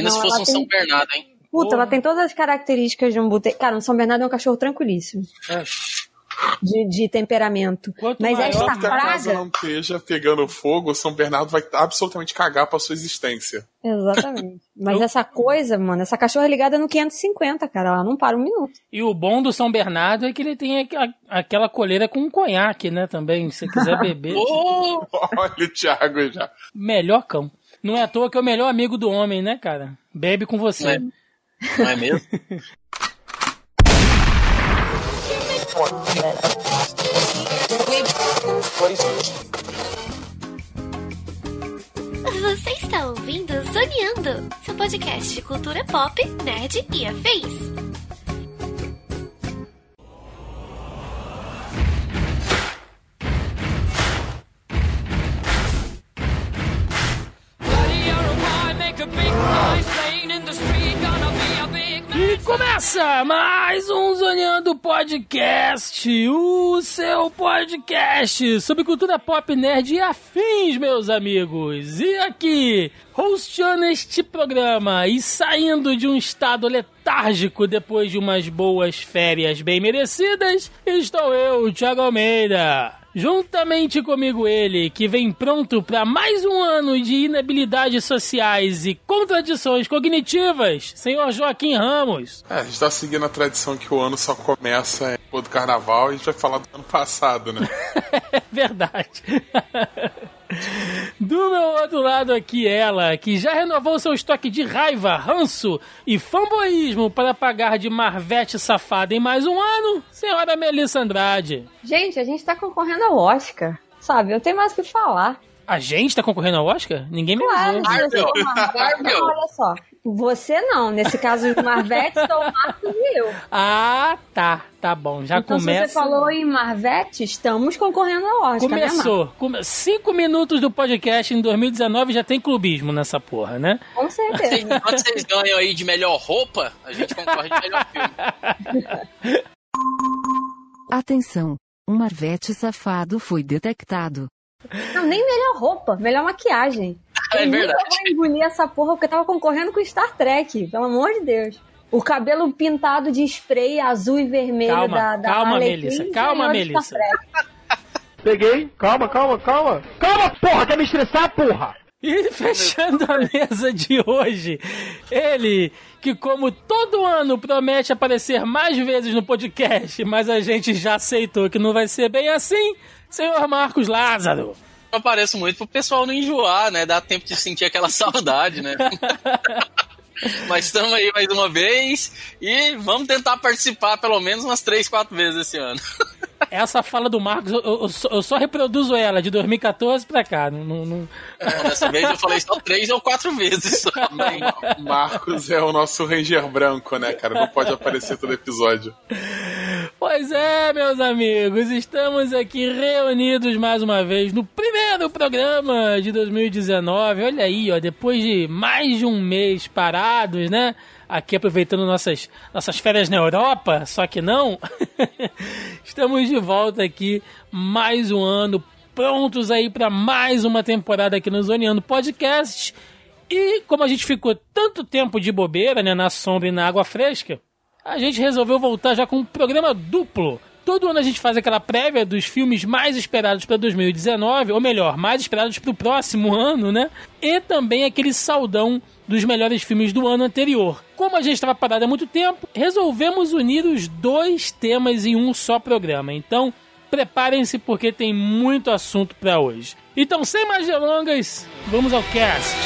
Imagina Não, se fosse um tem- São Bernardo, hein? Puta, ela tem todas as características de um boteco. Cara, um São Bernardo é um cachorro tranquilíssimo. De, de temperamento. Quanto Mas maior esta que a casa praga. não esteja pegando fogo, o São Bernardo vai absolutamente cagar pra sua existência. Exatamente. Mas essa coisa, mano, essa cachorra é ligada no 550, cara. Ela não para um minuto. E o bom do São Bernardo é que ele tem a- aquela coleira com conhaque, né? Também, se você quiser beber. Ô, Olha o Thiago já. melhor cão. Não é à toa que é o melhor amigo do homem, né, cara? Bebe com você. Não não é mesmo? Você está ouvindo Zoneando, seu podcast de cultura pop, nerd e afins. Começa mais um Zoneando Podcast, o seu podcast sobre cultura pop, nerd e afins, meus amigos. E aqui, hosteando este programa e saindo de um estado letárgico depois de umas boas férias bem merecidas, estou eu, Thiago Almeida. Juntamente comigo ele, que vem pronto para mais um ano de inabilidades sociais e contradições cognitivas, senhor Joaquim Ramos. É, a gente tá seguindo a tradição que o ano só começa depois do carnaval e a gente vai falar do ano passado, né? É verdade. Do meu outro lado aqui, ela, que já renovou seu estoque de raiva, ranço e fanboísmo para pagar de Marvete safada em mais um ano, senhora Melissa Andrade. Gente, a gente tá concorrendo ao Oscar. Sabe, eu tenho mais o que falar. A gente tá concorrendo ao Oscar? Ninguém me Claro, avisou. não, olha só. Você não, nesse caso do Marvete, sou o Marcos e eu. Ah, tá. Tá bom. Já então, começa. se você falou em Marvete, estamos concorrendo ao Oscar, né? Começou. Come- Cinco minutos do podcast em 2019 já tem clubismo nessa porra, né? Com certeza. Quanto vocês ganham aí de melhor roupa, a gente concorre de melhor filme. Atenção! Um Marvete safado foi detectado. Não, nem melhor roupa, melhor maquiagem. É eu verdade. nunca vou engolir essa porra porque eu tava concorrendo com Star Trek, pelo amor de Deus. O cabelo pintado de spray azul e vermelho Calma, da, da calma, Melissa, calma, Melissa. Peguei. Calma, calma, calma. Calma, porra, quer me estressar, porra? E fechando a mesa de hoje, ele que, como todo ano, promete aparecer mais vezes no podcast, mas a gente já aceitou que não vai ser bem assim, senhor Marcos Lázaro. Eu apareço muito pro pessoal não enjoar, né? Dá tempo de sentir aquela saudade, né? Mas estamos aí mais uma vez e vamos tentar participar pelo menos umas três, quatro vezes esse ano. Essa fala do Marcos, eu, eu só, eu só reproduzo ela de 2014 pra cá. Não, não- Não, dessa vez eu falei só três ou quatro vezes. Só. Marcos é o nosso Ranger branco, né, cara? Não pode aparecer todo episódio. Pois é, meus amigos, estamos aqui reunidos mais uma vez no primeiro programa de 2019. Olha aí, ó, depois de mais de um mês parados, né? Aqui aproveitando nossas, nossas férias na Europa, só que não. estamos de volta aqui mais um ano, prontos aí para mais uma temporada aqui no Zoneando Podcast. E como a gente ficou tanto tempo de bobeira, né, na sombra e na água fresca, a gente resolveu voltar já com um programa duplo. Todo ano a gente faz aquela prévia dos filmes mais esperados para 2019, ou melhor, mais esperados para o próximo ano, né? E também aquele saudão dos melhores filmes do ano anterior. Como a gente estava parado há muito tempo, resolvemos unir os dois temas em um só programa. Então, preparem-se porque tem muito assunto para hoje. Então, sem mais delongas, vamos ao cast.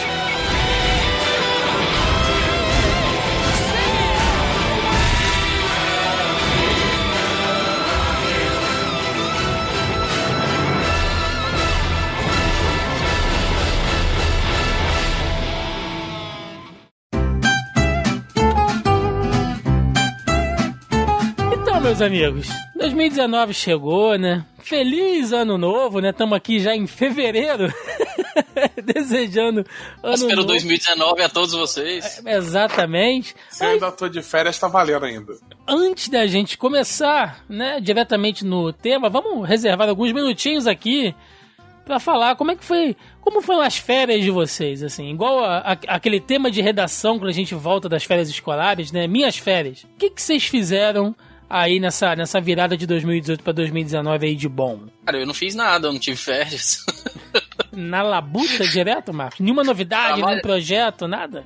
Meus amigos, 2019 chegou, né? Feliz ano novo, né? Estamos aqui já em fevereiro, desejando ano Espero novo. 2019 a todos vocês. Exatamente. Se eu ainda tô de férias, tá valendo ainda. Antes da gente começar, né, diretamente no tema, vamos reservar alguns minutinhos aqui pra falar como é que foi, como foram as férias de vocês, assim, igual a- a- aquele tema de redação quando a gente volta das férias escolares, né? Minhas férias. O que, que vocês fizeram aí nessa, nessa virada de 2018 pra 2019 aí de bom? Cara, eu não fiz nada, eu não tive férias. Na labuta direto, Marcos? Nenhuma novidade, nenhum projeto, nada?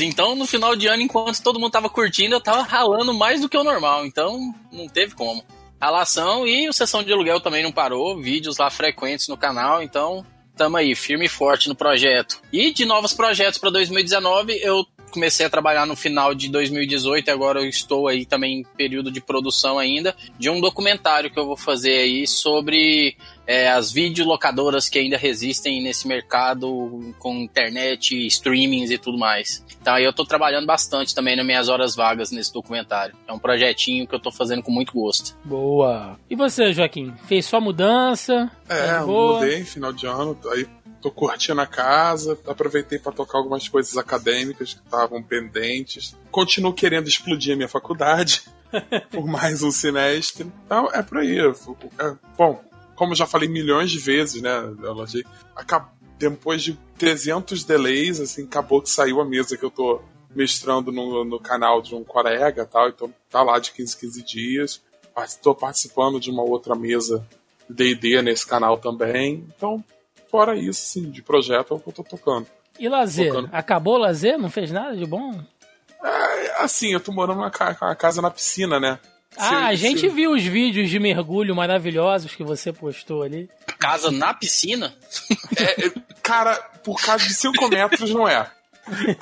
Então, no final de ano, enquanto todo mundo tava curtindo, eu tava ralando mais do que o normal. Então, não teve como. Ralação e o sessão de aluguel também não parou. Vídeos lá frequentes no canal. Então, tamo aí, firme e forte no projeto. E de novos projetos para 2019, eu comecei a trabalhar no final de 2018 e agora eu estou aí também em período de produção ainda de um documentário que eu vou fazer aí sobre é, as videolocadoras que ainda resistem nesse mercado com internet, streamings e tudo mais. Então aí eu tô trabalhando bastante também nas minhas horas vagas nesse documentário. É um projetinho que eu tô fazendo com muito gosto. Boa. E você, Joaquim? Fez só mudança? É, mudei final de ano, aí tô curtindo a casa, aproveitei pra tocar algumas coisas acadêmicas que estavam pendentes. Continuo querendo explodir a minha faculdade por mais um semestre. Então é por aí. é, bom, como já falei milhões de vezes, né, Elodie, depois de 300 delays, assim, acabou que saiu a mesa que eu tô mestrando no, no canal de um colega tal, então tá lá de 15 15 dias. Estou participando de uma outra mesa D&D nesse canal também. Então, fora isso, sim, de projeto é o que eu tô tocando. E lazer? Tocando. Acabou o lazer? Não fez nada de bom? É, assim, eu tô morando numa ca- uma casa na piscina, né? Ah, Se- a gente se- viu os vídeos de mergulho maravilhosos que você postou ali. Casa na piscina? é, é, cara, por causa de 5 metros não é.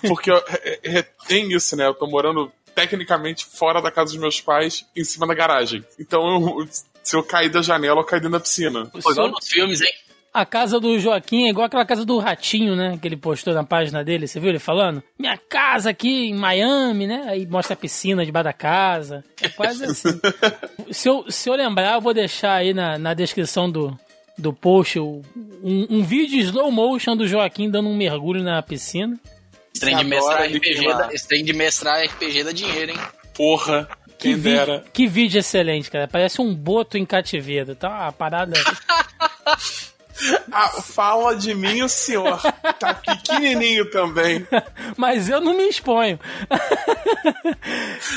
Porque eu- é- é- tem isso, né? Eu tô morando tecnicamente fora da casa dos meus pais, em cima da garagem. Então, eu- se eu cair da janela, eu caio dentro da piscina. Foi igual nos filmes, hein? A casa do Joaquim é igual aquela casa do Ratinho, né? Que ele postou na página dele. Você viu ele falando? Minha casa aqui em Miami, né? Aí mostra a piscina debaixo da casa. É quase assim. se, eu, se eu lembrar, eu vou deixar aí na, na descrição do, do post o- um, um vídeo slow motion do Joaquim dando um mergulho na piscina. Esse trem de Adora mestrar RPG, da, esse trem de mestrar RPG dá dinheiro, hein? Porra, Que, quem vídeo, dera. que vídeo excelente, cara. Parece um boto em cativeiro. Tá uma parada. Ah, fala de mim o senhor. Tá pequenininho também. Mas eu não me exponho.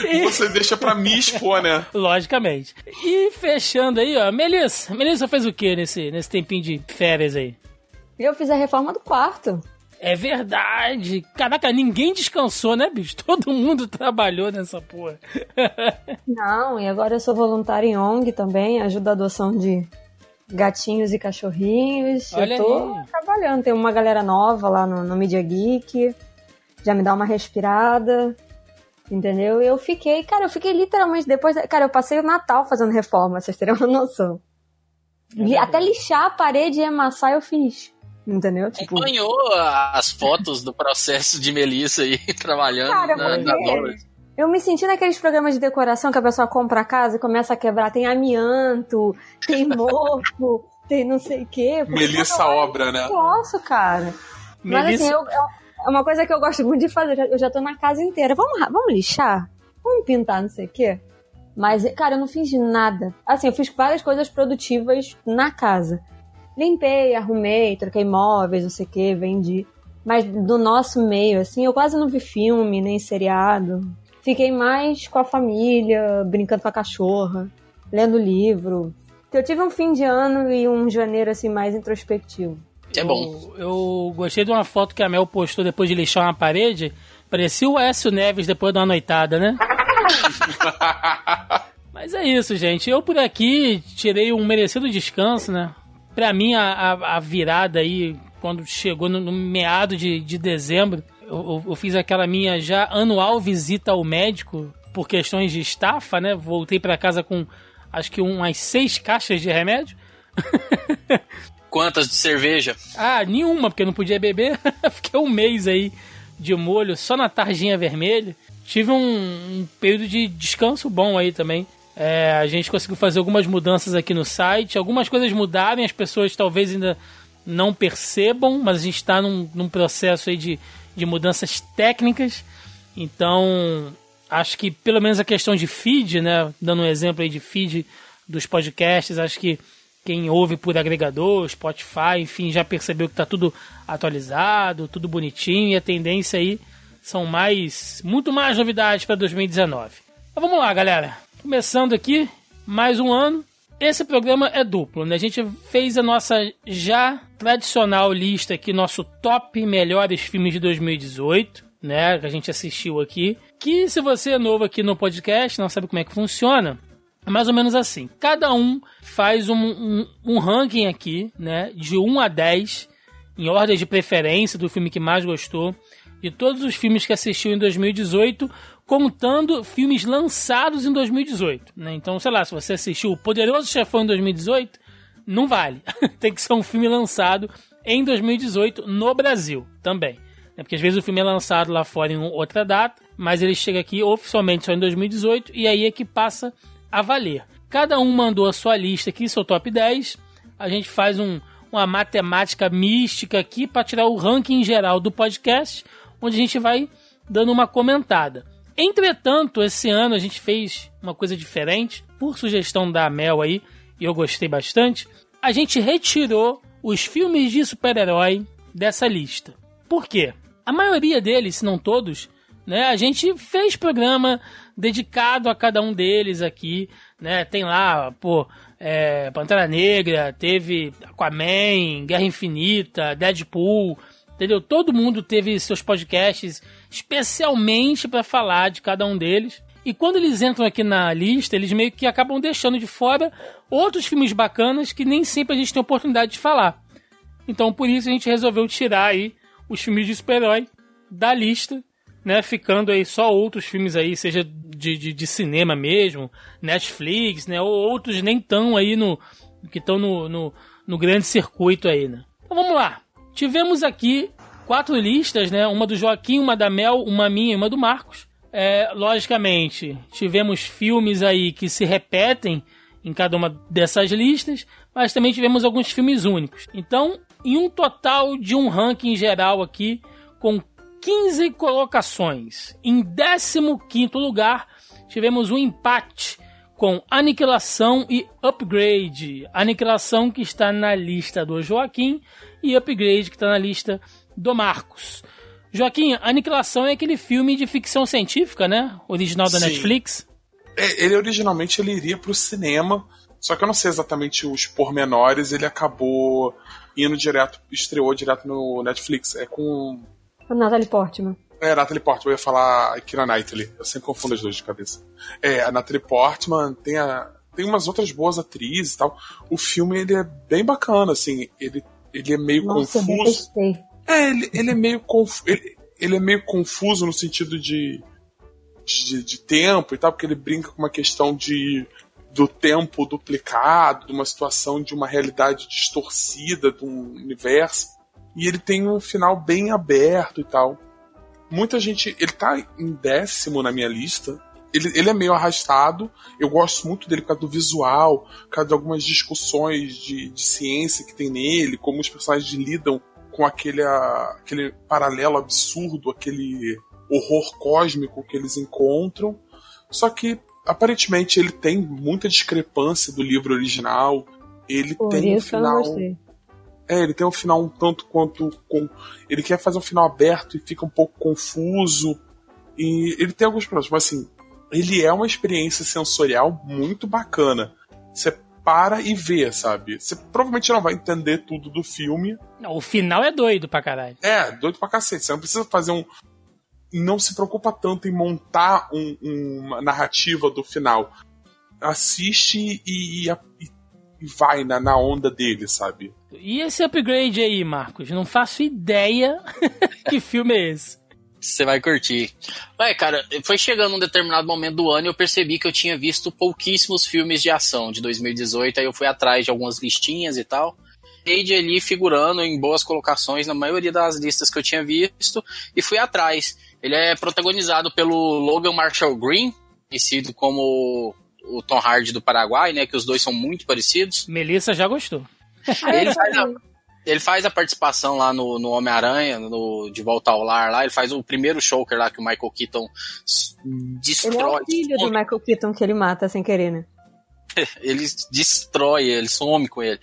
E- Você deixa pra me expor, né? Logicamente. E fechando aí, ó, Melissa. Melissa fez o que nesse, nesse tempinho de férias aí? Eu fiz a reforma do quarto. É verdade. Caraca, ninguém descansou, né, bicho? Todo mundo trabalhou nessa porra. Não, e agora eu sou voluntária em ONG também, ajudo a adoção de gatinhos e cachorrinhos. Olha eu tô aí. trabalhando, tem uma galera nova lá no, no Media Geek, já me dá uma respirada, entendeu? Eu fiquei, cara, eu fiquei literalmente depois, da- cara, eu passei o Natal fazendo reforma, vocês terem uma noção. Li- Até lixar a parede e amassar eu fiz, entendeu? Tipo, Acompanhou as fotos do processo de Melissa aí, trabalhando Cara, na, na Dollars. Eu me senti naqueles programas de decoração que a pessoa compra a casa e começa a quebrar. Tem amianto, tem mofo, tem não sei o quê. Melissa obra, né? Eu posso, cara. Mas Melissa- assim, eu- eu- é uma coisa que eu gosto muito de fazer. Eu já, eu já tô na casa inteira. Vamos, vamos lixar? Vamos pintar, não sei o quê? Mas, cara, eu não fiz nada. Assim, eu fiz várias coisas produtivas na casa. Limpei, arrumei, troquei móveis, não sei o quê, vendi. Mas do nosso meio, assim, eu quase não vi filme, nem seriado. Fiquei mais com a família, brincando com a cachorra, lendo livro. Eu tive um fim de ano e um janeiro, assim, mais introspectivo. É bom. Eu, eu gostei de uma foto que a Mel postou depois de lixar uma parede. Parecia o Écio Neves depois de uma noitada, né? Mas é isso, gente. Eu por aqui tirei um merecido descanso, né? Pra mim, a, a, a virada aí, quando chegou no, no meado de, de dezembro, eu, eu- fiz aquela minha já anual visita ao médico por questões de estafa, né? Voltei pra casa com acho que umas seis caixas de remédio. Quantas de cerveja? Ah, nenhuma, porque não podia beber. Fiquei um mês aí de molho, só na tarjinha vermelha. Tive um, um período de descanso bom aí também. É, a gente conseguiu fazer algumas mudanças aqui no site. Algumas coisas mudaram as pessoas talvez ainda não percebam, mas a gente está num, num processo aí de, de mudanças técnicas. Então, acho que pelo menos a questão de feed, né? Dando um exemplo aí de feed dos podcasts, acho que Quem ouve por agregador, Spotify, enfim, já percebeu que tá tudo atualizado, tudo bonitinho e a tendência aí são mais, muito mais novidades para 2019. Mas vamos lá, galera. Começando aqui, mais um ano. Esse programa é duplo, né? A gente fez a nossa já tradicional lista aqui, nosso top melhores filmes de 2018, né? Que a gente assistiu aqui. Que se você é novo aqui no podcast, não sabe como é que funciona, é mais ou menos assim. Cada um faz um, um, um ranking aqui, né? De 1 a 10, em ordem de preferência do filme que mais gostou de todos os filmes que assistiu em 2018, contando filmes lançados em 2018. Né? Então, sei lá, se você assistiu O Poderoso Chefão em 2018, não vale. Tem que ser um filme lançado em 2018 no Brasil também. Né? Porque às vezes o filme é lançado lá fora em outra data, mas ele chega aqui oficialmente só em 2018 e aí é que passa a valer. Cada um mandou a sua lista aqui, seu top 10. A gente faz um, uma matemática mística aqui para tirar o ranking geral do podcast onde a gente vai dando uma comentada. Entretanto, esse ano a gente fez uma coisa diferente, por sugestão da Mel aí, e eu gostei bastante. A gente retirou os filmes de super-herói dessa lista. Por quê? A maioria deles, se não todos, né, a gente fez programa dedicado a cada um deles aqui, né? Tem lá, pô, é, Pantera Negra, teve Aquaman, Guerra Infinita, Deadpool, Entendeu? Todo mundo teve seus podcasts especialmente para falar de cada um deles. E quando eles entram aqui na lista, eles meio que acabam deixando de fora outros filmes bacanas que nem sempre a gente tem oportunidade de falar. Então por isso a gente resolveu tirar aí os filmes de super-herói da lista, né? Ficando aí só outros filmes aí, seja de, de, de cinema mesmo, Netflix, né? Ou outros nem tão aí no. que estão no, no, no grande circuito aí, né? Então vamos lá. Tivemos aqui quatro listas, né? Uma do Joaquim, uma da Mel, uma minha e uma do Marcos. É, logicamente, tivemos filmes aí que se repetem em cada uma dessas listas, mas também tivemos alguns filmes únicos. Então, em um total de um ranking geral aqui, com 15 colocações. Em 15 lugar, tivemos um empate com Aniquilação e Upgrade. Aniquilação que está na lista do Joaquim e Upgrade, que está na lista do Marcos. Joaquim, Aniquilação é aquele filme de ficção científica, né? Original da Sim. Netflix. É, ele originalmente ele iria pro cinema, só que eu não sei exatamente os pormenores, ele acabou indo direto, estreou direto no Netflix. É com. A Natalie Portman. É, Natalie Portman, eu ia falar Kira Knightley. Eu sempre confundo as duas de cabeça. É, a Natalie Portman tem a. Tem umas outras boas atrizes e tal. O filme ele é bem bacana, assim. Ele ele é meio Nossa, confuso. É, ele, ele é meio confuso. Ele, ele é meio confuso no sentido de, de, de tempo e tal, porque ele brinca com uma questão de do tempo duplicado, de uma situação de uma realidade distorcida de um universo. E ele tem um final bem aberto e tal. Muita gente. Ele tá em décimo na minha lista. Ele, ele é meio arrastado. Eu gosto muito dele por causa do visual, por causa de algumas discussões de, de ciência que tem nele, como os personagens lidam com aquele, aquele paralelo absurdo, aquele horror cósmico que eles encontram. Só que aparentemente ele tem muita discrepância do livro original. Ele Por tem um final. É, ele tem um final um tanto quanto. Com, ele quer fazer um final aberto e fica um pouco confuso. E ele tem alguns problemas, mas assim, ele é uma experiência sensorial muito bacana. Você para e vê, sabe? Você provavelmente não vai entender tudo do filme. Não, o final é doido pra caralho. É, doido pra cacete. Você não precisa fazer um. Não se preocupa tanto em montar um- uma narrativa do final. Assiste e, e- e vai na, na onda dele, sabe? E esse upgrade aí, Marcos? Não faço ideia que filme é esse. Você vai curtir. Ué, cara, foi chegando um determinado momento do ano e eu percebi que eu tinha visto pouquíssimos filmes de ação de 2018. Aí eu fui atrás de algumas listinhas e tal. Cage ali figurando em boas colocações na maioria das listas que eu tinha visto e fui atrás. Ele é protagonizado pelo Logan Marshall Green, conhecido como o Tom Hardy do Paraguai, né? Que os dois são muito parecidos. Melissa já gostou. Ele faz a, ele faz a participação lá no, no Homem-Aranha, no De Volta ao Lar lá. Ele faz o primeiro Shocker lá que o Michael Keaton s- Ele é destrói. o filho do Michael Keaton que ele mata sem querer, né? ele destrói ele, some com ele.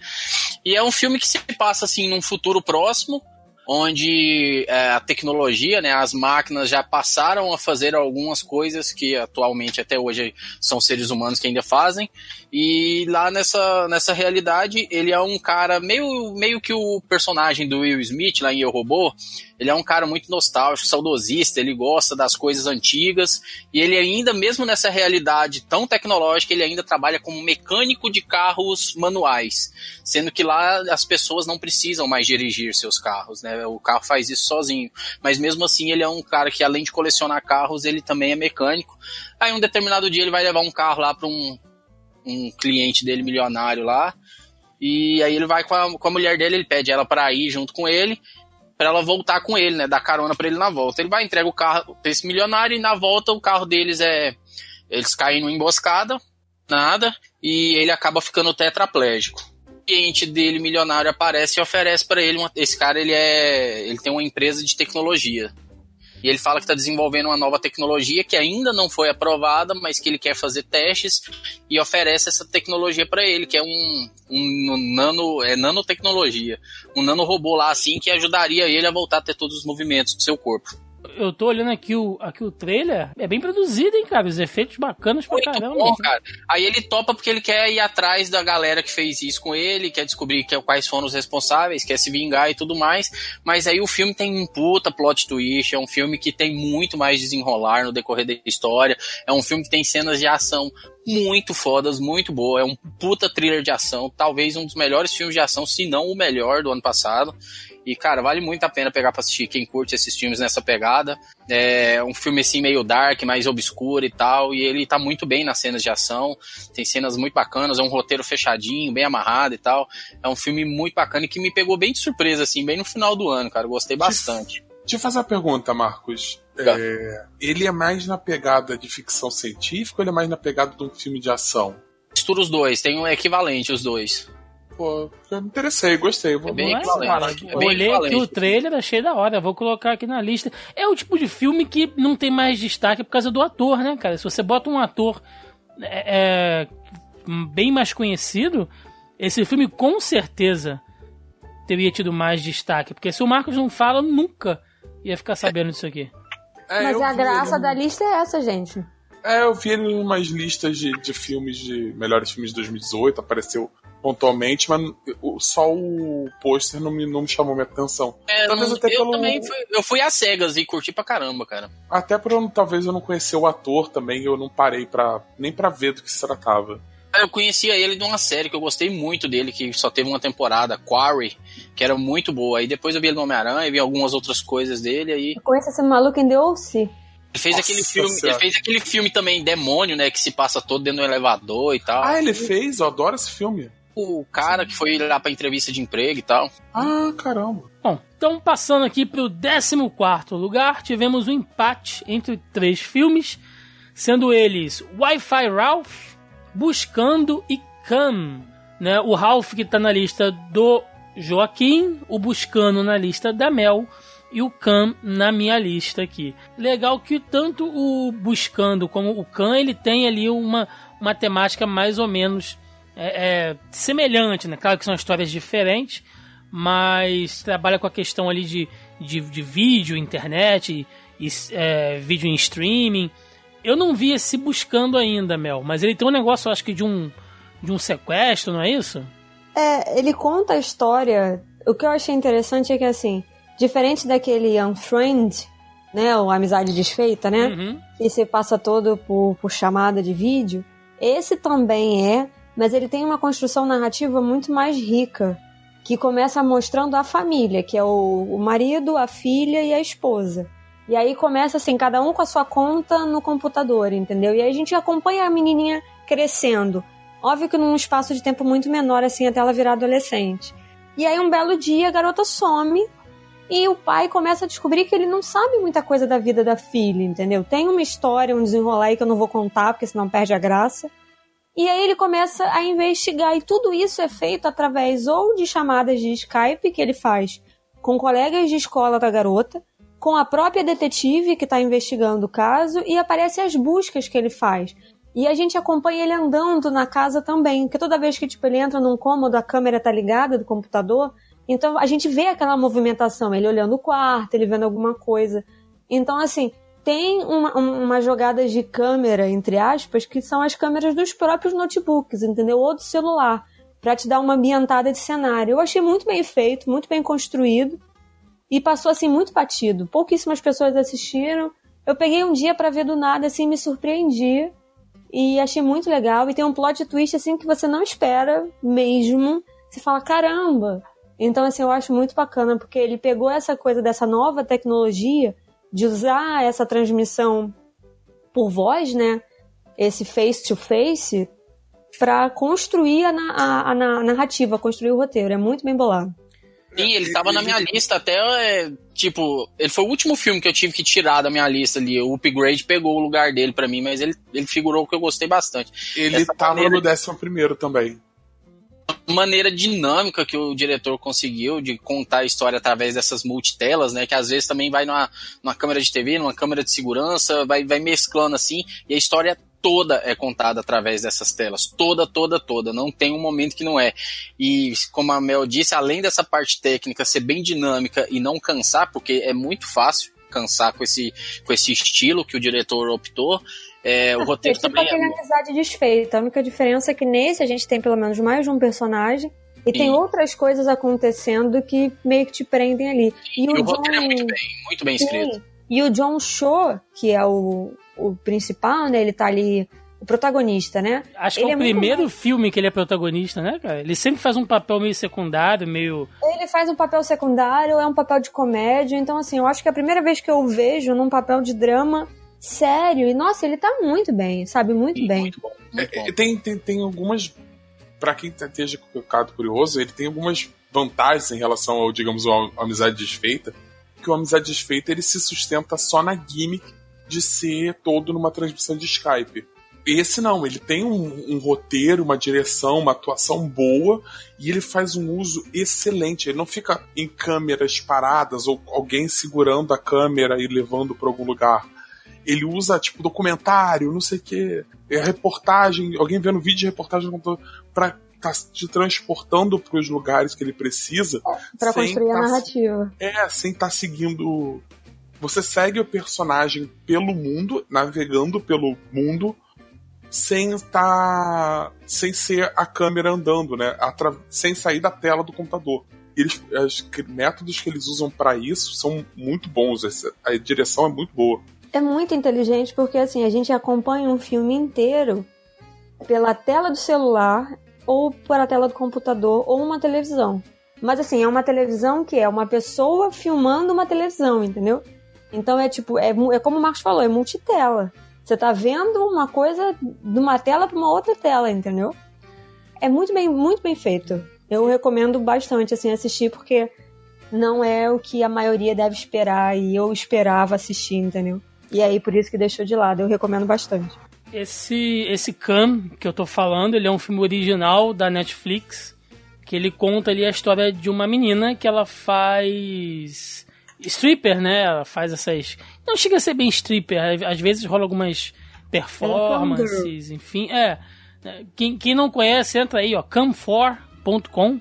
E é um filme que se passa assim num futuro próximo, onde é, a tecnologia, né, as máquinas já passaram a fazer algumas coisas que atualmente até hoje são seres humanos que ainda fazem. E lá nessa, nessa realidade, ele é um cara meio, meio que o personagem do Will Smith lá em Eu Robô. Ele é um cara muito nostálgico, saudosista, ele gosta das coisas antigas e ele ainda, mesmo nessa realidade tão tecnológica, ele ainda trabalha como mecânico de carros manuais, sendo que lá as pessoas não precisam mais dirigir seus carros, né? O carro faz isso sozinho. Mas mesmo assim, ele é um cara que além de colecionar carros, ele também é mecânico. Aí um determinado dia ele vai levar um carro lá para um um cliente dele milionário lá. E aí ele vai com a, com a mulher dele, ele pede ela para ir junto com ele, para ela voltar com ele, né? Dar carona para ele na volta. Ele vai entrega o carro pra esse milionário e na volta o carro deles é. Eles caem numa emboscada, nada, e ele acaba ficando tetraplégico. O cliente dele, milionário, aparece e oferece para ele. Uma, esse cara ele é. Ele tem uma empresa de tecnologia. E ele fala que está desenvolvendo uma nova tecnologia que ainda não foi aprovada, mas que ele quer fazer testes e oferece essa tecnologia para ele, que é um, um nano, é nanotecnologia, um nanorobô lá assim que ajudaria ele a voltar a ter todos os movimentos do seu corpo. Eu tô olhando aqui o, aqui o trailer, é bem produzido, hein, cara? Os efeitos bacanas pra Muito caramba. bom, cara. Aí ele topa porque ele quer ir atrás da galera que fez isso com ele, quer descobrir que, quais foram os responsáveis, quer se vingar e tudo mais. Mas aí o filme tem um puta plot twist, é um filme que tem muito mais desenrolar no decorrer da história, é um filme que tem cenas de ação muito fodas, muito boa. É um puta thriller de ação, talvez um dos melhores filmes de ação, se não o melhor do ano passado. E, cara, vale muito a pena pegar pra assistir quem curte esses filmes nessa pegada. É um filme assim meio dark, mais obscuro e tal. E ele tá muito bem nas cenas de ação. Tem cenas muito bacanas, é um roteiro fechadinho, bem amarrado e tal. É um filme muito bacana e que me pegou bem de surpresa, assim, bem no final do ano, cara. Gostei bastante. Deixa eu fazer uma pergunta, Marcos. Tá. É, ele é mais na pegada de ficção científica ou ele é mais na pegada de um filme de ação? Mistura os dois, tem um equivalente os dois. Pô, eu me interessei, gostei. Vou É bem Mas, equivalente. É eu bem olhei aqui o trailer, achei da hora. Vou colocar aqui na lista. É o tipo de filme que não tem mais destaque por causa do ator, né, cara? Se você bota um ator é, é, bem mais conhecido, esse filme com certeza teria tido mais destaque. Porque se o Marcos não fala, nunca ia ficar sabendo disso aqui. É, Mas a graça ele- da lista é essa, gente. É, eu vi ele em umas listas de, de filmes de melhores filmes de 2018, apareceu pontualmente, mas o- só o pôster não me, não me chamou minha atenção. É, Talvez não- até eu pelo- também fui, eu fui às cegas e curti pra caramba, cara. Até por eu talvez eu não conhecer o ator também, eu não parei pra, nem pra ver do que se tratava. Eu conhecia ele de uma série que eu gostei muito dele, que só teve uma temporada, Quarry, que era muito boa. Aí depois eu vi ele no Homem-Aranha, vi algumas outras coisas dele, aí Eu conheço esse maluco em The O.C. ele fez Nossa aquele filme, ele fez aquele filme também Demônio, né, que se passa todo dentro do elevador e tal. Ah, ele fez? Eu adoro esse filme. O cara que foi lá pra entrevista de emprego e tal. Ah, caramba. Bom, então passando aqui pro 14 lugar, tivemos um empate entre três filmes, sendo eles Wi-Fi Ralph, Buscando e Cam. Né? O Ralph que tá na lista do Joaquim, o Buscando na lista da Mel e o Cam na minha lista aqui. Legal que tanto o Buscando como o Cam, ele tem ali uma, uma temática mais ou menos é, é, semelhante, né? Claro que são histórias diferentes, mas trabalha com a questão ali de, de, de vídeo, internet, e, é, vídeo em streaming. Eu não vi esse buscando ainda, Mel, mas ele tem um negócio, eu acho que de um, de um sequestro, não é isso? É, ele conta a história. O que eu achei interessante é que, assim, diferente daquele Unfriend, né, ou Amizade Desfeita, né, Uhum. que se passa todo por, por chamada de vídeo, esse também é, mas ele tem uma construção narrativa muito mais rica, que começa mostrando a família, que é o, o marido, a filha e a esposa. E aí começa assim, cada um com a sua conta no computador, entendeu? E aí a gente acompanha a menininha crescendo. Óbvio que num espaço de tempo muito menor, assim, até ela virar adolescente. E aí um belo dia a garota some e o pai começa a descobrir que ele não sabe muita coisa da vida da filha, entendeu? Tem uma história, um desenrolar aí que eu não vou contar, porque senão perde a graça. E aí ele começa a investigar, e tudo isso é feito através ou de chamadas de Skype que ele faz com colegas de escola da garota, com a própria detetive que está investigando o caso, e aparecem as buscas que ele faz. E a gente acompanha ele andando na casa também, porque toda vez que tipo, ele entra num cômodo, a câmera tá ligada do computador, então a gente vê aquela movimentação, ele olhando o quarto, ele vendo alguma coisa. Então, assim, tem uma, uma jogada de câmera, entre aspas, que são as câmeras dos próprios notebooks, entendeu? Ou do celular, para te dar uma ambientada de cenário. Eu achei muito bem feito, muito bem construído e passou assim muito batido. Pouquíssimas pessoas assistiram. Eu peguei um dia para ver do nada, assim, me surpreendi e achei muito legal. E tem um plot twist assim que você não espera mesmo. Você fala, caramba! Então, assim, eu acho muito bacana, porque ele pegou essa coisa dessa nova tecnologia de usar essa transmissão por voz, né? Esse face-to-face, para construir a, a, a, narrativa, construir o roteiro. É muito bem bolado. Sim, ele tava na minha lista até, é, tipo, ele foi o último filme que eu tive que tirar da minha lista ali. O Upgrade pegou o lugar dele para mim, mas ele, ele figurou que eu gostei bastante. Ele Essa tava maneira... no décimo primeiro também maneira dinâmica que o diretor conseguiu de contar a história através dessas multitelas, né? Que às vezes também vai numa, numa câmera de TV, numa câmera de segurança, vai, vai mesclando assim, e a história toda é contada através dessas telas. Toda, toda, toda. Não tem um momento que não é. E, como a Mel disse, além dessa parte técnica ser bem dinâmica e não cansar, porque é muito fácil cansar com esse, com esse estilo que o diretor optou, é, o roteiro é tipo também aquela é... amizade desfeita. A única diferença é que nesse a gente tem pelo menos mais de um personagem e Sim. tem outras coisas acontecendo que meio que te prendem ali. E, e o, o John... roteiro é muito bem, muito bem escrito. Sim. E o John Shaw, que é o, o principal, né? Ele tá ali o protagonista, né? Acho que é o é primeiro filme que ele é protagonista, né, cara? Ele sempre faz um papel meio secundário, meio. Ele faz um papel secundário, é um papel de comédia, então assim, eu acho que é a primeira vez que eu vejo num papel de drama sério. E nossa, ele tá muito bem, sabe? Muito Sim, bem. Muito bom. Muito é, bom. Tem, tem, tem algumas. para quem esteja ficado curioso, ele tem algumas vantagens em relação ao, digamos, ao, ao Amizade Desfeita. Que o Amizade Desfeita ele se sustenta só na gimmick de ser todo numa transmissão de Skype. Esse não, ele tem um, um, roteiro, uma direção, uma atuação boa e ele faz um uso excelente. Ele não fica em câmeras paradas ou alguém segurando a câmera e levando para algum lugar ele usa, tipo, documentário, não sei o quê, é, reportagem, alguém vendo vídeo de reportagem pra tá te transportando para os lugares que ele precisa. Para construir tá, a narrativa. É, sem estar tá seguindo. Você segue o personagem pelo mundo, navegando pelo mundo, sem estar. Tá, sem ser a câmera andando, né? Atra... Sem sair da tela do computador. Eles, os métodos que eles usam para isso são muito bons. A direção é muito boa é muito inteligente porque assim, a gente acompanha um filme inteiro pela tela do celular ou pela tela do computador ou uma televisão. Mas assim, é uma televisão que é uma pessoa filmando uma televisão, entendeu? Então é tipo, é, é como o Marcos falou, é multitela. Você tá vendo uma coisa de uma tela para uma outra tela, entendeu? É muito bem, muito bem feito. Eu recomendo bastante assim assistir porque não é o que a maioria deve esperar e eu esperava assistir, entendeu? E aí, por isso que deixou de lado. Eu recomendo bastante. Esse, esse Cam que eu tô falando, ele é um filme original da Netflix, que ele conta ali a história de uma menina que ela faz stripper, né? Ela faz essas... Não chega a ser bem stripper, às vezes rola algumas performances, enfim. É, quem, quem não conhece, entra aí, ó, cam4.com né?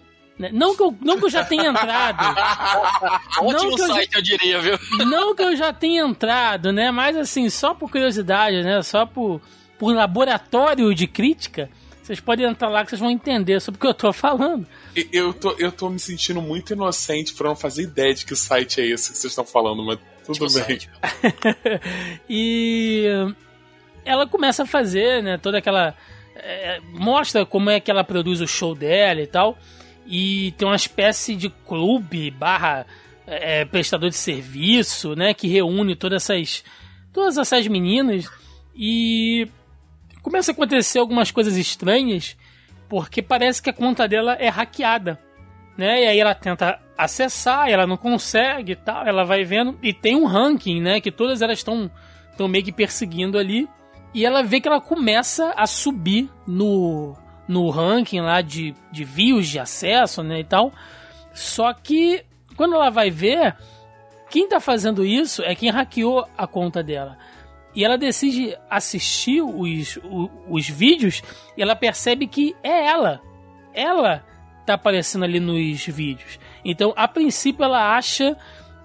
Não que, eu, não que eu já tenha entrado. Ótimo site, eu, eu, diria, viu? Não que eu já tenha entrado, né? Mas assim, só por curiosidade, né? Só por, por laboratório de crítica, vocês podem entrar lá que vocês vão entender sobre o que eu tô falando. Eu tô, eu tô me sentindo muito inocente por não fazer ideia de que site é esse que vocês estão falando, mas tudo tipo bem. e ela começa a fazer, né, toda aquela. É, mostra como é que ela produz o show dela e tal e tem uma espécie de clube barra é, prestador de serviço, né, que reúne todas essas todas essas meninas e começa a acontecer algumas coisas estranhas porque parece que a conta dela é hackeada, né? E aí ela tenta acessar, ela não consegue, tal, ela vai vendo e tem um ranking, né, que todas elas estão estão meio que perseguindo ali e ela vê que ela começa a subir no no ranking lá de, de views de acesso, né, e tal. Só que quando ela vai ver, quem tá fazendo isso é quem hackeou a conta dela. e ela decide assistir os, os, os vídeos e ela percebe que é ela. Ela tá aparecendo ali nos vídeos. Então, a princípio, ela acha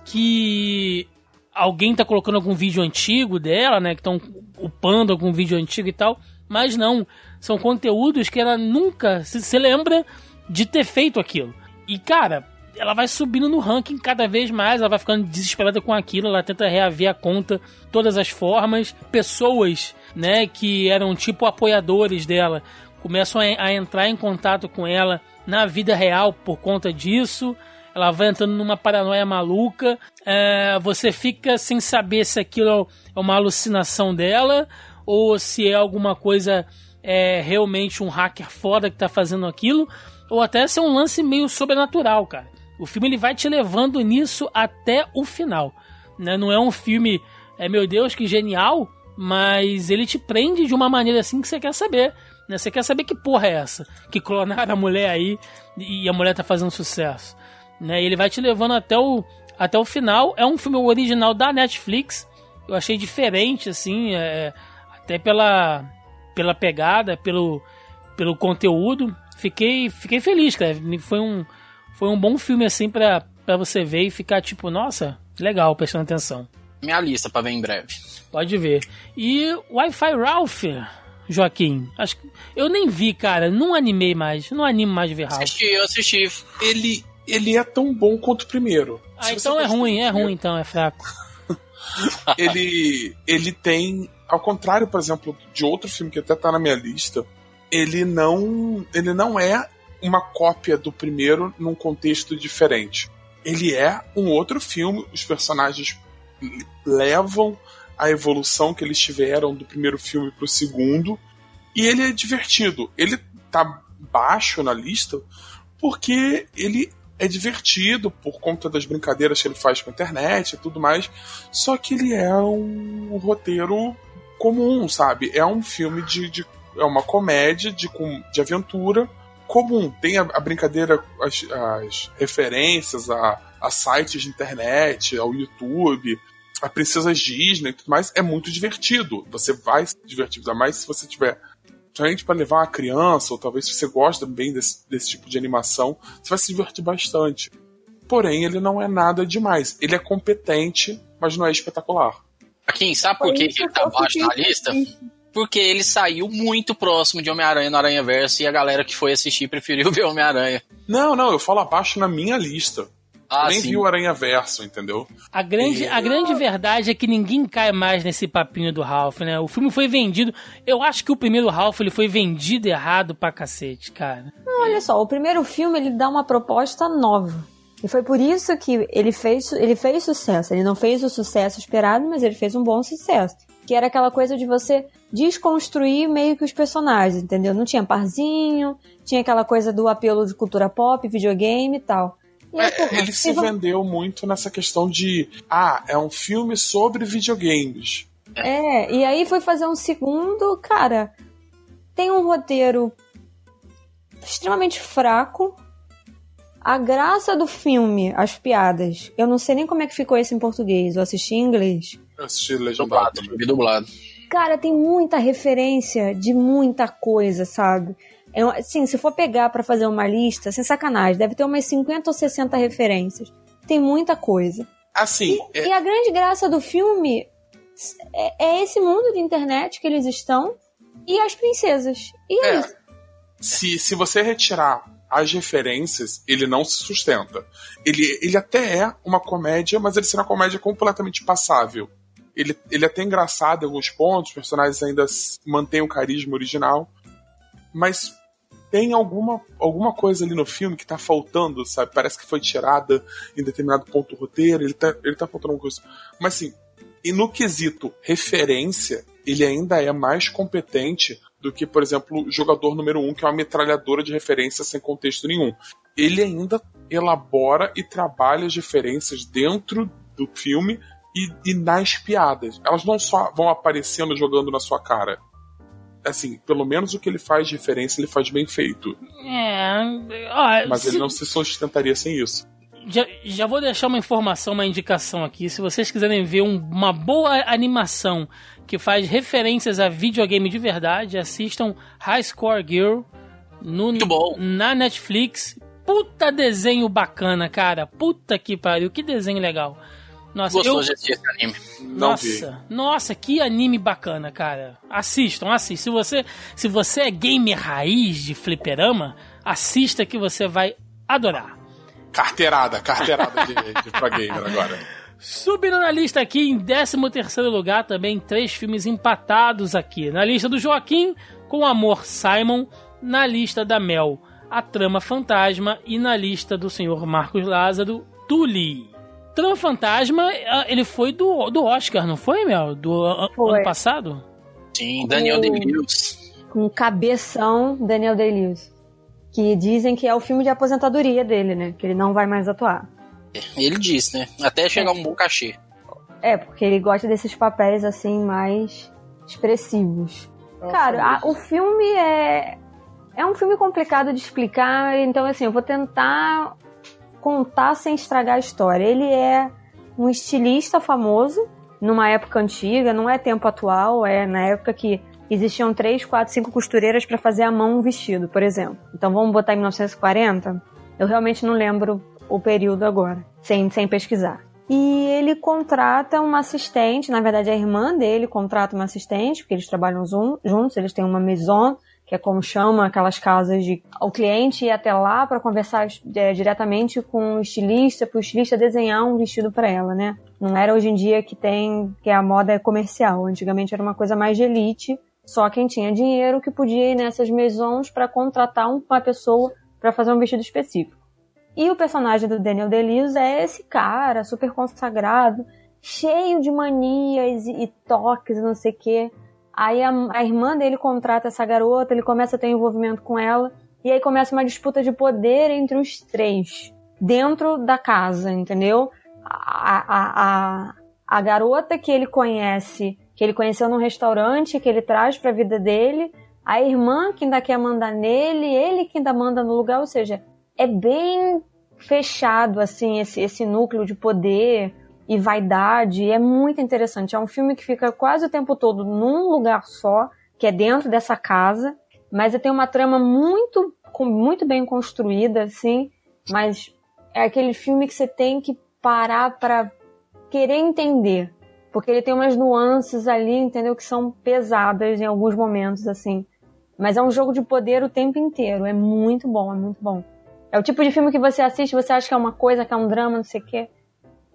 que alguém tá colocando algum vídeo antigo dela, né? Que estão upando algum vídeo antigo e tal. Mas não. São conteúdos que ela nunca se, se lembra de ter feito aquilo. E, cara, ela vai subindo no ranking cada vez mais, ela vai ficando desesperada com aquilo, ela tenta reaver a conta todas as formas. Pessoas, né, que eram tipo apoiadores dela, começam a, a entrar em contato com ela na vida real por conta disso. Ela vai entrando numa paranoia maluca. É, você fica sem saber se aquilo é uma alucinação dela ou se é alguma coisa é realmente um hacker foda que tá fazendo aquilo, ou até se é um lance meio sobrenatural, cara. O filme ele vai te levando nisso até o final. Né? Não é um filme, é meu Deus, que genial, mas ele te prende de uma maneira assim que você quer saber. Né? Você quer saber que porra é essa? Que clonaram a mulher aí e a mulher tá fazendo sucesso. Né? Ele vai te levando até o, até o final. É um filme original da Netflix. Eu achei diferente, assim, é, até pela, pela pegada, pelo, pelo conteúdo. Fiquei, fiquei feliz, cara. Foi um, foi um bom filme, assim, pra, pra você ver e ficar tipo, nossa, legal, prestando atenção. Minha lista pra ver em breve. Pode ver. E Wi-Fi Ralph, Joaquim. Acho que eu nem vi, cara. Não animei mais. Não animo mais de ver Ralph. Assisti, eu assisti. Ele, ele é tão bom quanto o primeiro. Ah, então é ruim, é ruim, então, é fraco. ele, ele tem, ao contrário, por exemplo, de outro filme que até tá na minha lista, ele não, ele não é uma cópia do primeiro num contexto diferente. Ele é um outro filme, os personagens levam a evolução que eles tiveram do primeiro filme pro segundo, e ele é divertido. Ele tá baixo na lista porque ele é divertido por conta das brincadeiras que ele faz com a internet e tudo mais. Só que ele é um roteiro comum, sabe? É um filme de. de é uma comédia de, de aventura comum. Tem a, a brincadeira, as, as referências a, a, sites de internet, ao YouTube, a princesas Disney e tudo mais. É muito divertido. Você vai se divertir, ainda mais se você tiver. Principalmente para levar uma criança, ou talvez se você gosta bem desse, desse tipo de animação, você vai se divertir bastante. Porém, ele não é nada demais. Ele é competente, mas não é espetacular. Aqui, sabe por que ele tá abaixo na lista? porque ele saiu muito próximo de Homem-Aranha no Aranha Verso e a galera que foi assistir preferiu ver Homem-Aranha. Não, não, eu falo abaixo na minha lista. Ah, nem sim. vi o Aranha Verso, entendeu? A grande, e... a grande verdade é que ninguém cai mais nesse papinho do Ralph, né? O filme foi vendido. Eu acho que o primeiro Ralph ele foi vendido errado pra cacete, cara. Não, olha só, o primeiro filme ele dá uma proposta nova. E foi por isso que ele fez, ele fez sucesso. Ele não fez o sucesso esperado, mas ele fez um bom sucesso. Que era aquela coisa de você desconstruir meio que os personagens, entendeu? Não tinha parzinho, tinha aquela coisa do apelo de cultura pop, videogame e tal. É, ele se vendeu muito nessa questão de ah, é um filme sobre videogames. É, e aí foi fazer um segundo, cara, tem um roteiro extremamente fraco. A graça do filme, as piadas, eu não sei nem como é que ficou isso em português, eu assisti em inglês. Eu assisti legendado. Dublado, vi dublado. Cara, tem muita referência de muita coisa, sabe? É, sim, se for pegar para fazer uma lista, sem sacanagem, deve ter umas 50 ou 60 referências. Tem muita coisa. Assim. E, é... e a grande graça do filme é, é, esse mundo de internet que eles estão e as princesas. E é, é isso. Se, se você retirar as referências, ele não se sustenta. Ele, ele até é uma comédia, mas ele será uma comédia completamente passável. Ele, ele é até engraçado em alguns pontos, os personagens ainda mantêm o carisma original, mas tem alguma, alguma coisa ali no filme que tá faltando, sabe? Parece que foi tirada em determinado ponto do roteiro, ele tá, ele tá faltando alguma coisa. Mas assim, e no quesito referência, ele ainda é mais competente do que, por exemplo, o jogador número um, que é uma metralhadora de referência sem contexto nenhum. Ele ainda elabora e trabalha as referências dentro do filme e, e nas piadas. Elas não só vão aparecendo jogando na sua cara. Assim, pelo menos o que ele faz de referência, ele faz bem feito. É. Ó, Mas se... ele não se sustentaria sem isso. já, já vou deixar uma informação, uma indicação aqui. Se vocês quiserem ver um- uma boa animação que faz referências a videogame de verdade, assistam High Score Girl no, Muito bom. na Netflix. Puta desenho bacana, cara. Puta que pariu, que desenho legal. Nossa, Gostou eu, de assistir esse anime? Não vi. nossa, nossa, que anime bacana, cara. Assistam, assistam. Se você, se você é gamer raiz de fliperama, assista que você vai adorar. Carteirada, carteirada de, de pra gamer agora. Subindo na lista aqui, em 13 lugar também, três filmes empatados aqui. Na lista do Joaquim, com Amor Simon. Na lista da Mel, A Trama Fantasma. E na lista do senhor Marcos Lázaro, Tully. Trama Fantasma, ah, ele foi do, do Oscar, não foi, Mel? Do Foi. ano passado? Sim, Daniel Day-Lewis. Com cabeção Daniel Day-Lewis. Que dizem que é o filme de aposentadoria dele, né? Que ele não vai mais atuar. Ele disse, né? Até chegar um bom cachê. É, porque ele gosta desses papéis assim mais expressivos. Cara, a- o filme é é um filme complicado de explicar, então assim, eu vou tentar contar sem estragar a história. Ele é um estilista famoso numa época antiga, não é tempo atual, é na época que existiam três, quatro, cinco costureiras para fazer à mão um vestido, por exemplo. Então vamos botar em 1940. Eu realmente não lembro o período agora, sem, sem pesquisar. E ele contrata uma assistente, na verdade a irmã dele contrata uma assistente, porque eles trabalham juntos, eles têm uma maison, que é como chama aquelas casas de o cliente ir até lá para conversar é, diretamente com o estilista, para o estilista desenhar um vestido para ela, né? Não era hoje em dia que tem que a moda é comercial. Antigamente era uma coisa mais de elite, só quem tinha dinheiro que podia ir nessas maisons para contratar um- uma pessoa para fazer um vestido específico. E o personagem do Daniel Day-Lewis é esse cara super consagrado, cheio de manias e, e toques não sei o quê. Aí a, a irmã dele contrata essa garota, ele começa a ter envolvimento com ela, e aí começa uma disputa de poder entre os três, dentro da casa, entendeu? A, a, a, a garota que ele conhece, que ele conheceu num restaurante, que ele traz pra vida dele, a irmã que ainda quer mandar nele, ele que ainda manda no lugar, ou seja, é bem fechado, assim, esse, esse núcleo de poder e vaidade. É muito interessante. É um filme que fica quase o tempo todo num lugar só, que é dentro dessa casa, mas tem uma trama muito, muito bem construída, assim, mas é aquele filme que você tem que parar pra querer entender. Porque ele tem umas nuances ali, entendeu? Que são pesadas em alguns momentos, assim. Mas é um jogo de poder o tempo inteiro. É muito bom, é muito bom. É o tipo de filme que você assiste, você acha que é uma coisa, que é um drama, não sei o quê.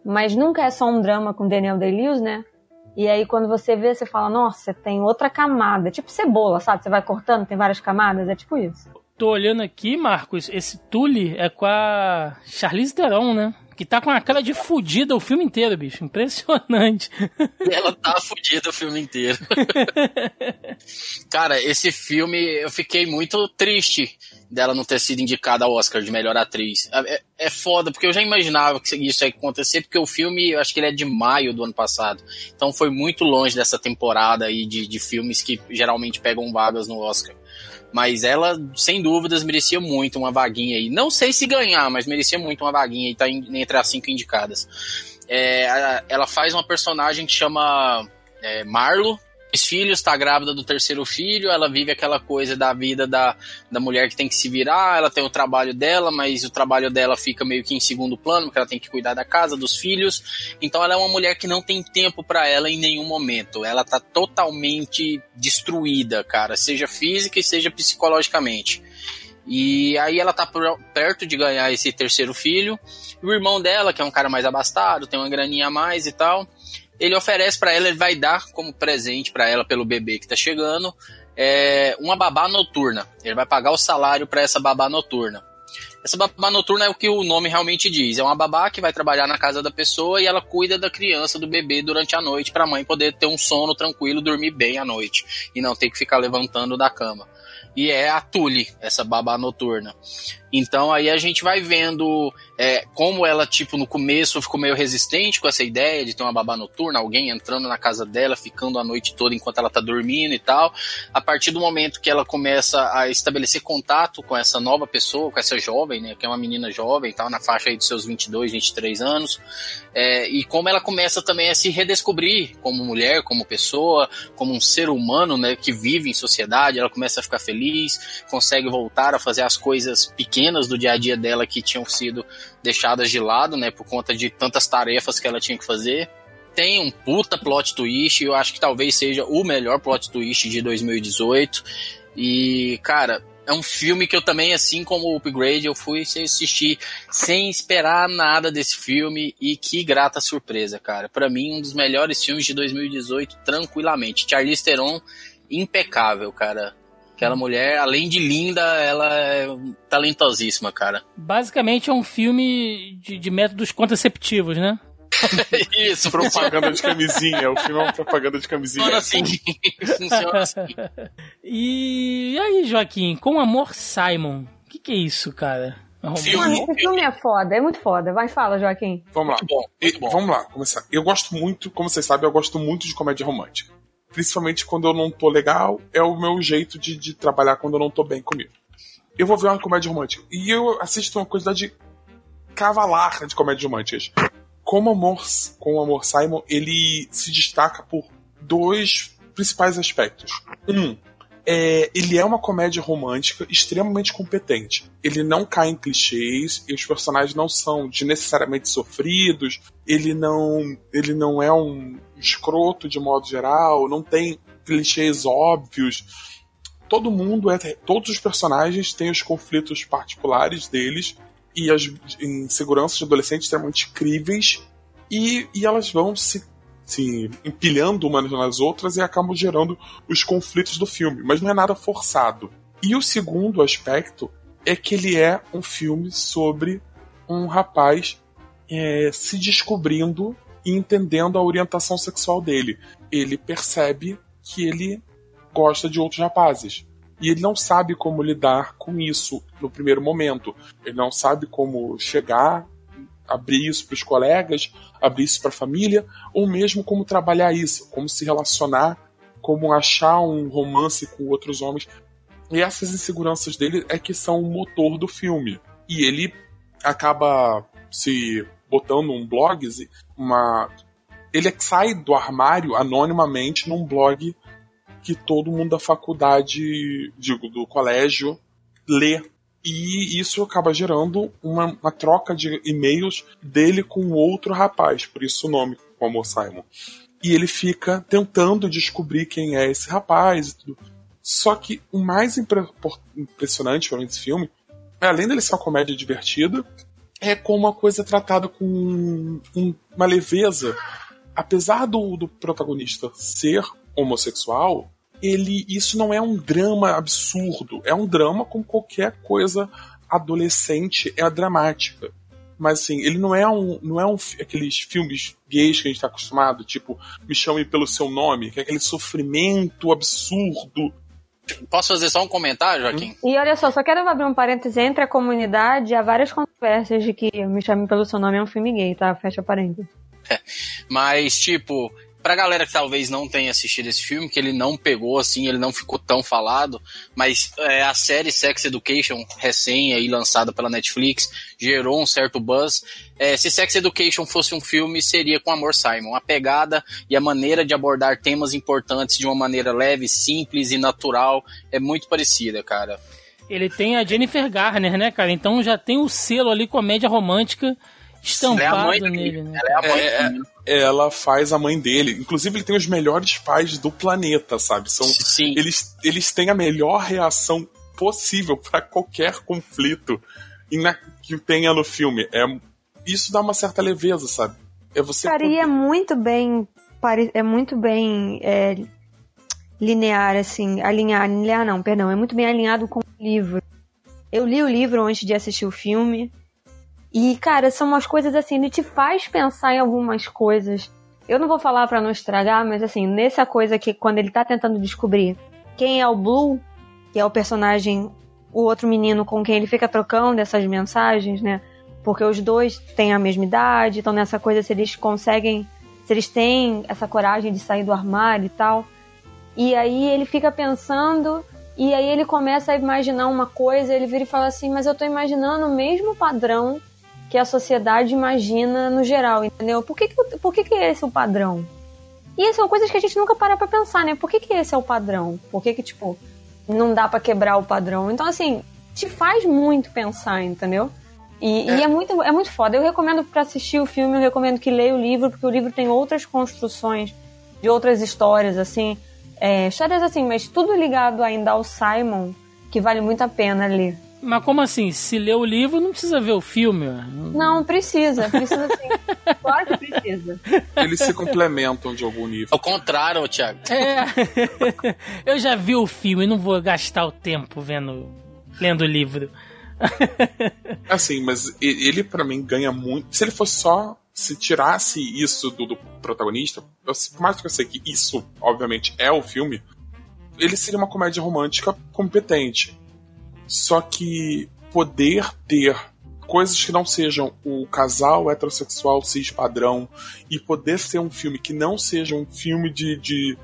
Mas nunca é só um drama com Daniel Day-Lewis, né? E aí quando você vê, você fala, nossa, tem outra camada. Tipo cebola, sabe? Você vai cortando, tem várias camadas, é tipo isso. Tô olhando aqui, Marcos, esse Tully é com a Charlize Theron, né? Que tá com a cara de fudida o filme inteiro, bicho. Impressionante. Ela tá fodida o filme inteiro. Cara, esse filme eu fiquei muito triste dela não ter sido indicada ao Oscar de melhor atriz. É, é foda, porque eu já imaginava que isso ia acontecer, porque o filme, eu acho que ele é de maio do ano passado. Então foi muito longe dessa temporada aí de, de filmes que geralmente pegam vagas no Oscar. Mas ela, sem dúvidas, merecia muito uma vaguinha aí. Não sei se ganhar, mas merecia muito uma vaguinha e tá entre as cinco indicadas. É, ela faz uma personagem que chama é, Marlo. Os filhos, tá grávida do terceiro filho, ela vive aquela coisa da vida da, da mulher que tem que se virar, ela tem o trabalho dela, mas o trabalho dela fica meio que em segundo plano, porque ela tem que cuidar da casa, dos filhos. Então ela é uma mulher que não tem tempo pra ela em nenhum momento. Ela tá totalmente destruída, cara, seja física e seja psicologicamente. E aí ela tá perto de ganhar esse terceiro filho. E o irmão dela, que é um cara mais abastado, tem uma graninha a mais e tal, ele oferece pra ela, ele vai dar como presente pra ela pelo bebê que tá chegando, é, uma babá noturna. Ele vai pagar o salário pra essa babá noturna. Essa babá noturna é o que o nome realmente diz. É uma babá que vai trabalhar na casa da pessoa e ela cuida da criança, do bebê durante a noite pra mãe poder ter um sono tranquilo, dormir bem à noite e não ter que ficar levantando da cama. E é a Tully, essa babá noturna. Então aí a gente vai vendo é, como ela, tipo, no começo ficou meio resistente com essa ideia de ter uma babá noturna, alguém entrando na casa dela, ficando a noite toda enquanto ela tá dormindo e tal. A partir do momento que ela começa a estabelecer contato com essa nova pessoa, com essa jovem, né, que é uma menina jovem, tal, na faixa aí de seus 22, 23 anos, é, e como ela começa também a se redescobrir como mulher, como pessoa, como um ser humano, né, que vive em sociedade, ela começa a ficar feliz, consegue voltar a fazer as coisas pequenas pequenas do dia a dia dela que tinham sido deixadas de lado, né, por conta de tantas tarefas que ela tinha que fazer. Tem um puta plot twist, eu acho que talvez seja o melhor plot twist de 2018. E, cara, é um filme que eu também, assim como o Upgrade, eu fui assistir sem esperar nada desse filme e que grata surpresa, cara. Para mim, um dos melhores filmes de 2018, tranquilamente. Charlize Theron, impecável, cara. Aquela mulher, além de linda, ela é talentosíssima, cara. Basicamente é um filme de, de métodos contraceptivos, né? Isso, propaganda de camisinha. O filme é uma propaganda de camisinha. Funciona assim. Funciona assim. E aí, Joaquim, com Amor Simon, o que, que é isso, cara? Filme, esse filme é foda, é muito foda. Vai, fala, Joaquim. Vamos lá. Bom, bom. Vamos lá, começar. Eu gosto muito, como vocês sabem, eu gosto muito de comédia romântica principalmente quando eu não tô legal, é o meu jeito de, de trabalhar quando eu não tô bem comigo. Eu vou ver uma comédia romântica. E eu assisto uma quantidade cavalar de comédias românticas. Como Amor, com Amor Simon, ele se destaca por dois principais aspectos. Um, é, ele é uma comédia romântica extremamente competente. Ele não cai em clichês, os personagens não são desnecessariamente sofridos, ele não, ele não é um escroto de modo geral, não tem clichês óbvios. Todo mundo é. Todos os personagens têm os conflitos particulares deles e as inseguranças de adolescentes extremamente críveis e, e elas vão se se empilhando umas nas outras e acabam gerando os conflitos do filme, mas não é nada forçado. E o segundo aspecto é que ele é um filme sobre um rapaz é, se descobrindo entendendo a orientação sexual dele. Ele percebe que ele gosta de outros rapazes. E ele não sabe como lidar com isso no primeiro momento. Ele não sabe como chegar abrir isso para os colegas, abrir isso para a família, ou mesmo como trabalhar isso, como se relacionar, como achar um romance com outros homens. E essas inseguranças dele é que são o motor do filme. E ele acaba se botando um blog, uma ele sai do armário anonimamente num blog que todo mundo da faculdade, digo, do colégio lê e isso acaba gerando uma, uma troca de e-mails dele com outro rapaz, por isso o nome, o Amor Simon. E ele fica tentando descobrir quem é esse rapaz e tudo. Só que o mais impre impressionante para mim desse filme, é, além dele ser uma comédia divertida, é como uma coisa tratada com uma leveza. Apesar do, do protagonista ser homossexual, ele isso não é um drama absurdo, é um drama como qualquer coisa adolescente é dramática. Mas assim, ele não é um não é um aqueles filmes gays que a gente está acostumado, tipo, me chame pelo seu nome, que é aquele sofrimento absurdo. Posso fazer só um comentário, Joaquim? E olha só, só quero abrir um parêntese entre a comunidade, há várias conversas de que Me Chame Pelo Seu Nome é um filme gay, tá? Fecha parênteses. É, mas, tipo, pra galera que talvez não tenha assistido esse filme, que ele não pegou assim, ele não ficou tão falado, mas é, a série Sex Education, recém aí lançada pela Netflix, gerou um certo buzz. É, se Sex Education fosse um filme, seria com Amor Simon. A pegada e a maneira de abordar temas importantes de uma maneira leve, simples e natural é muito parecida, cara. Ele tem a Jennifer Garner, né, cara? Então já tem o selo ali comédia romântica estampado é nele, né? Ela é a mãe É, é, ela faz a mãe dele. Inclusive, ele tem os melhores pais do planeta, sabe? São, Sim. Eles, eles têm a melhor reação possível para qualquer conflito na, que tenha no filme. É, isso dá uma certa leveza, sabe? É você. Cara, e é muito bem. É muito bem. é, linear, assim. Alinhar. Linear não, perdão. É muito bem alinhado com o livro. Eu li o livro antes de assistir o filme. E, cara, são umas coisas assim, ele te faz pensar em algumas coisas. Eu não vou falar pra não estragar, mas assim, nessa coisa que quando ele tá tentando descobrir quem é o Blue, que é o personagem o outro menino com quem ele fica trocando essas mensagens, né? Porque os dois têm a mesma idade, então nessa coisa se eles conseguem, se eles têm essa coragem de sair do armário e tal. E aí ele fica pensando e aí ele começa a imaginar uma coisa, ele vira e fala assim: "Mas eu tô imaginando o mesmo padrão que a sociedade imagina no geral, entendeu? Por que que, por que, que esse é o padrão? E são coisas que a gente nunca para pra pensar, né? Por que, que esse é o padrão? Por que que, tipo, não dá para quebrar o padrão? Então, assim, te faz muito pensar, entendeu? E é. e é, muito, é muito foda. Eu recomendo para assistir o filme, eu recomendo que leia o livro, porque o livro tem outras construções de outras histórias, assim. É, histórias assim, mas tudo ligado ainda ao Simon, que vale muito a pena ler. Mas como assim? Se lê o livro, não precisa ver o filme? Não, precisa. Precisa sim. claro que precisa. Eles se complementam de algum nível. Ao contrário, Thiago. É. Eu já vi o filme, não vou gastar o tempo vendo, lendo o livro. Assim, mas ele para mim ganha muito. Se ele fosse só. Se tirasse isso do, do protagonista, eu, por mais que eu sei que isso, obviamente, é o filme, ele seria uma comédia romântica competente só que poder ter coisas que não sejam o casal heterossexual cis padrão e poder ser um filme que não seja um filme de, de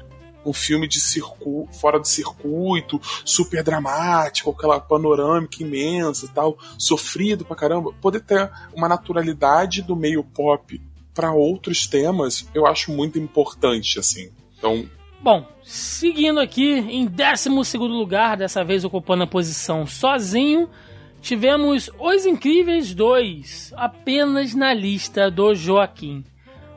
um filme de circuito, fora do circuito, super dramático, aquela panorâmica imensa tal, sofrido pra caramba, poder ter uma naturalidade do meio pop para outros temas, eu acho muito importante, assim. Então, Bom, seguindo aqui, em 12 lugar, dessa vez ocupando a posição sozinho, tivemos Os Incríveis 2, apenas na lista do Joaquim.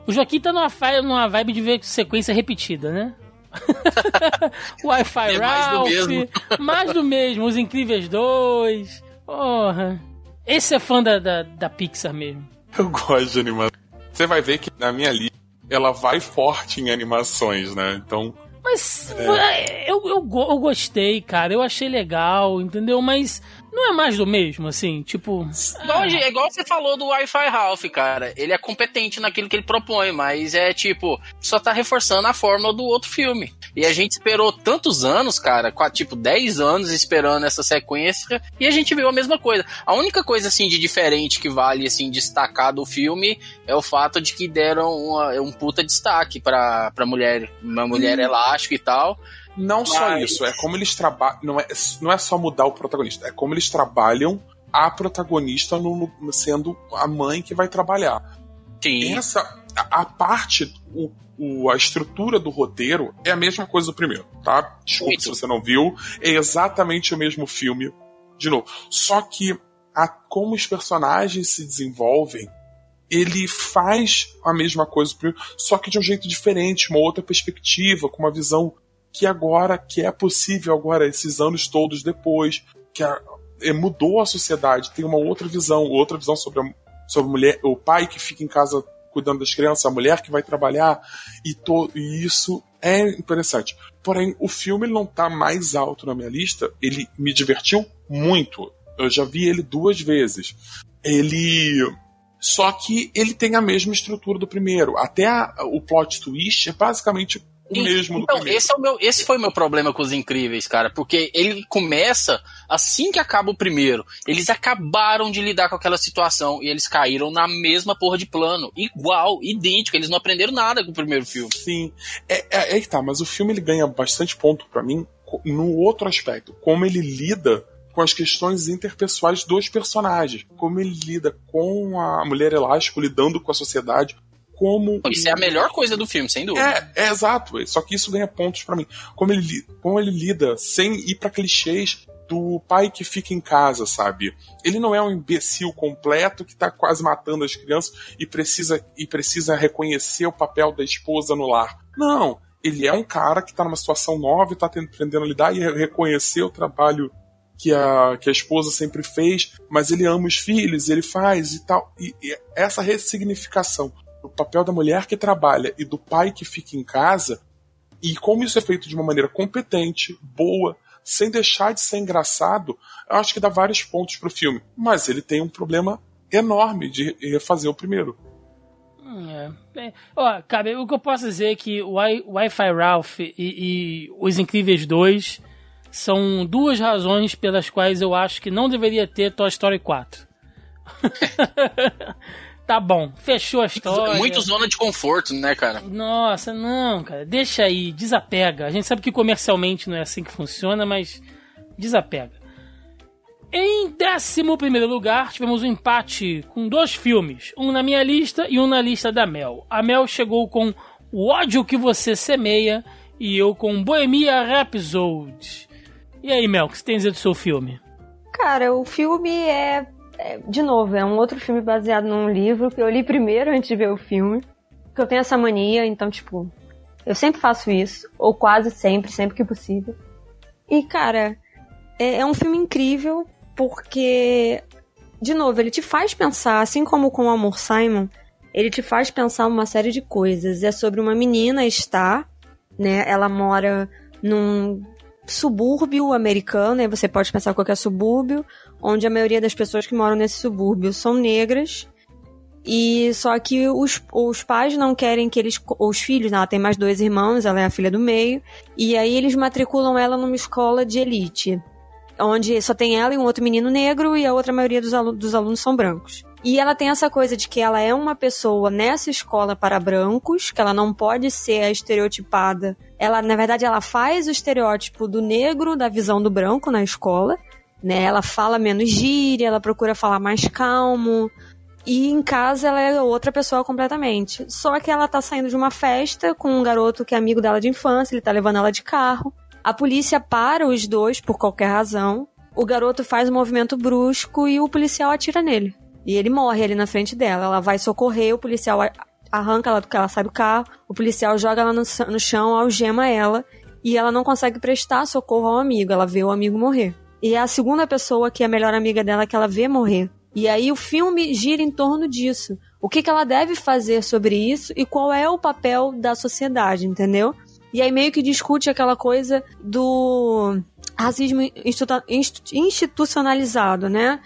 O Joaquim tá numa, numa vibe de ver sequência repetida, né? Wi-Fi é Ralph, mais do mesmo. mais do mesmo, Os Incríveis 2. Porra. Esse é fã da, da, da Pixar mesmo. Eu gosto de animação. Você vai ver que na minha lista ela vai forte em animações, né? Então. Mas é. eu, eu, eu gostei, cara. Eu achei legal, entendeu? Mas não é mais do mesmo, assim, tipo. Igual, é igual você falou do Wi-Fi Ralph, cara. Ele é competente naquilo que ele propõe, mas é tipo, só tá reforçando a fórmula do outro filme. E a gente esperou tantos anos, cara, tipo 10 anos esperando essa sequência, e a gente viu a mesma coisa. A única coisa assim de diferente que vale assim destacar do filme é o fato de que deram uma, um puta destaque pra, pra mulher, uma mulher hum. elástica e tal. Não Mas... só isso, é como eles trabalham. Não é, não é só mudar o protagonista, é como eles trabalham a protagonista no, no, sendo a mãe que vai trabalhar. Sim. Essa, a, a parte, o, o, a estrutura do roteiro é a mesma coisa do primeiro, tá? Desculpa Muito. se você não viu. É exatamente o mesmo filme, de novo. Só que a, como os personagens se desenvolvem, ele faz a mesma coisa, só que de um jeito diferente, uma outra perspectiva, com uma visão que agora que é possível agora esses anos todos depois que a, é, mudou a sociedade tem uma outra visão outra visão sobre a, sobre a mulher o pai que fica em casa cuidando das crianças a mulher que vai trabalhar e, to, e isso é interessante. Porém o filme não está mais alto na minha lista ele me divertiu muito. Eu já vi ele duas vezes. Ele só que ele tem a mesma estrutura do primeiro. Até a, o plot twist é basicamente mesmo então, esse, é o meu, esse foi o meu problema com os Incríveis, cara, porque ele começa assim que acaba o primeiro. Eles acabaram de lidar com aquela situação e eles caíram na mesma porra de plano. Igual, idêntico. Eles não aprenderam nada com o primeiro filme. Sim. É, é, é que tá, mas o filme ele ganha bastante ponto para mim no outro aspecto. Como ele lida com as questões interpessoais dos personagens. Como ele lida com a mulher elástico lidando com a sociedade, como. Isso é a melhor coisa do filme, sem dúvida. É, é exato. Só que isso ganha pontos para mim. Como ele, como ele lida sem ir para clichês do pai que fica em casa, sabe? Ele não é um imbecil completo que tá quase matando as crianças e precisa, e precisa reconhecer o papel da esposa no lar. Não. Ele é um cara que tá numa situação nova e tá aprendendo a lidar e reconhecer o trabalho que a, que a esposa sempre fez, mas ele ama os filhos, ele faz e tal. E, e essa ressignificação do papel da mulher que trabalha e do pai que fica em casa, e como isso é feito de uma maneira competente, boa, sem deixar de ser engraçado, eu acho que dá vários pontos pro filme. Mas ele tem um problema enorme de refazer o primeiro. Hum, é. é. Ó, cara, o que eu posso dizer é que o Wi-Fi Ralph e, e, Os Incríveis 2 são duas razões pelas quais eu acho que não deveria ter Toy Story 4. tá bom, fechou a história. Muito zona de conforto, né, cara? Nossa, não, cara, deixa aí, desapega. A gente sabe que comercialmente não é assim que funciona, mas desapega. Em 11 lugar, tivemos um empate com dois filmes, um na minha lista e um na lista da Mel. A Mel chegou com O ódio que você semeia e eu com Bohemia Rhapsody. E aí, Mel, o que você tem a dizer do seu filme? Cara, o filme é, é, De novo, é um outro filme baseado num livro que eu li primeiro antes de ver o filme. Que eu tenho essa mania, então, tipo. Eu sempre faço isso, ou quase sempre, sempre que possível. E, cara, é, é um filme incrível porque, de novo, ele te faz pensar, assim como com o Amor Simon, ele te faz pensar uma série de coisas. É sobre uma menina, Star, né? Ela mora num subúrbio americano, né? Você pode pensar qualquer subúrbio, onde a maioria das pessoas que moram nesse subúrbio são negras. E só que os, os pais não querem que eles. Os filhos, né? ela tem mais dois irmãos, ela é a filha do meio. E aí eles matriculam ela numa escola de elite. Onde só tem ela e um outro menino negro e a outra maioria dos, alu dos alunos são brancos. E ela tem essa coisa de que ela é uma pessoa nessa escola para brancos, que ela não pode ser a estereotipada. Ela, na verdade, ela faz o estereótipo do negro da visão do branco na escola, né? Ela fala menos gíria, ela procura falar mais calmo. E em casa ela é outra pessoa completamente. Só que ela tá saindo de uma festa com um garoto que é amigo dela de infância, ele tá levando ela de carro. A polícia para os dois por qualquer razão. O garoto faz um movimento brusco e o policial atira nele. E ele morre ali na frente dela. Ela vai socorrer, o policial arranca ela do que ela sai do carro, o policial joga ela no, no chão, algema ela e ela não consegue prestar socorro ao amigo. Ela vê o amigo morrer. E é a segunda pessoa que é a melhor amiga dela que ela vê morrer. E aí o filme gira em torno disso. O que, que ela deve fazer sobre isso e qual é o papel da sociedade, entendeu? E aí meio que discute aquela coisa do racismo institucionalizado, né?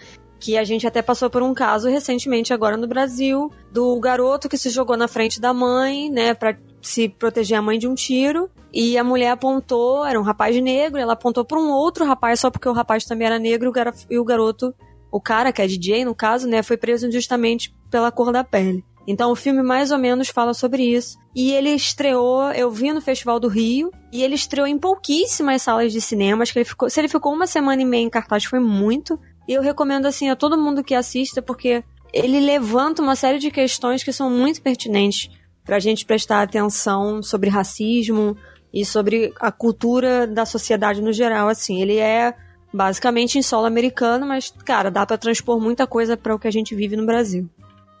Que a gente até passou por um caso recentemente agora no Brasil do garoto que se jogou na frente da mãe, né, para se proteger a mãe de um tiro. E a mulher apontou, era um rapaz negro, ela apontou para um outro rapaz só porque o rapaz também era negro e o garoto, o cara que é DJ no caso, né, foi preso injustamente pela cor da pele. Então o filme mais ou menos fala sobre isso. E ele estreou, eu vi no Festival do Rio, e ele estreou em pouquíssimas salas de cinema. Acho que ele ficou. Se ele ficou uma semana e meia em cartaz, foi muito. E eu recomendo assim a todo mundo que assista, porque ele levanta uma série de questões que são muito pertinentes para a gente prestar atenção sobre racismo e sobre a cultura da sociedade no geral. Assim, ele é basicamente em solo americano, mas cara, dá para transpor muita coisa para o que a gente vive no Brasil.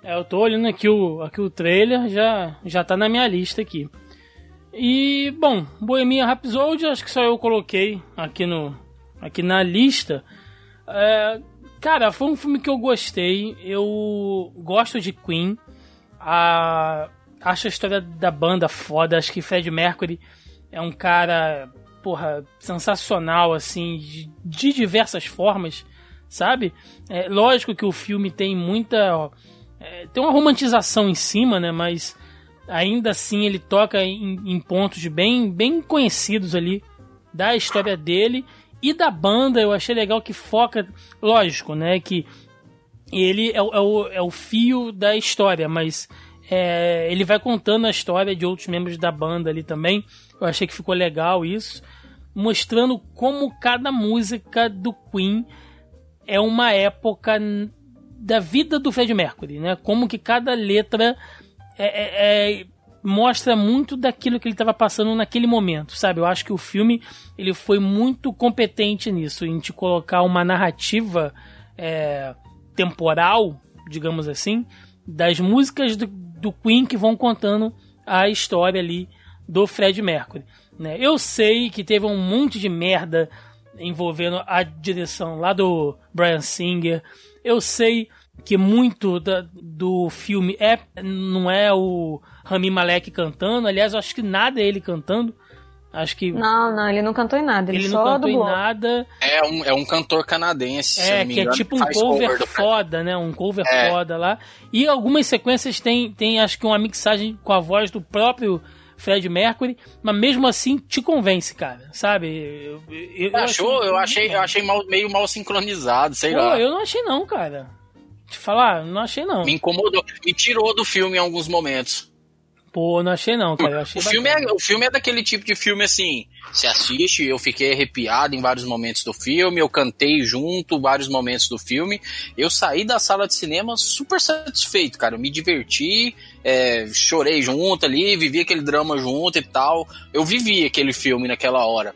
É, eu tô olhando aqui o, aqui o trailer, já, já tá na minha lista aqui. E, bom, Bohemian Rhapsody, acho que só eu coloquei aqui, no, aqui na lista. É, cara, foi um filme que eu gostei. Eu gosto de Queen. A, acho a história da banda foda. Acho que Fred Mercury é um cara, porra, sensacional, assim, de, de diversas formas, sabe? É, lógico que o filme tem muita. É, tem uma romantização em cima, né? Mas ainda assim ele toca em, em pontos bem, bem conhecidos ali da história dele e da banda, eu achei legal que foca, lógico, né? Que ele é, é, o, é o fio da história, mas é, ele vai contando a história de outros membros da banda ali também. Eu achei que ficou legal isso. Mostrando como cada música do Queen é uma época da vida do Fred Mercury, né? Como que cada letra é, é, é mostra muito daquilo que ele estava passando naquele momento, sabe? Eu acho que o filme ele foi muito competente nisso, em te colocar uma narrativa é, temporal, digamos assim, das músicas do, do, Queen que vão contando a história ali do Fred Mercury. Né? Eu sei que teve um monte de merda envolvendo a direção lá do Brian Singer. Eu sei que muito da, do filme é não é o Rami Malek cantando. Aliás, eu acho que nada é ele cantando. Acho que. Não, não, ele não cantou em nada. Ele, ele não cantou em nada. É um, é um cantor canadense. É, que é tipo um cover, cover foda, né? Um cover é. foda lá. E algumas sequências tem, tem, acho que uma mixagem com a voz do próprio Fred Mercury, mas mesmo assim te convence, cara, sabe? Eu, eu, eu Achou? achei- Eu achei, eu achei mal- meio mal sincronizado, sei Pô, lá. eu não achei não, cara. Te falar, não achei não. Me incomodou, me tirou do filme em alguns momentos. Pô, não achei não, cara. Eu achei O filme, é, o filme é daquele tipo de filme assim. Você assiste, eu fiquei arrepiado em vários momentos do filme, eu cantei junto vários momentos do filme. Eu saí da sala de cinema super satisfeito, cara. Eu me diverti, é, chorei junto ali, vivi aquele drama junto e tal. Eu vivi aquele filme naquela hora.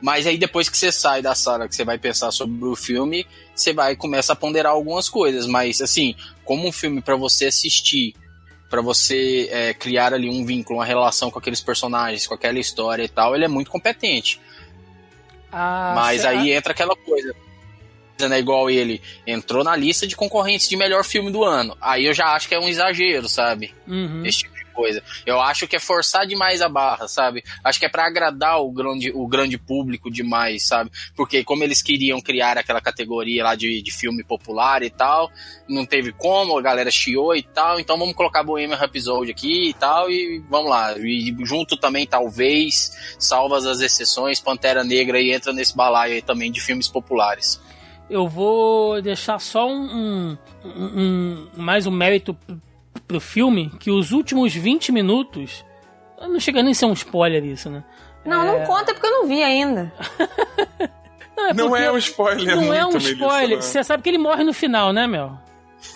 Mas aí depois que você sai da sala, que você vai pensar sobre o filme, você vai começa a ponderar algumas coisas. Mas assim, como um filme pra você assistir Pra você é, criar ali um vínculo, uma relação com aqueles personagens, com aquela história e tal, ele é muito competente. Ah, Mas será? aí entra aquela coisa. Né, igual ele entrou na lista de concorrentes de melhor filme do ano. Aí eu já acho que é um exagero, sabe? Uhum. Esse tipo coisa. Eu acho que é forçar demais a barra, sabe? Acho que é pra agradar o grande, o grande público demais, sabe? Porque como eles queriam criar aquela categoria lá de, de filme popular e tal, não teve como, a galera chiou e tal, então vamos colocar Bohemian Rhapsody aqui e tal, e vamos lá. E junto também, talvez, salvas as exceções, Pantera Negra aí entra nesse balaio aí também de filmes populares. Eu vou deixar só um, um- um- mais um mérito pro filme, que os últimos 20 minutos. Não chega nem a ser um spoiler isso, né? Não, não conta porque eu não vi ainda. Não é, Não é um spoiler Não é um muito, Melissa, spoiler. né? Você sabe que ele morre no final, né, Mel?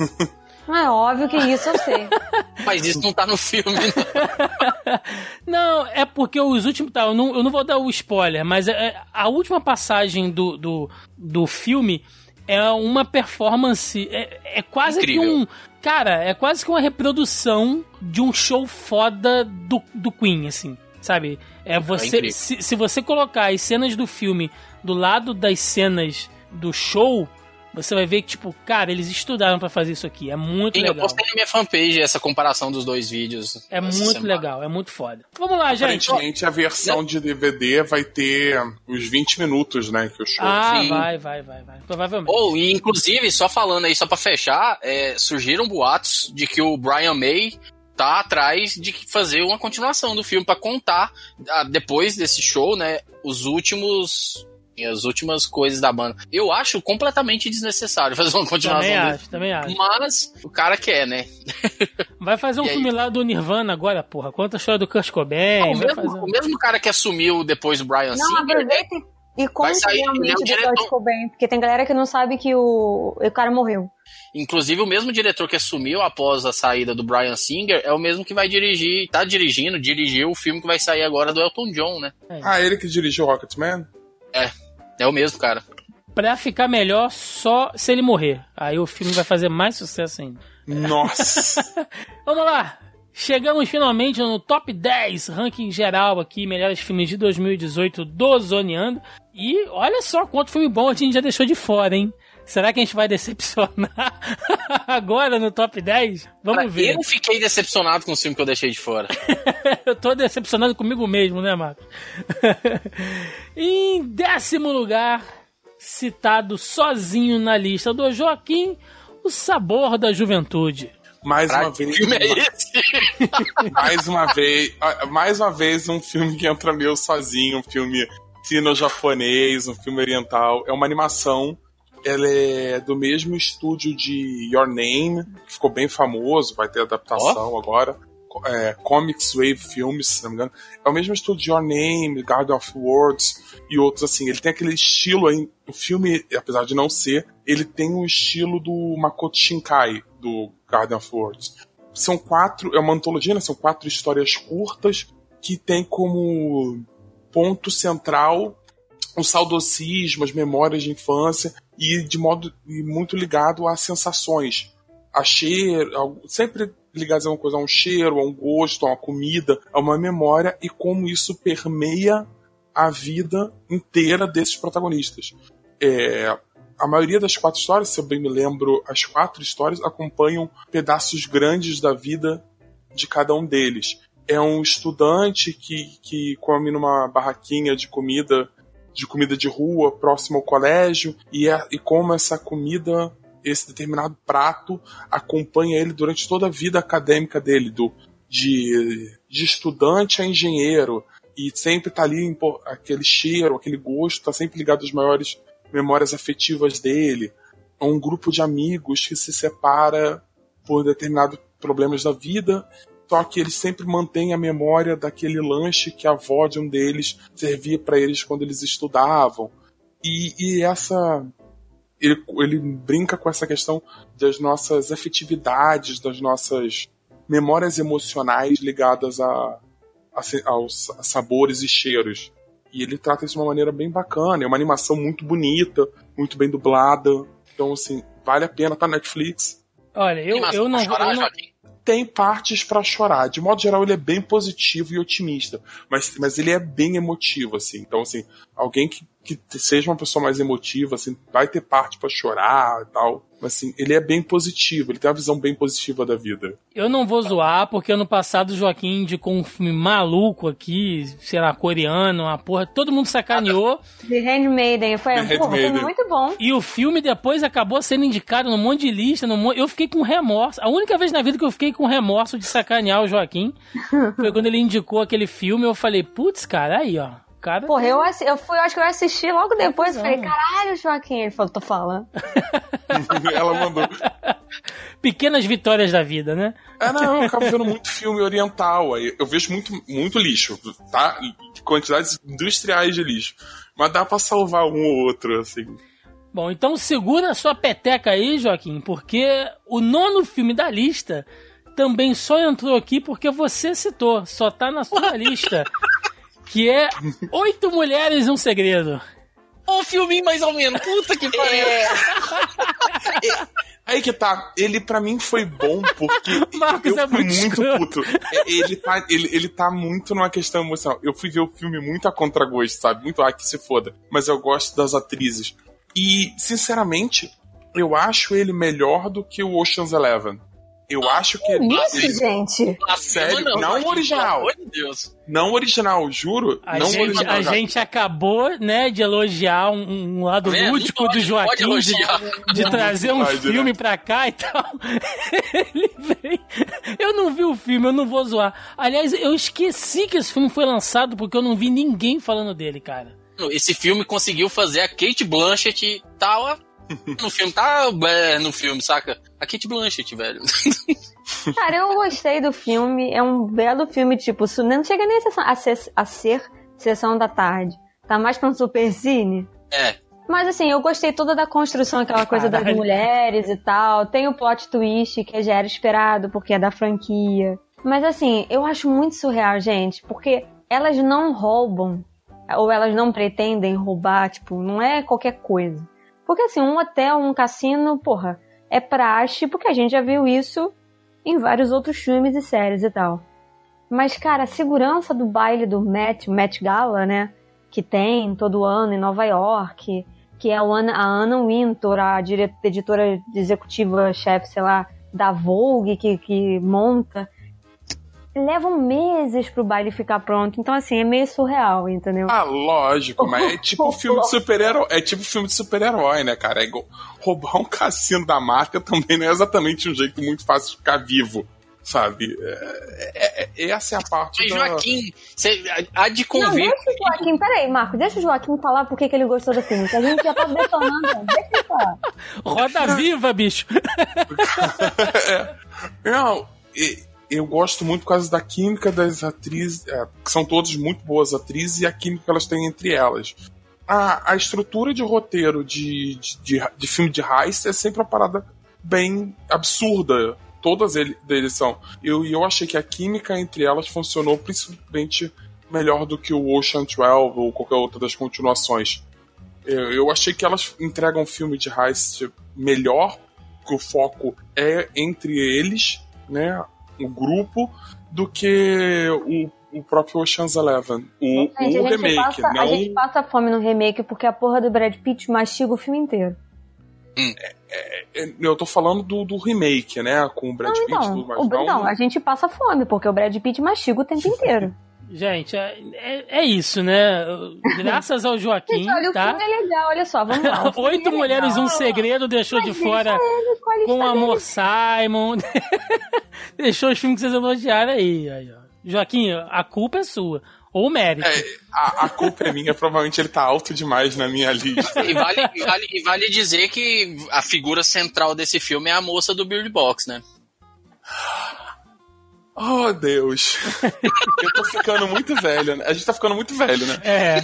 É óbvio que isso eu sei. Mas isso não tá no filme, né? Não, é porque os últimos. Tá, eu não, eu não vou dar o spoiler, mas é- é- a última passagem do, do, do filme é uma performance. É, é quase Incrível. que um. Cara, é quase que uma reprodução de um show foda do, do Queen, assim. Sabe? É você. incrível. se, se você colocar as cenas do filme do lado das cenas do show, você vai ver que, tipo, cara, eles estudaram pra fazer isso aqui. É muito Sim, eu legal. postei na minha fanpage essa comparação dos dois vídeos. É muito semana. legal, é muito foda. Vamos lá, gente. Aparentemente a versão de DVD vai ter os 20 minutos, né? Que o show. Ah, Sim. vai, vai, vai, vai. Provavelmente. Ou, e inclusive, só falando aí, só pra fechar, é, surgiram boatos de que o Brian May tá atrás de fazer uma continuação do filme pra contar, ah, depois desse show, né, os últimos... As últimas coisas da banda. Eu acho completamente desnecessário fazer uma continuação também do acho, também acho. Mas o cara quer, né? Vai fazer um E aí? filme lá do Nirvana agora, porra. Conta a história do Kurt Cobain. o, vai mesmo, fazer... o mesmo cara que assumiu depois o Brian Não, Singer, aproveita e conta sair, é o realmente do diretor. Kurt Cobain, porque tem galera que não sabe que o, o cara morreu. Inclusive, o mesmo diretor que assumiu após a saída do Brian Singer é o mesmo que vai dirigir, tá dirigindo, dirigiu o filme que vai sair agora do Elton John, né? Ah, ele que dirigiu Rocketman? É o mesmo, cara. Pra ficar melhor só se ele morrer. Aí o filme vai fazer mais sucesso ainda. Nossa! Vamos lá! Chegamos finalmente no top 10 ranking geral aqui, melhores filmes de 2018 do Zoneando. E olha só quanto filme bom a gente já deixou de fora, hein? Será que a gente vai decepcionar agora no top 10? Vamos Cara, ver. Eu fiquei decepcionado com o filme que eu deixei de fora. Eu tô decepcionado comigo mesmo, né, Marcos? em décimo lugar, citado sozinho na lista do Joaquim, O Sabor da Juventude. Mais uma vez. filme é esse? mais uma vez. Mais uma vez um filme que entra meu sozinho, um filme sino-japonês, um filme oriental. É uma animação. Ela é do mesmo estúdio de Your Name, que ficou bem famoso, vai ter adaptação agora. É, Comics Wave Films, se não me engano. É o mesmo estúdio de Your Name, Garden of Words e outros assim. Ele tem aquele estilo aí. O filme, apesar de não ser, ele tem um estilo do Makoto Shinkai, do Garden of Words. São quatro, é uma antologia, né? São quatro histórias curtas que tem como ponto central o saudosismo, as memórias de infância e de modo e muito ligado às sensações, a cheiro, sempre ligados a uma coisa, a um cheiro, a um gosto, a uma comida, a uma memória e como isso permeia a vida inteira desses protagonistas. É, a maioria das quatro histórias, se eu bem me lembro, as quatro histórias acompanham pedaços grandes da vida de cada um deles. É um estudante que, que come numa barraquinha de comida de comida de rua próximo ao colégio e, é, e como essa comida, esse determinado prato, acompanha ele durante toda a vida acadêmica dele, do, de, de estudante a engenheiro, e sempre tá ali aquele cheiro, aquele gosto, tá sempre ligado às maiores memórias afetivas dele. É um grupo de amigos que se separa por determinados problemas da vida, só que eles sempre mantêm a memória daquele lanche que a avó de um deles servia para eles quando eles estudavam. E, e essa ele, ele brinca com essa questão das nossas afetividades, das nossas memórias emocionais ligadas a, a, aos sabores e cheiros. E ele trata isso de uma maneira bem bacana. É uma animação muito bonita, muito bem dublada. Então, assim, vale a pena, tá na Netflix. Olha, eu, eu não, chorar, eu não, tem partes para chorar. De modo geral, ele é bem positivo e otimista, mas, mas ele é bem emotivo, assim. Então, assim, alguém que, que seja uma pessoa mais emotiva, assim, vai ter parte para chorar e tal. Mas, assim, ele é bem positivo, ele tem uma visão bem positiva da vida. Eu não vou zoar, porque ano passado o Joaquim indicou um filme maluco aqui, sei lá, coreano, uma porra, todo mundo sacaneou. The Handmaiden, foi, The porra, foi Handmaiden. muito bom. E o filme depois acabou sendo indicado num monte de lista. Num monte... Eu fiquei com remorso. A única vez na vida que eu fiquei com remorso de sacanear o Joaquim foi quando ele indicou aquele filme. Eu falei, putz, cara, aí, ó. Cara, Porra, eu, assi- eu fui, eu acho que eu assisti logo depois. Não. Falei, caralho, Joaquim. Ele falou, tô falando. Ela mandou. pequenas vitórias da vida, né? É, não, eu acabo vendo muito filme oriental. Aí eu vejo muito, muito lixo, tá? Quantidades industriais de lixo. Mas dá pra salvar um ou outro, assim. Bom, então segura a sua peteca aí, Joaquim, porque o nono filme da lista também só entrou aqui porque você citou, só tá na sua lista, que é Oito Mulheres e um Segredo. Ô, filminho mais ou menos. Puta que pariu. Aí que tá, ele pra mim foi bom porque Marcos eu é fui muito puto. É, Ele tá, ele, ele tá muito numa questão emocional. Eu fui ver o filme muito a contragosto, sabe? Muito, ah, que se foda. Mas eu gosto das atrizes. E, sinceramente, eu acho ele melhor do que o Ocean's Eleven. Eu acho que ele, Isso, ele- gente. Sério? Não Joaquim, original. Pelo amor de Deus. não original, juro. A, não gente, original. a gente acabou, né, de elogiar um, um lado vendo? lúdico Não do pode- pode Joaquim, de, de trazer um pode, né? filme pra cá e tal. Ele vem. Eu não vi o filme, eu não vou zoar. Aliás, eu esqueci que esse filme foi lançado porque eu não vi ninguém falando dele, cara. Esse filme conseguiu fazer a Kate Blanchett tá ó, no filme, tá é, no filme, saca? A Kate Blanchett, velho. Cara, eu gostei do filme. É um belo filme, tipo, não chega nem a, sessão- a ser, a ser sessão da tarde. Tá mais pra um super cine. É. Mas assim, eu gostei toda da construção, aquela coisa das Caralho. mulheres e tal. Tem o plot twist que já era esperado, porque é da franquia. Mas assim, eu acho muito surreal, gente, porque elas não roubam, ou elas não pretendem roubar, tipo, não é qualquer coisa. Porque assim, um hotel, um cassino, porra, é praxe, porque a gente já viu isso em vários outros filmes e séries e tal. Mas, cara, a segurança do baile do Met, Met Gala, né? Que tem todo ano em Nova York, que é a Anna, Wintour, a dire- editora executiva-chefe, sei lá, da Vogue, que, que monta. Levam meses pro baile ficar pronto. Então, assim, é meio surreal, entendeu? Ah, lógico, mas é tipo filme de super-herói. É tipo filme de super-herói, né, cara? É igual, roubar um cassino da marca também não é exatamente um jeito muito fácil de ficar vivo, sabe? É, é- é- essa é a parte Mas, da... Joaquim, você há de Não, convir. deixa o Joaquim, peraí, Marco, deixa o Joaquim falar por que que ele gostou do filme, que a gente já tá detonando. Deixa ele falar. Roda viva, bicho! Não, e- eu gosto muito por causa da química das atrizes, é, que são todas muito boas atrizes, e a química que elas têm entre elas. A, a estrutura de roteiro de, de, de, de filme de heist é sempre uma parada bem absurda. Todas ele- deles são. Eu, e eu achei que a química entre elas funcionou principalmente melhor do que o Ocean 12 ou qualquer outra das continuações. Eu, eu achei que elas entregam um filme de heist melhor, que o foco é entre eles, né? O grupo, do que o, o próprio Ocean's Eleven. O, Gente, o a, gente remake, passa, não a gente passa fome no remake porque a porra do Brad Pitt mastiga o filme inteiro. Eu tô falando do, do remake, né? Com o Brad Não, Pitt e então, tudo mais. não, a gente passa fome porque o Brad Pitt mastiga o tempo inteiro. Gente, é, é- é isso, né? Graças ao Joaquim, Gente, olha, o tá? filme é legal, olha só, vamos lá. o Oito é mulheres, legal. um segredo deixou Mas de fora ele com o amor Simon. deixou os filmes que vocês elogiaram aí. aí ó. Joaquim, a culpa é sua. Ou o mérito. É, a, a culpa é minha, provavelmente ele tá alto demais na minha lista. E vale, e vale, e vale dizer que a figura central desse filme é a moça do Bird Box, né? Oh, Deus. Eu tô ficando muito velho, né? A gente tá ficando muito velho, né? É.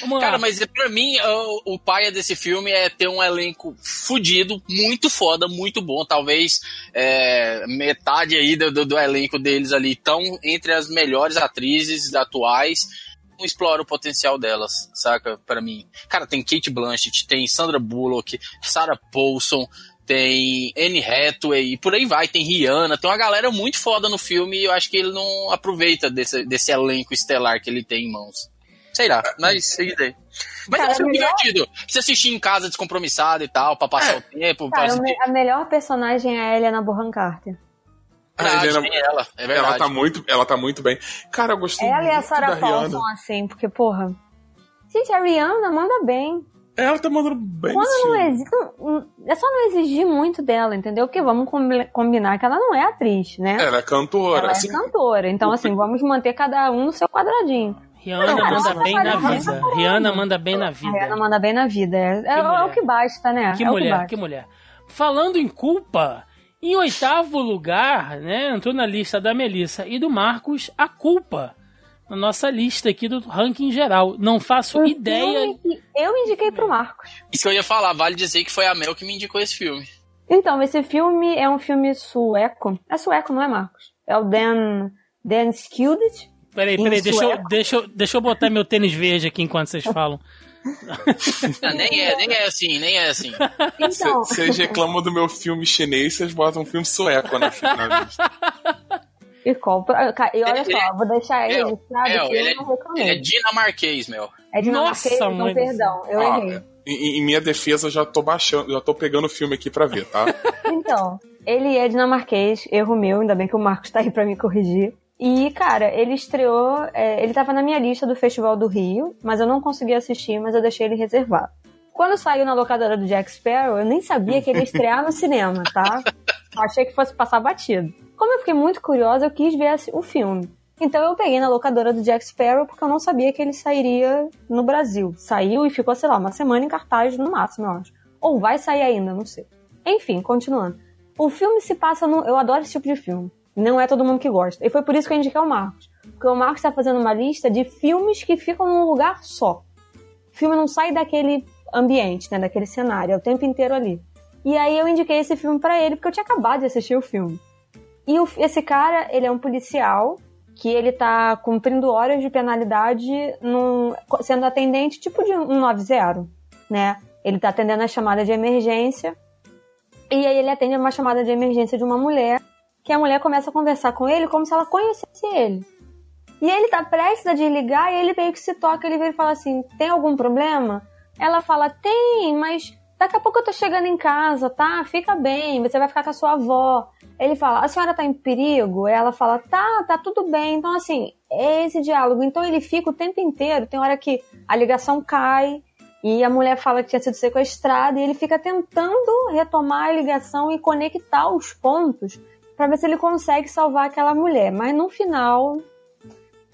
Vamos lá. Cara, mas pra mim, o, o paia desse filme é ter um elenco fudido, muito foda, muito bom. Talvez é, metade aí do, do, do elenco deles ali estão entre as melhores atrizes atuais. Não explora o potencial delas, saca? Pra mim. Cara, tem Kate Blanchett, tem Sandra Bullock, Sarah Paulson, tem Anne Hathaway, e por aí vai, tem Rihanna, tem uma galera muito foda no filme e eu acho que ele não aproveita desse, desse elenco estelar que ele tem em mãos. Sei lá, mas é isso aí. Mas Cara, é um filme melhor- divertido. Você assistir em casa descompromissado e tal, pra passar o tempo. Cara, a melhor personagem é a Helena Bonham Carter. Verdade, Helena- ela, é verdade. Ela tá muito, ela tá muito bem. Cara, eu gostei Ela e a muito Sarah. Paulson, assim, porque, porra. Gente, a Rihanna manda bem. Ela tá mandando bem Quando não existe. não- É só não exigir muito dela, entendeu? Porque vamos combi- combinar que ela não é atriz, né? Ela é cantora. Ela é assim, cantora. Então, assim, vamos manter cada um no seu quadradinho. Rihanna Não, manda bem na vida. Rihanna manda bem na A Rihanna vida. manda bem na vida. É, é- é o que basta, né? Que é que mulher, basta. que mulher. Falando em culpa, em oitavo lugar, né, entrou na lista da Melissa e do Marcos a culpa. Na nossa lista aqui do ranking geral. Não faço ideia. filme que eu indiquei pro Marcos. Isso que eu ia falar, vale dizer que foi a Mel que me indicou esse filme. Então, esse filme é um filme sueco. É sueco, não é, Marcos? É o Dan, Dan Skilded. Peraí, peraí, deixa eu, deixa, eu, deixa eu botar meu tênis verde aqui enquanto vocês falam. Ah, nem, é, nem é assim, nem é assim. Então, Vocês reclamam do meu filme chinês, vocês botam um filme sueco na, na lista. e compra. ca- E olha Ele- só, vou deixar ele registrado Mel, que ele, eu não é, ele é dinamarquês, Mel. É dinamarquês, Nossa, então perdão, eu Ó, errei. em, em minha defesa, eu já tô baixando, já tô pegando o filme aqui pra ver, tá? Então, ele é dinamarquês, erro meu, ainda bem que o Marcos tá aí pra me corrigir. E, cara, ele estreou. é, ele tava na minha lista do Festival do Rio, mas eu não consegui assistir, mas eu deixei ele reservado. Quando saiu na locadora do Jack Sparrow, eu nem sabia que ele ia estrear no cinema, tá? Achei que fosse passar batido. Como eu fiquei muito curiosa, eu quis ver o filme. Então eu peguei na locadora do Jack Sparrow porque eu não sabia que ele sairia no Brasil. Saiu e ficou, sei lá, uma semana em cartaz no máximo, eu acho. Ou vai sair ainda, não sei. Enfim, continuando. O filme se passa no. Eu adoro esse tipo de filme. Não é todo mundo que gosta. E foi por isso que eu indiquei o Marcos. Porque o Marcos está fazendo uma lista de filmes que ficam num lugar só. O filme não sai daquele ambiente, né? Daquele cenário. É o tempo inteiro ali. E aí eu indiquei esse filme pra ele, porque eu tinha acabado de assistir o filme. E o- esse cara, ele é um policial que ele tá cumprindo horas de penalidade num- sendo atendente tipo de um 90, né? Ele tá atendendo a chamada de emergência e aí ele atende uma chamada de emergência de uma mulher, que a mulher começa a conversar com ele como se ela conhecesse ele. E ele tá prestes a desligar e ele meio que se toca, ele vem e fala assim: tem algum problema? Ela fala: tem, mas daqui a pouco eu tô chegando em casa, tá? Fica bem, você vai ficar com a sua avó. Ele fala: a senhora tá em perigo? Ela fala: tá, tá tudo bem. Então, assim, é esse diálogo. Então ele fica o tempo inteiro, tem hora que a ligação cai. E a mulher fala que tinha sido sequestrada e ele fica tentando retomar a ligação e conectar os pontos pra ver se ele consegue salvar aquela mulher. Mas no final,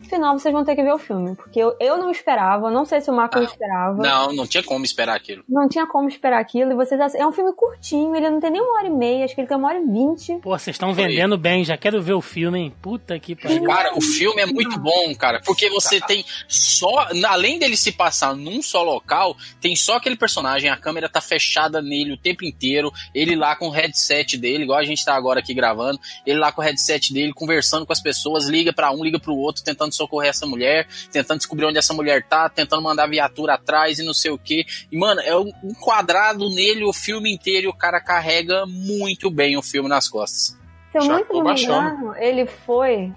no final vocês vão ter que ver o filme, porque eu, eu não esperava, não sei se o Marco Ah, esperava. Não, não tinha como esperar aquilo. Não tinha como esperar aquilo. E vocês é um filme curtinho, ele não tem nem uma hora e meia, acho que ele tem uma hora e vinte. Pô, vocês estão vendendo bem, já quero ver o filme, hein? Puta que pariu. Cara, o filme é muito bom, cara, porque você tem só, além dele se passar num só local, tem só aquele personagem, a câmera tá fechada nele o tempo inteiro, ele lá com o headset dele, igual a gente tá agora aqui gravando, ele lá com o headset dele, conversando com as pessoas, liga pra um, liga pro outro, tentando socorrer essa mulher, tentando descobrir onde essa mulher tá, tentando mandar viatura atrás e não sei o que. E, mano, é um quadrado nele o filme inteiro e o cara carrega muito bem o filme nas costas. Se eu muito me engano, ele foi.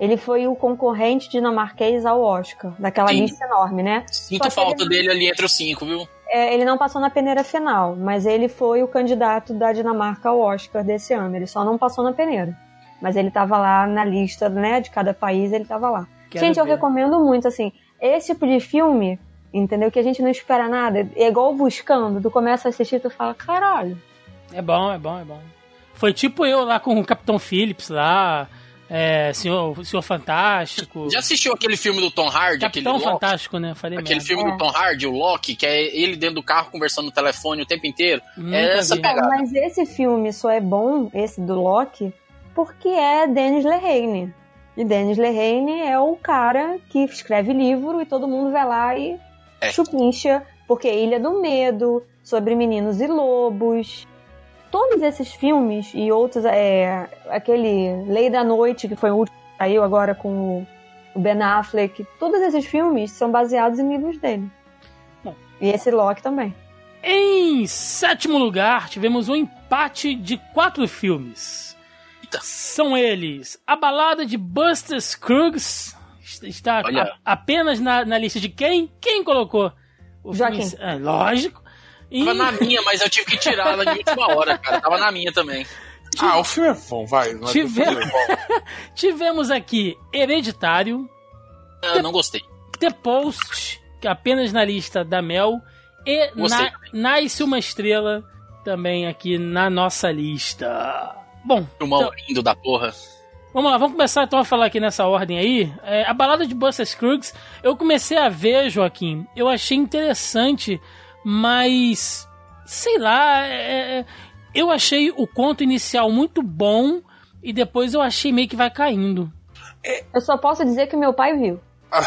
Ele foi o concorrente dinamarquês ao Oscar, daquela Sim. lista enorme, né? Sinto falta ele- dele ali entre os cinco, viu? É, ele não passou na peneira final, mas ele foi o candidato da Dinamarca ao Oscar desse ano. Ele só não passou na peneira. Mas ele tava lá na lista, né, de cada país, ele tava lá. Quero gente, eu ver. recomendo muito, assim, esse tipo de filme, entendeu? Que a gente não espera nada. É igual buscando, tu começa a assistir e tu fala, caralho. É bom, é bom, é bom. Foi tipo eu lá com o Capitão Phillips lá, é, Senhor, Senhor Fantástico. Já assistiu aquele filme do Tom Hardy? Capitão aquele Loki? Fantástico, né? Falei Aquele merda. filme do Tom Hardy, o Loki, que é ele dentro do carro conversando no telefone o tempo inteiro. Nunca é essa vi. pegada. Mas esse filme só é bom, esse do Loki, porque é Denis Lehane. E Denis Lehane é o cara que escreve livro e todo mundo vai lá e É. chupincha, porque é Ilha do Medo, sobre meninos e lobos. Todos esses filmes e outros, é, aquele Lei da Noite, que foi o último que saiu agora com o Ben Affleck, todos esses filmes são baseados em livros dele. Bom. E esse Loki também. Em sétimo lugar, tivemos um empate de quatro filmes. Eita. São eles A Balada de Buster Scruggs. Está a- apenas na, na lista de quem? Quem colocou? O Joaquim. filme- É, lógico. E Tava na minha, mas eu tive que tirar ela de última hora, cara. Tava na minha também. Ah, o filme é bom, vai. o Tive- é bom. tivemos aqui Hereditário, Eu não gostei. The Post, que é apenas na lista da Mel, e na, Nasce uma Estrela, também aqui na nossa lista. Bom, Filmão então- lindo da porra. Vamos lá, vamos começar então a falar aqui nessa ordem aí. É, a balada de Buster Scruggs, eu comecei a ver, Joaquim. Eu achei interessante, mas. Sei lá. é, é, eu achei o conto inicial muito bom e depois eu achei meio que vai caindo. Eu só posso dizer que meu pai viu. Ah,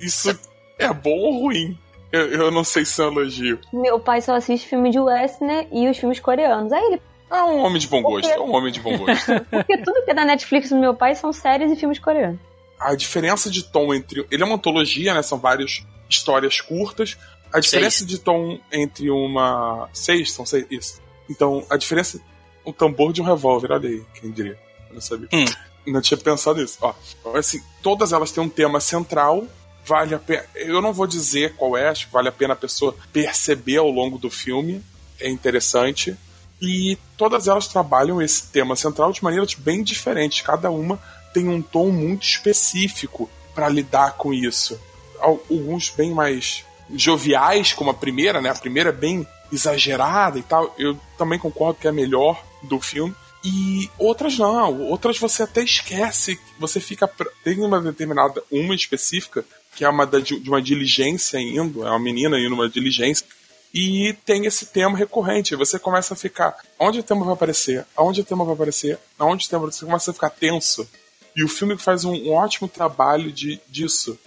Isso é bom ou ruim? Eu, eu não sei se é um elogio. Meu pai só assiste filme de western e os filmes coreanos. Aí ele. É um homem de bom gosto, é um homem de bom gosto. Porque tudo que é da Netflix do meu pai são séries e filmes coreanos. A diferença de tom entre. Ele é uma antologia, né? São várias histórias curtas. A diferença de tom entre uma. Seis, são seis. Isso. Então, a diferença. Um tambor de um revólver, olha aí, quem diria. Eu não sabia. Hum. Não tinha pensado nisso. Ó, assim, todas elas têm um tema central. Vale a pena. Eu não vou dizer qual é, acho que vale a pena a pessoa perceber ao longo do filme. É interessante. E todas elas trabalham esse tema central de maneiras bem diferentes. Cada uma tem um tom muito específico para lidar com isso. Al- Alguns bem mais joviais, como a primeira, né? A primeira é bem exagerada e tal. Eu também concordo que é a melhor do filme. E outras não, outras você até esquece, você fica. Tem uma determinada, uma específica, que é uma da- de uma diligência indo, é uma menina indo numa diligência, e tem esse tema recorrente. Você começa a ficar. Onde o tema vai aparecer? Aonde o tema vai aparecer? Aonde o tema Você começa a ficar tenso. E o filme faz um, um ótimo trabalho de, disso.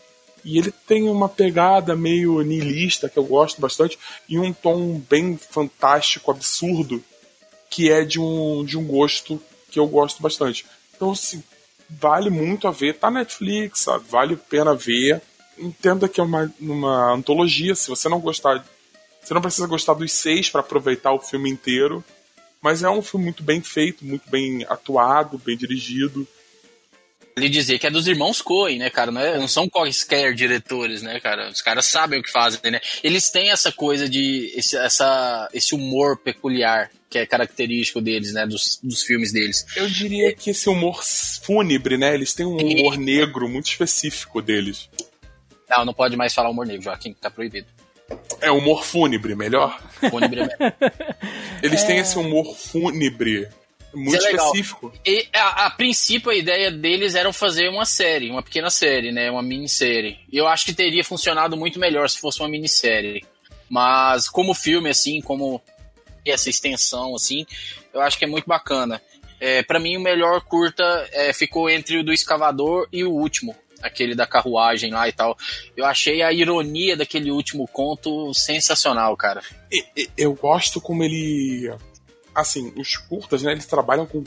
E ele tem uma pegada meio niilista, que eu gosto bastante, e um tom bem fantástico, absurdo, que é de um, de um gosto que eu gosto bastante. Então, assim, vale muito a ver. Tá na Netflix, sabe? Vale a pena ver. Entenda que é uma, uma antologia. Se você não gostar. Você não precisa gostar dos seis para aproveitar o filme inteiro. Mas é um filme muito bem feito, muito bem atuado, bem dirigido. Ele dizer que é dos irmãos Coen, né, cara? Não, é- não são quaisquer diretores, né, cara? Os caras sabem o que fazem, né? Eles têm essa coisa de. Esse, essa, esse humor peculiar que é característico deles, né? Dos, dos filmes deles. Eu diria que esse humor fúnebre, né? Eles têm um humor negro muito específico deles. Não, não pode mais falar humor negro, Joaquim, tá proibido. É humor fúnebre, melhor. Fúnebre é melhor. Eles têm esse humor fúnebre muito é específico. E a, a princípio a ideia deles era fazer uma série, uma pequena série, né? Uma minissérie. E eu acho que teria funcionado muito melhor se fosse uma minissérie. Mas como filme, assim, como essa extensão, assim, eu acho que é muito bacana. É, para mim, o melhor curta é, ficou entre o do escavador e o último, aquele da carruagem lá e tal. Eu achei a ironia daquele último conto sensacional, cara. Eu gosto como ele. Assim, os curtas, né? Eles trabalham com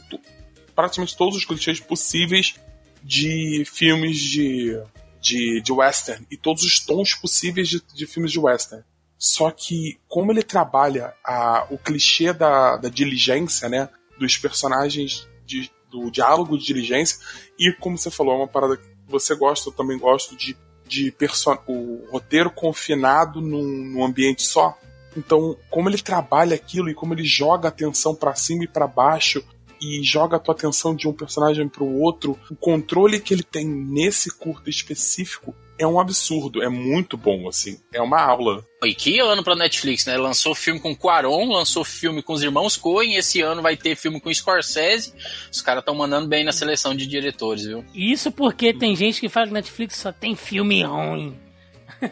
praticamente todos os clichês possíveis de filmes de, de, de western e todos os tons possíveis de, de filmes de western. Só que, como ele trabalha a, o clichê da, da diligência, né? Dos personagens, de, do diálogo de diligência, e como você falou, é uma parada que você gosta, eu também gosto de, de perso- o roteiro confinado num, num ambiente só. Então, como ele trabalha aquilo e como ele joga a atenção pra cima e pra baixo e joga a tua atenção de um personagem pro outro, o controle que ele tem nesse curto específico é um absurdo, é muito bom, assim. É uma aula. E que ano pra Netflix, né? Lançou filme com Quaron, lançou filme com os irmãos Coen, esse ano vai ter filme com Scorsese. Os caras estão mandando bem na seleção de diretores, viu? Isso porque tem gente que fala que Netflix só tem filme ruim.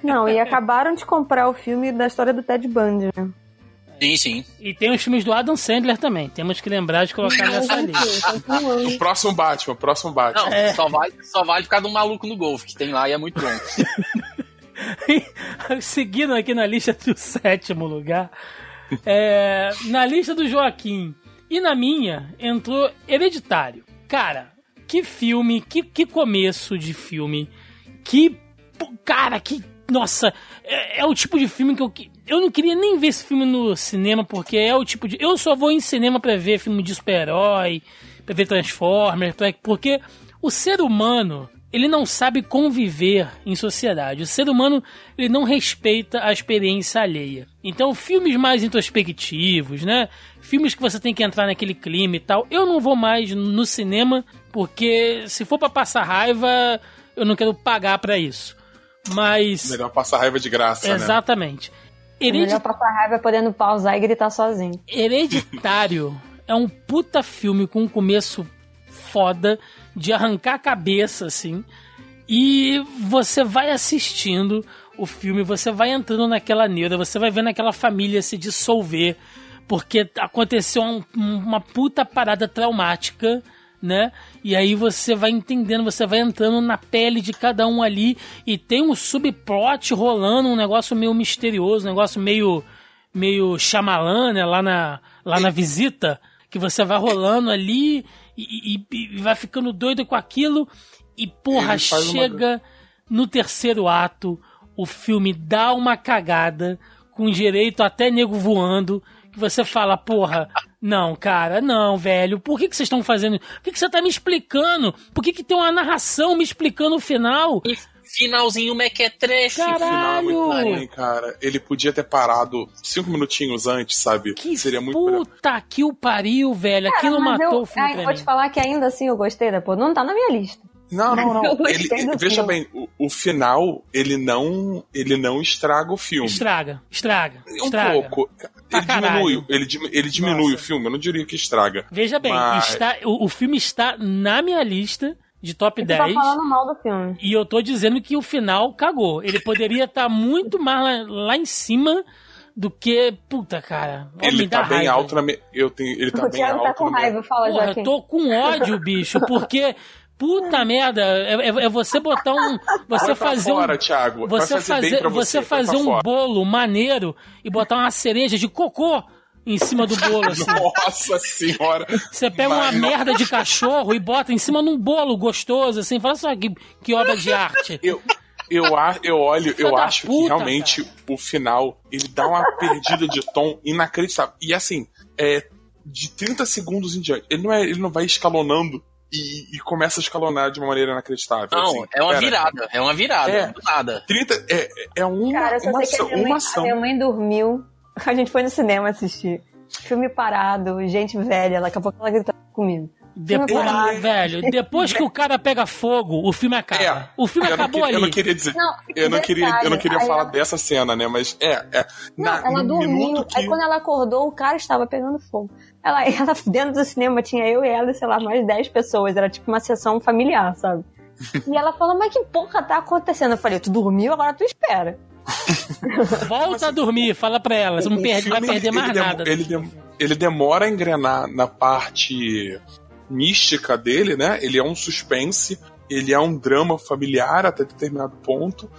Não, e acabaram de comprar o filme da história do Ted Bundy, né? Sim, sim. E tem os filmes do Adam Sandler também. Temos que lembrar de colocar nessa lista. O próximo Batman, o próximo Batman. Não, só, vale, só vale ficar do maluco no golfe que tem lá e é muito bom. Seguindo aqui na lista do sétimo lugar, é, na lista do Joaquim e na minha entrou Hereditário. Cara, que filme, que, que começo de filme, que. Cara, que. Nossa, é, é o tipo de filme que eu. Eu não queria nem ver esse filme no cinema, porque é o tipo de. Eu só vou em cinema pra ver filme de super-herói, pra ver Transformers, pra, porque o ser humano ele não sabe conviver em sociedade. O ser humano ele não respeita a experiência alheia. Então, filmes mais introspectivos, né? Filmes que você tem que entrar naquele clima e tal. Eu não vou mais no cinema porque se for para passar raiva, eu não quero pagar para isso. Mas melhor passar raiva de graça, Exatamente. né? Heredi... É melhor passar raiva podendo pausar e gritar sozinho. Hereditário é um puta filme com um começo foda de arrancar a cabeça, assim. E você vai assistindo o filme, você vai entrando naquela neura, você vai vendo aquela família se dissolver, porque aconteceu um, uma puta parada traumática, né? E aí você vai entendendo, você vai entrando na pele de cada um ali e tem um subplot rolando, um negócio meio misterioso, um negócio meio meio chamalã, né? Lá na, lá na visita, que você vai rolando ali e, e, e vai ficando doido com aquilo. E, porra, chega uma... no terceiro ato, o filme dá uma cagada, com direito até nego voando, que você fala, porra, não, cara, não, velho, por que, que vocês estão fazendo Por que, que você tá me explicando? Por que, que tem uma narração me explicando o final? Finalzinho mequetrefe. Caralho! Final é ruim, cara. Ele podia ter parado cinco minutinhos antes, sabe? Que Seria muito puta que o pariu, velho. Cara, Aquilo matou eu, o filme ai, pra Vou mim. te falar que ainda assim eu gostei da pô. Não tá na minha lista. Não, não, não. Ele, veja filme. bem, o, o final, ele não, ele não estraga o filme. Estraga, estraga, Um estraga. pouco. Pra Ele caralho. diminui, ele, ele diminui Nossa. o filme, eu não diria que estraga. Veja bem, Mas- está, o, o filme está na minha lista de top Você tá 10. falando mal do filme. E eu tô dizendo que o final cagou. Ele poderia estar muito mais lá, lá em cima do que. Puta, cara. Ó, Ele tá bem raiva. alto na me... eu tenho, ele tá o bem Thiago alto tá com raiva, fala, Porra, Joaquim. eu tô com ódio, bicho, porque. Puta merda, é, é- é você botar um. Você fazer fora, um. Thiago. Você fazer você você, fazer um fora. bolo maneiro e botar uma cereja de cocô em cima do bolo, assim. Nossa senhora. Você pega uma não- merda de cachorro e bota em cima num bolo gostoso, assim, fala só que, que obra de arte. Eu, eu, eu olho, eu acho que puta, realmente o final, ele dá uma perdida de tom inacreditável. E assim, é de 30 segundos em diante. Ele não, é, ele não vai escalonando e, e começa a escalonar de uma maneira inacreditável. Não, assim. é uma Pera, virada. É uma virada. É. Nada. 30 é, é uma, Cara, uma ação. minha, mãe, Uma a ação. minha mãe dormiu. A gente foi no cinema assistir. Filme parado, gente velha. Daqui a pouco ela grita comigo. Depois, Filme velho, depois que o cara pega fogo, o filme acaba. É. o filme eu não acabou que- ali. Eu não queria dizer. Não, eu não queria, eu não queria falar ela- dessa cena, né? Mas é, é. Não, na, ela dormiu. que Aí quando ela acordou, o cara estava pegando fogo. Ela, ela dentro do cinema tinha eu e ela e sei lá, mais 10 pessoas. Era tipo uma sessão familiar, sabe? E ela falou, mas que porra tá acontecendo? Eu falei, tu dormiu, agora tu espera. Volta a dormir, fala pra ela. Você não perde, vai perder mais ele nada. Ele, dem- ele demora a engrenar na parte mística dele, né? Ele é um suspense, ele é um drama familiar até determinado ponto.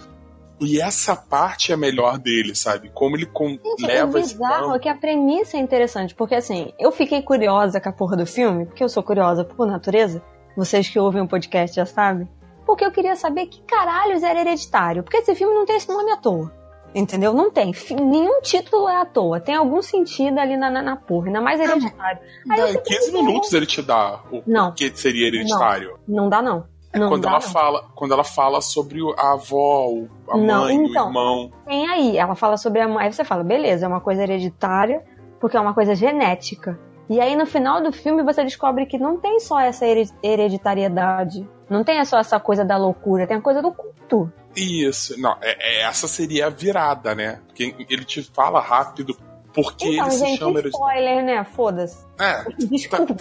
E essa parte é a melhor dele, sabe? Como ele com- Gente, leva o bizarro é que a premissa é interessante, porque assim, eu fiquei curiosa com a porra do filme, porque eu sou curiosa por natureza. Vocês que ouvem o podcast já sabem. Porque eu queria saber que caralhos era hereditário. Porque esse filme não tem esse nome à toa. Entendeu? Não tem. Nenhum título é à toa. Tem algum sentido ali na, na, na porra. Ainda mais hereditário. Aí Dá- em fiquei 15 vendo- minutos ele te dá o Não. que seria hereditário. Não dá, não. Não quando ela não. fala, quando ela fala sobre a avó, a Não, mãe, então. o irmão. Tem aí. Ela fala sobre a mãe. Aí você fala, beleza, é uma coisa hereditária, porque é uma coisa genética. E aí no final do filme você descobre que não tem só essa here- hereditariedade. Não tem só essa coisa da loucura, tem a coisa do culto. Isso, não, é, é- essa seria a virada, né? Porque ele te fala rápido porque Então, ele se gente, chama spoiler, né? Foda-se. É, Desculpa.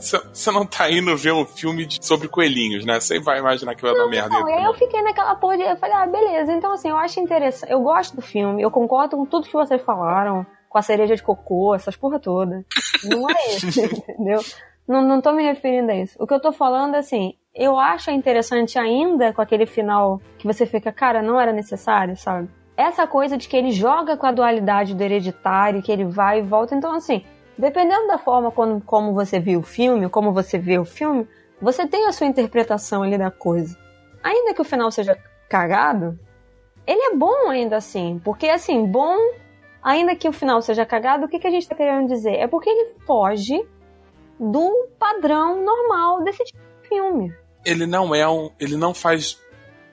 você não tá indo ver um filme de- sobre coelhinhos, né? Você vai imaginar que vai dar merda. Não, e aí eu fiquei naquela porra de. Eu falei, ah, beleza. Então, assim, eu acho interessante. Eu gosto do filme, eu concordo com tudo que vocês falaram, com a cereja de cocô, essas porra toda. Não é isso, entendeu? Não, não tô me referindo a isso. O que eu tô falando, assim, eu acho interessante ainda com aquele final que você fica, cara, não era necessário, sabe? Essa coisa de que ele joga com a dualidade do hereditário, que ele vai e volta. Então, assim, dependendo da forma como, como você viu o filme, como você vê o filme, você tem a sua interpretação ali da coisa. Ainda que o final seja cagado, ele é bom ainda assim. Porque, assim, bom, ainda que o final seja cagado, o que, que a gente tá querendo dizer? É porque ele foge do padrão normal desse tipo de filme. Ele não é um. Ele não faz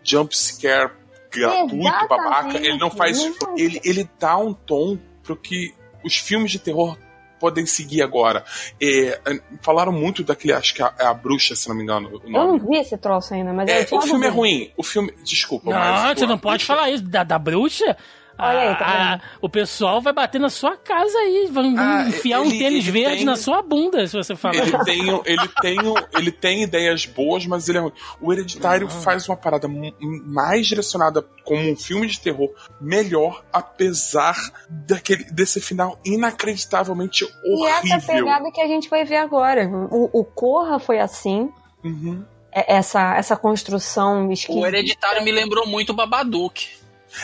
jump scare gratuito, Exatamente. babaca. Ele não faz. Não. Ele, ele dá um tom pro que os filmes de terror podem seguir agora. É, falaram muito daquele, acho que é a, é a bruxa, se não me engano. O Eu não vi esse troço ainda, mas É, o filme é ruim. O filme. Desculpa, Não, mas. você pô, não pode bruxa- falar isso da, da bruxa. Olha aí, tá Ah, vendo? o pessoal vai bater na sua casa aí, vão Ah, enfiar um ele- tênis ele verde tem- na sua bunda, se você falar. Ele tem, ele, tem, ele tem ideias boas, mas ele é ruim. O Hereditário faz uma parada mais direcionada como um filme de terror melhor, apesar daquele, desse final inacreditavelmente E essa horrível. pegada que a gente vai ver agora. O, o Corra foi assim. Uhum. É- Essa, essa construção esquisita. O Hereditário me lembrou muito o Babadook.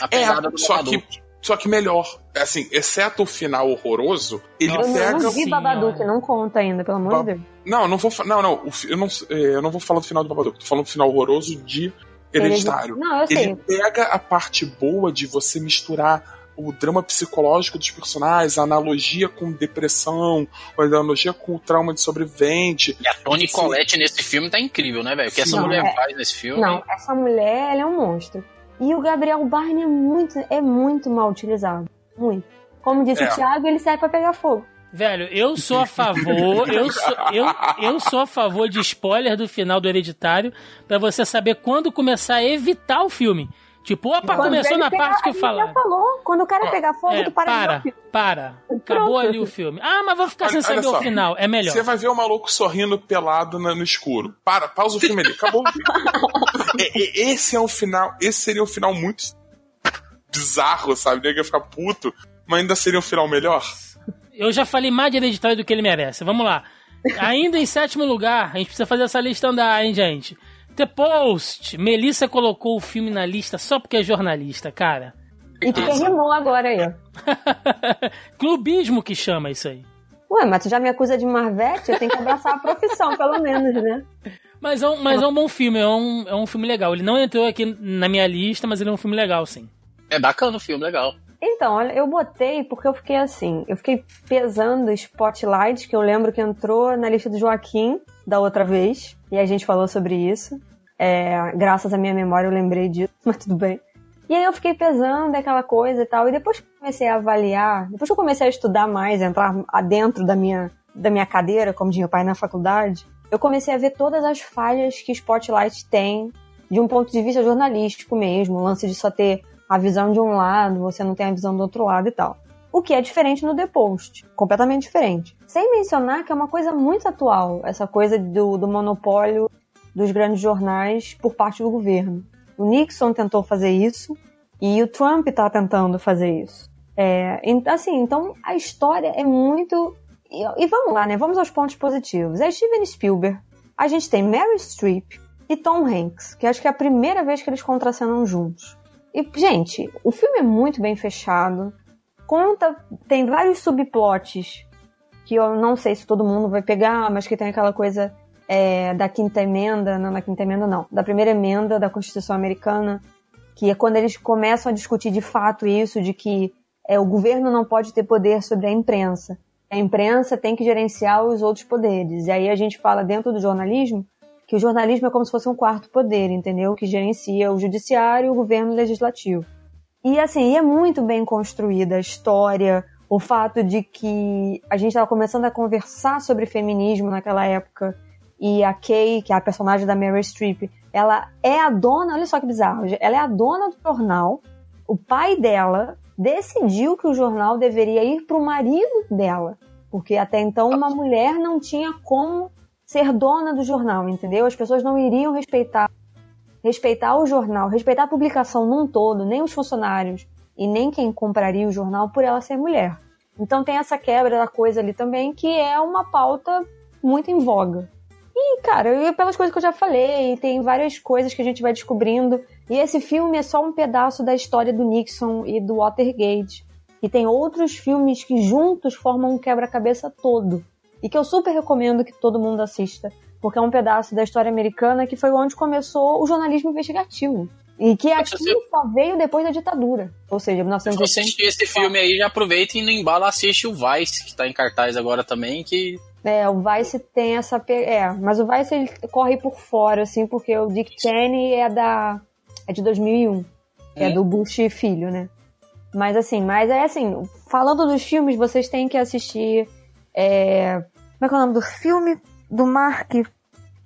A É, pegada do só Babadook. que, só que melhor. Assim, exceto o final horroroso, ele Eu não, pega. não vi Sim, Babadook, não conta ainda, pelo amor de Deus. Não, não vou Não, não. eu, não é, eu não vou falar do final do Babadook. Tô falando do final horroroso de Hereditário. Não, eu sei. Ele pega a parte boa de você misturar o drama psicológico dos personagens, a analogia com depressão, a analogia com o trauma de sobrevivente. E a Toni. Collette nesse filme tá incrível, né, velho? O que essa Sim. mulher Não, é- faz nesse filme. Não, essa mulher, ela é um monstro. E o Gabriel Barney é muito, é muito mal utilizado. Muito. Como disse É. o Thiago, ele serve pra pegar fogo. Velho, eu sou a favor, eu sou, eu, eu sou a favor de spoiler do final do Hereditário pra você saber quando começar a evitar o filme. Tipo, opa, Quando começou na pegar- parte que a eu gente falo. Já falou. Quando o cara pegar fogo, É, tu para, de para, o filme. para. Acabou Pronto. ali o filme. Ah, mas vou ficar sem Olha- olha saber o só. final. É melhor. Você vai ver o maluco sorrindo pelado na- no escuro. Para, pausa o filme ali. Acabou. É, é, esse é um final. Esse seria um final muito bizarro, sabe? Ninguém ia ficar puto. Mas ainda seria um final melhor. Eu já falei mais de Hereditário do que ele merece. Vamos lá. Ainda em sétimo lugar, a gente precisa fazer essa lista andar, hein, gente? The Post. Melissa colocou o filme na lista só porque é jornalista, cara. E tu rimou agora aí, ó. Clubismo que chama isso aí. Ué, mas tu já me acusa de Marvete? Eu tenho que abraçar a profissão, pelo menos, né? Mas é um, mas é um bom filme, é um, é um filme legal. Ele não entrou aqui na minha lista, mas ele é um filme legal, sim. É bacana o filme, legal. Então, olha, eu botei porque eu fiquei assim, eu fiquei pesando Spotlight, que eu lembro que entrou na lista do Joaquim da outra vez, e a gente falou sobre isso. É, graças à minha memória eu lembrei disso, mas tudo bem. E aí eu fiquei pesando aquela coisa e tal, e depois que comecei a avaliar, depois que eu comecei a estudar mais, entrar adentro da minha, da minha cadeira, como tinha o pai na faculdade, eu comecei a ver todas as falhas que Spotlight tem de um ponto de vista jornalístico mesmo, o lance de só ter a visão de um lado, você não tem a visão do outro lado e tal. O que é diferente no The Post, completamente diferente. Sem mencionar que é uma coisa muito atual, essa coisa do, do monopólio dos grandes jornais por parte do governo. O Nixon tentou fazer isso e o Trump está tentando fazer isso. É, assim, então a história é muito. E, e vamos lá, né? Vamos aos pontos positivos. É Steven Spielberg, a gente tem Meryl Streep e Tom Hanks, que acho que é a primeira vez que eles contracenam juntos. E, gente, o filme é muito bem fechado. Conta, tem vários subplots que eu não sei se todo mundo vai pegar, mas que tem aquela coisa é, da quinta emenda, não da quinta emenda não, da primeira emenda da Constituição Americana, que é quando eles começam a discutir de fato isso, de que é, o governo não pode ter poder sobre a imprensa. A imprensa tem que gerenciar os outros poderes. E aí a gente fala dentro do jornalismo que o jornalismo é como se fosse um quarto poder, entendeu? Que gerencia o judiciário e o governo legislativo. E assim, é muito bem construída a história, o fato de que a gente estava começando a conversar sobre feminismo naquela época e a Kay, que é a personagem da Meryl Streep, Ela é a dona, olha só que bizarro, ela é a dona do jornal. O pai dela decidiu que o jornal deveria ir para o marido dela, porque até então uma mulher não tinha como ser dona do jornal, entendeu? As pessoas não iriam respeitar respeitar o jornal, respeitar a publicação num todo, nem os funcionários e nem quem compraria o jornal por ela ser mulher. Então tem essa quebra da coisa ali também, que é uma pauta muito em voga. E, cara, pelas coisas que eu já falei, tem várias coisas que a gente vai descobrindo. E esse filme é só um pedaço da história do Nixon e do Watergate. E tem outros filmes que juntos formam um quebra-cabeça todo. E que eu super recomendo que todo mundo assista. Porque é um pedaço da história americana que foi onde começou o jornalismo investigativo. E que aqui só veio depois da ditadura. Ou seja, Se você 1980. assistir esse filme aí, já aproveita e no embalo assiste o Vice, que tá em cartaz agora também, que É, o Vice tem essa. É, mas o Vice ele corre por fora, assim, porque o Dick Cheney é da. É de 2001. É Hum. do Bush filho, né? Mas assim, mas é assim, falando dos filmes, vocês têm que assistir. é, como é que é o nome do filme? Do Mark.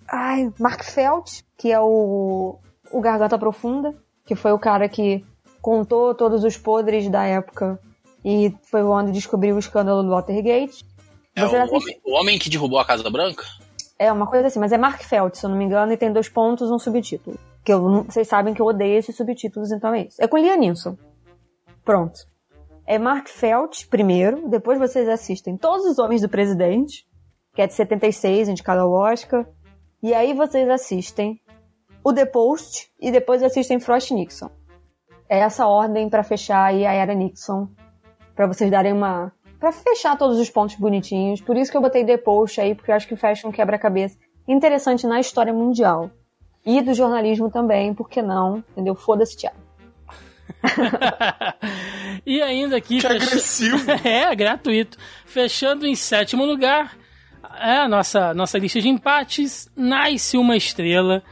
Ai, Mark Felt, que é o. O Garganta Profunda, que foi o cara que contou todos os podres da época e foi onde descobriu o escândalo do Watergate. é o assiste- homem, o homem que derrubou a Casa Branca. É uma coisa assim, mas é Mark Felt, se eu não me engano, e tem dois pontos um subtítulo. Que eu, vocês sabem que eu odeio esses subtítulos, então é isso. É com Liam Neeson. Pronto. É Mark Felt primeiro, depois vocês assistem Todos os Homens do Presidente, que é de 76, indicado ao Oscar. E aí vocês assistem o The Post e depois assistem Frost Nixon. É essa ordem pra fechar aí a era Nixon, Pra vocês darem uma Pra fechar todos os pontos bonitinhos. Por isso que eu botei The Post aí, porque eu acho que fecha um quebra-cabeça interessante na história mundial. E do jornalismo também, por que não? Entendeu? Foda-se, Thiago. e ainda aqui. Que fecha- agressivo. é, gratuito. Fechando em sétimo lugar, é a nossa, nossa lista de empates. Nasce uma estrela.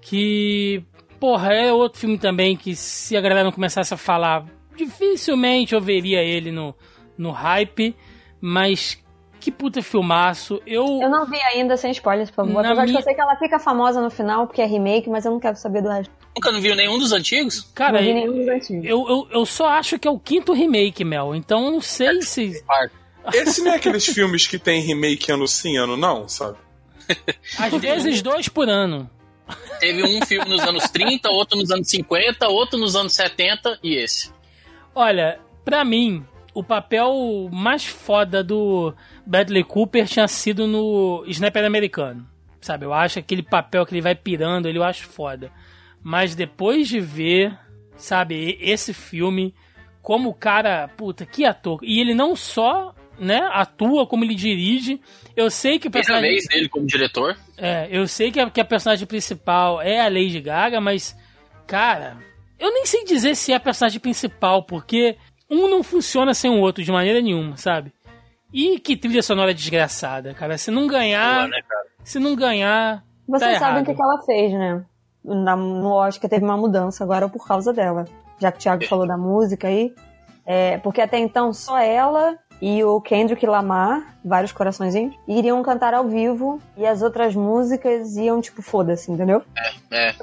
Que, porra, é outro filme também que se a galera não começasse a falar, dificilmente eu veria ele no, no hype. Mas que puta filmaço. Eu, Eu não vi ainda, sem spoilers, por favor. Apesar de que minha- eu sei que ela fica famosa no final, porque é remake, mas eu não quero saber do resto. Nunca não viu nenhum dos antigos? cara, não vi eu, nenhum dos antigos. eu, eu, eu só acho que é o quinto remake, Mel. Então eu não sei se. Esse não é aqueles filmes que tem remake ano sim, ano não, sabe? Às vezes dois por ano. Teve um filme nos anos 30, outro nos anos 50, outro nos anos 70 e esse. Olha, pra mim, o papel mais foda do Bradley Cooper tinha sido no Sniper Americano. Sabe, eu acho aquele papel que ele vai pirando, ele eu acho foda. Mas depois de ver, sabe, esse filme, como o cara, puta, que ator. E ele não só, né, atua como ele dirige. Eu sei que o Primeira personagem. vez dele como diretor. É, eu sei que a, que a personagem principal é a Lady Gaga, mas, cara, eu nem sei dizer se é a personagem principal, porque um não funciona sem o outro de maneira nenhuma, sabe? E que trilha sonora desgraçada, cara. Se não ganhar, Boa, né, cara? se não ganhar, Vocês tá sabem o que, que ela fez, né? Na- no Oscar teve uma mudança agora por causa dela. Já que o Thiago falou da música aí. É, porque até então só ela e o Kendrick Lamar, vários coraçõezinhos, iriam cantar ao vivo e as outras músicas iam tipo foda-se, entendeu? É.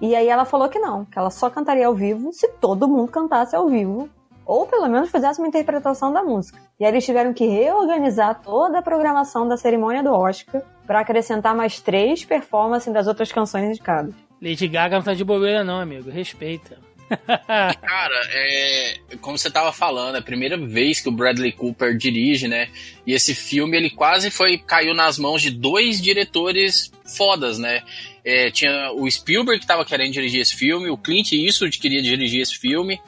E aí ela falou que não, que ela só cantaria ao vivo se todo mundo cantasse ao vivo. Ou pelo menos fizesse uma interpretação da música. E aí eles tiveram que reorganizar toda a programação da cerimônia do Oscar para acrescentar mais três performances das outras canções indicadas. Lady Gaga não tá de bobeira não, amigo. Respeita. Cara, é, como você tava falando, é a primeira vez que o Bradley Cooper dirige, né? E esse filme ele quase foi caiu nas mãos de dois diretores fodas, né? É, tinha o Spielberg que tava querendo dirigir esse filme, o Clint Eastwood queria dirigir esse filme.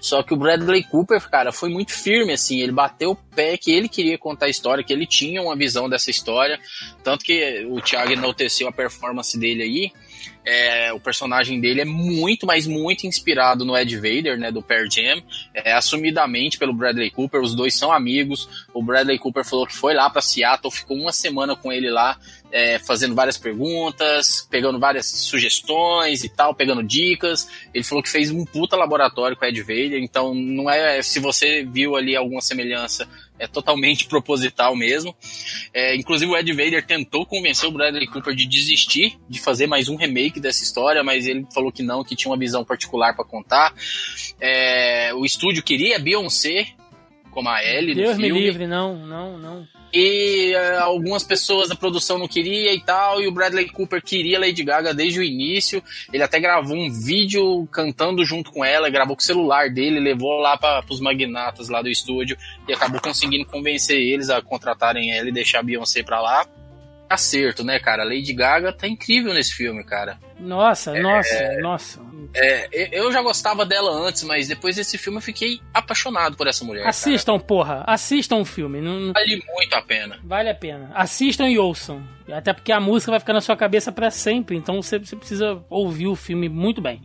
Só que o Bradley Cooper, cara, foi muito firme, assim. Ele bateu o pé que ele queria contar a história, que ele tinha uma visão dessa história. Tanto que o Thiago enalteceu a performance dele aí. É, o personagem dele é muito, mas muito inspirado no Ed Vader, né, do Pearl Jam, é, assumidamente pelo Bradley Cooper, os dois são amigos, o Bradley Cooper falou que foi lá pra Seattle, ficou uma semana com ele lá, é, fazendo várias perguntas, pegando várias sugestões e tal, pegando dicas, ele falou que fez um puta laboratório com o Ed Vader, então não é, se você viu ali alguma semelhança é totalmente proposital mesmo. É, inclusive o Ed Vader tentou convencer o Bradley Cooper de desistir de fazer mais um remake dessa história, mas ele falou que não, que tinha uma visão particular para contar. É, o estúdio queria Beyoncé como a Ellie Deus me livre, não, não, não. E eh, algumas pessoas da produção não queria e tal, e o Bradley Cooper queria Lady Gaga desde o início. Ele até gravou um vídeo cantando junto com ela, gravou com o celular dele, levou lá para os magnatas lá do estúdio e acabou conseguindo convencer eles a contratarem ela e deixar a Beyoncé pra lá. Acerto, né, cara? A Lady Gaga tá incrível nesse filme, cara. Nossa, nossa, nossa. É, eu já gostava dela antes, mas depois desse filme eu fiquei apaixonado por essa mulher. Assistam, porra. Assistam o filme. Não, não- Cara. Vale muito a pena. vale a pena. Assistam e ouçam. Até porque a música vai ficar na sua cabeça pra sempre. Então você, você precisa ouvir o filme muito bem.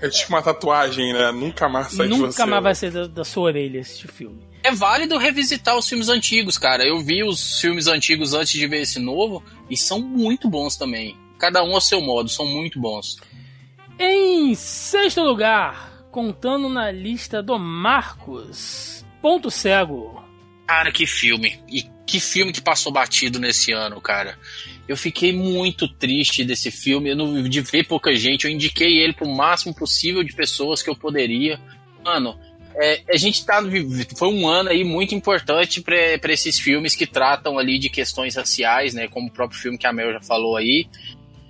É tipo uma tatuagem, né? Nunca mais sai de Nunca você. mais vai ser da, da sua orelha o filme. É válido revisitar os filmes antigos, cara. Eu vi os filmes antigos antes de ver esse novo e são muito bons também. Cada um ao seu modo, são muito bons. Em sexto lugar, contando na lista do Marcos. Ponto cego. Cara, que filme. E que filme que passou batido nesse ano, cara. Eu fiquei muito triste desse filme. Eu não, de ver pouca gente. Eu indiquei ele pro máximo possível de pessoas que eu poderia. Mano, é, a gente tá. Foi um ano aí muito importante para esses filmes que tratam ali de questões raciais, né? Como o próprio filme que a Mel já falou aí.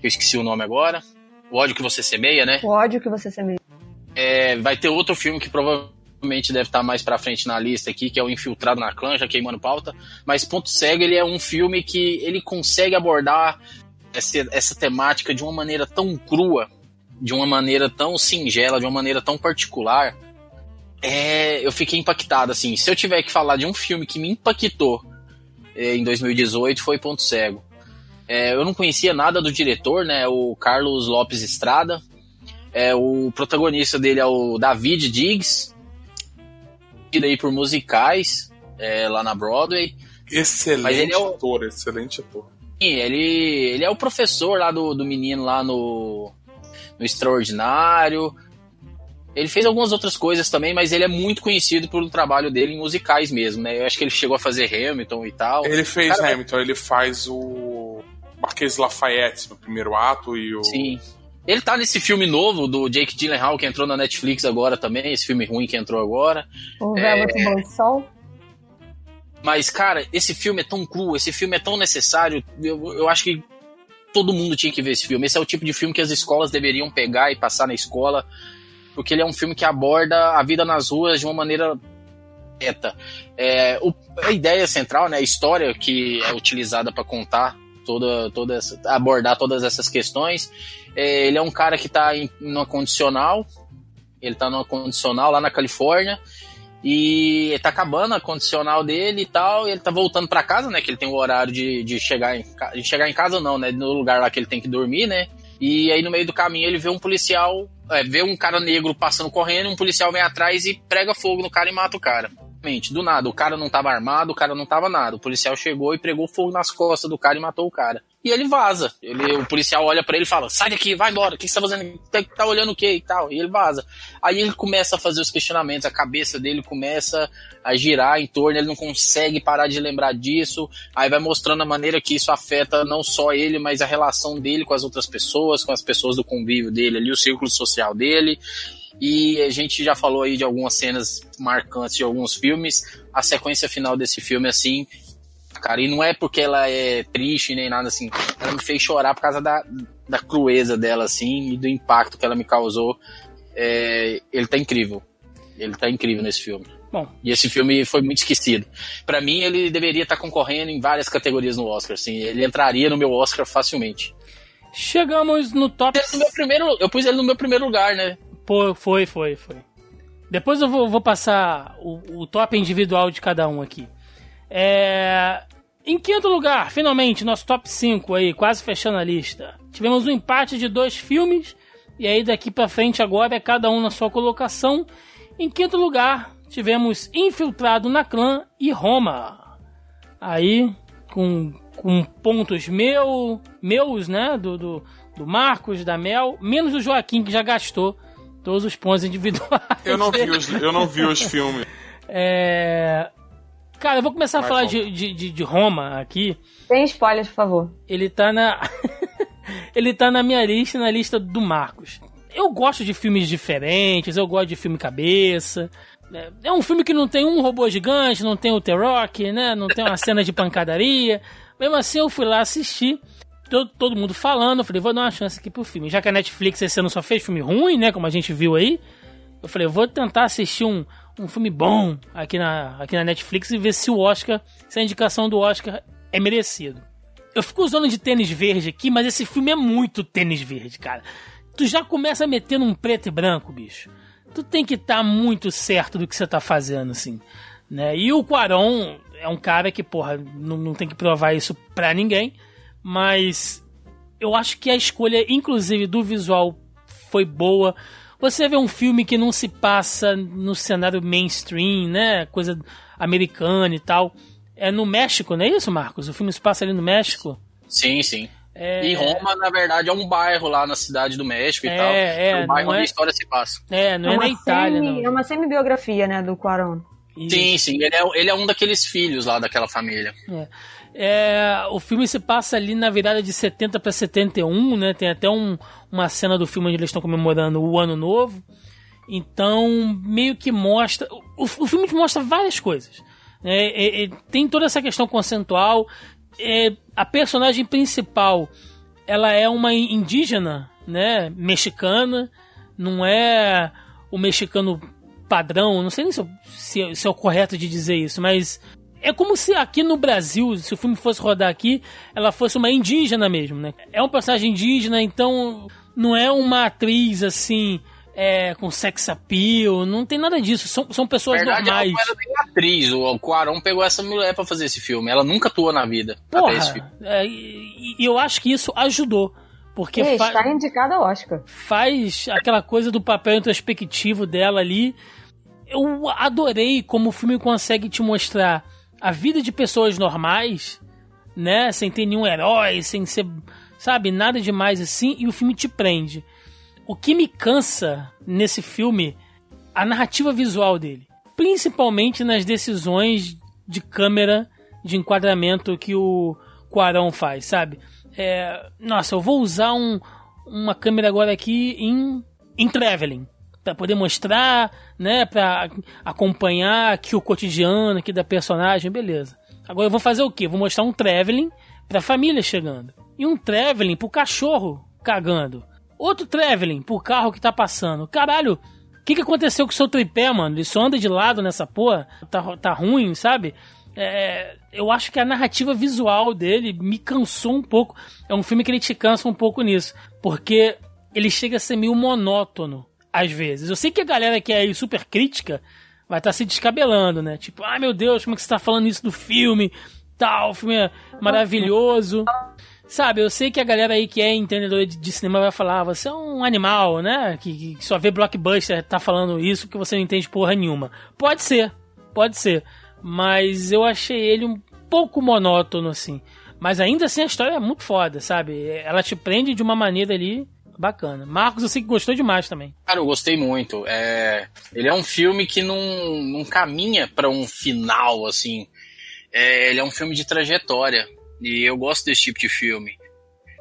Eu esqueci o nome agora. O ódio que você semeia, né? O ódio que você semeia. É, vai ter outro filme que provavelmente deve estar mais pra frente na lista aqui, que é o Infiltrado na Clã, já queimando pauta. Mas Ponto Cego, ele é um filme que ele consegue abordar essa, essa temática de uma maneira tão crua, de uma maneira tão singela, de uma maneira tão particular. É, eu fiquei impactado, assim. Se eu tiver que falar de um filme que me impactou é, em 2018, foi Ponto Cego. É, eu não conhecia nada do diretor, né? O Carlos Lopes Estrada. É, o protagonista dele é o David Diggs, aí por musicais é, lá na Broadway. Excelente é o- ator, excelente ator. Sim, ele, ele é o professor lá do, do menino lá no, no Extraordinário. Ele fez algumas outras coisas também, mas ele é muito conhecido pelo trabalho dele em musicais mesmo, né? Eu acho que ele chegou a fazer Hamilton e tal. Ele fez Cara, Hamilton, ele faz o Marquês Lafayette no primeiro ato e o. Sim. Ele tá nesse filme novo do Jake Gyllenhaal que entrou na Netflix agora também, esse filme ruim que entrou agora. O É. Velvet Bom Sol. Mas, cara, esse filme é tão cru, esse filme é tão necessário. Eu, eu acho que todo mundo tinha que ver esse filme. Esse é o tipo de filme que as escolas deveriam pegar e passar na escola. Porque ele é um filme que aborda a vida nas ruas de uma maneira reta. É, o- a ideia central, né, a história que é utilizada para contar toda, toda essa, abordar todas essas questões. É, ele é um cara que tá em numa condicional. Ele tá numa condicional lá na Califórnia. E tá acabando a condicional dele e tal, e ele tá voltando pra casa, né? Que ele tem o horário de, de chegar em de chegar em casa não, né? No lugar lá que ele tem que dormir, né? E aí no meio do caminho ele vê um policial, é, vê um cara negro passando correndo, um policial vem atrás e prega fogo no cara e mata o cara. Realmente, Do nada, o cara não tava armado, o cara não tava nada. O policial chegou e pregou fogo nas costas do cara e matou o cara. E ele vaza. Ele, o policial olha pra ele e fala: sai daqui, vai embora, o que você tá fazendo? Tá, tá olhando o quê e tal? E ele vaza. Aí ele começa a fazer os questionamentos, a cabeça dele começa a girar em torno, ele não consegue parar de lembrar disso. Aí vai mostrando a maneira que isso afeta não só ele, mas a relação dele com as outras pessoas, com as pessoas do convívio dele ali, o círculo social dele. E a gente já falou aí de algumas cenas marcantes de alguns filmes. A sequência final desse filme, assim, cara, e não é porque ela é triste nem nada assim. Ela me fez chorar por causa da, da crueza dela, assim, e do impacto que ela me causou. É, ele tá incrível. Ele tá incrível nesse filme. Bom, E esse filme foi muito esquecido. Pra mim, ele deveria estar concorrendo em várias categorias no Oscar, assim. Ele entraria no meu Oscar facilmente. chegamos no top. No meu primeiro, eu pus ele no meu primeiro lugar, né? Pô, foi, foi, foi. Depois eu vou, vou passar o, o top individual de cada um aqui. É, Em quinto lugar, finalmente, nosso top 5 aí, quase fechando a lista. Tivemos um empate de dois filmes, e aí daqui pra frente agora é cada um na sua colocação. Em quinto lugar, tivemos Infiltrado na Clã e Roma. Aí, com, com pontos meu, meus, né, do, do, do Marcos, da Mel, menos o Joaquim, que já gastou todos os pontos individuais. Eu não vi os, eu não vi os filmes. É... Cara, eu vou começar a falar fala. de, de, de, Roma aqui. Tem spoilers, por favor. Ele tá na. ele tá na minha lista, na lista do Marcos. Eu gosto de filmes diferentes, eu gosto de filme cabeça. É- É um filme que não tem um robô gigante, não tem o The Rock, né? Não tem uma cena de pancadaria. Mesmo assim, eu fui lá assistir. Todo, todo mundo falando, eu falei, vou dar uma chance aqui pro filme. Já que a Netflix esse ano só fez filme ruim, né? Como a gente viu aí. Eu falei, vou tentar assistir um, um filme bom aqui na, aqui na Netflix e ver se o Oscar, se a indicação do Oscar é merecido. Eu fico usando de tênis verde aqui, mas esse filme é muito tênis verde, cara. Tu já começa metendo um preto e branco, bicho. Tu tem que estar muito certo do que você tá fazendo, assim. Né? E o Quaron é um cara que, porra, não, não tem que provar isso pra ninguém. Mas eu acho que a escolha, inclusive, do visual foi boa. Você vê um filme que não se passa no cenário mainstream, né? Coisa americana e tal. É no México, não é isso, Marcos? O filme se passa ali no México. Sim, sim. É, E Roma, na verdade, é um bairro lá na cidade do México e É, tal. é, É um bairro onde é- a história se passa. É, não é, na uma Itália, semi- É não. uma semi-biografia, né, do Quaron. Sim, sim. Ele é, ele é um daqueles filhos lá daquela família. É, o filme se passa ali na virada de 70 para 71, né? Tem até um- uma cena do filme onde eles estão comemorando o Ano Novo. Então, meio que mostra. O, o filme mostra várias coisas. É, é, tem toda essa questão conceitual. É, a personagem principal ela é uma indígena, né? Mexicana. Não é o mexicano padrão. Não sei nem se, se é- se é o correto de dizer isso, mas é como se aqui no Brasil, se o filme fosse rodar aqui, ela fosse uma indígena mesmo, né? É um personagem indígena, então não é uma atriz assim. É, com sex appeal, não tem nada disso. São, são pessoas verdade, ela normais. não era nem atriz. O Quaron pegou essa mulher pra fazer esse filme. Ela nunca atuou na vida até esse filme. Porra, é, e, e eu acho que isso ajudou. Porque E fa- está indicada ao Oscar. faz aquela coisa do papel introspectivo dela ali. Eu adorei como o filme consegue te mostrar a vida de pessoas normais, né? Sem ter nenhum herói, sem ser, sabe, nada demais assim, e o filme te prende. O que me cansa nesse filme, a narrativa visual dele. Principalmente nas decisões de câmera, de enquadramento que o Quarão faz, sabe? É, nossa, eu vou usar um, uma câmera agora aqui em, em traveling para poder mostrar, né, para acompanhar aqui o cotidiano aqui da personagem, beleza. Agora eu vou fazer o quê? Vou mostrar um traveling pra família chegando e um traveling pro cachorro cagando. Outro traveling pro carro que tá passando. Caralho, o que, que aconteceu com o seu tripé, mano? Ele só anda de lado nessa porra? Tá, tá ruim, sabe? É, eu acho que a narrativa visual dele me cansou um pouco. É um filme que ele te cansa um pouco nisso. Porque ele chega a ser meio monótono, às vezes. Eu sei que a galera que é aí super crítica vai estar se descabelando, né? Tipo, ai meu Deus, como é que você tá falando isso do filme? Tal, o filme é maravilhoso. Sabe, eu sei que a galera aí que é entendedora de, de cinema vai falar, ah, você é um animal, né? Que, que só vê blockbuster tá falando isso que você não entende porra nenhuma. Pode ser, pode ser. Mas eu achei ele um pouco monótono, assim. Mas ainda assim a história é muito foda, sabe? Ela te prende de uma maneira ali bacana. Marcos, eu sei que gostou demais também. Cara, eu gostei muito. É, ele é um filme que não, não caminha pra um final, assim. É, ele é um filme de trajetória. E eu gosto desse tipo de filme.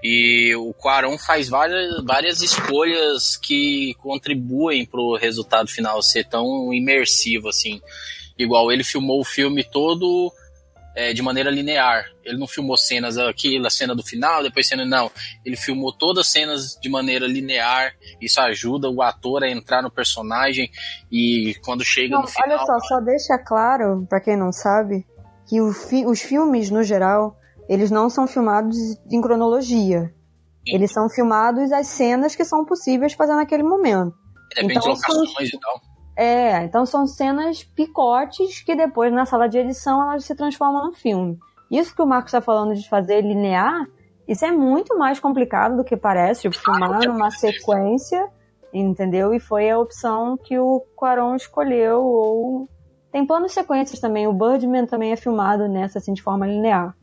E o Quaron faz várias, várias escolhas que contribuem pro resultado final ser tão imersivo, assim. Igual ele filmou o filme todo é, de maneira linear. Ele não filmou cenas aqui, a cena do final, depois cena. Não. Ele filmou todas as cenas de maneira linear. Isso ajuda o ator a entrar no personagem. E quando chega Não, no final. olha só, só deixa claro, pra quem não sabe, que fi- os filmes, no geral, eles não são filmados em cronologia. Eles são filmados as cenas que são possíveis fazer naquele momento. de repente, então, locações e tal. É, então são cenas picotes que depois na sala de edição elas se transformam no filme. Isso que o Marcos está falando de fazer linear, isso é muito mais complicado do que parece, tipo, filmar numa sequência, entendeu? E foi a opção que o Quaron escolheu, ou... Tem planos sequências também, o Birdman também é filmado nessa, assim, de forma linear.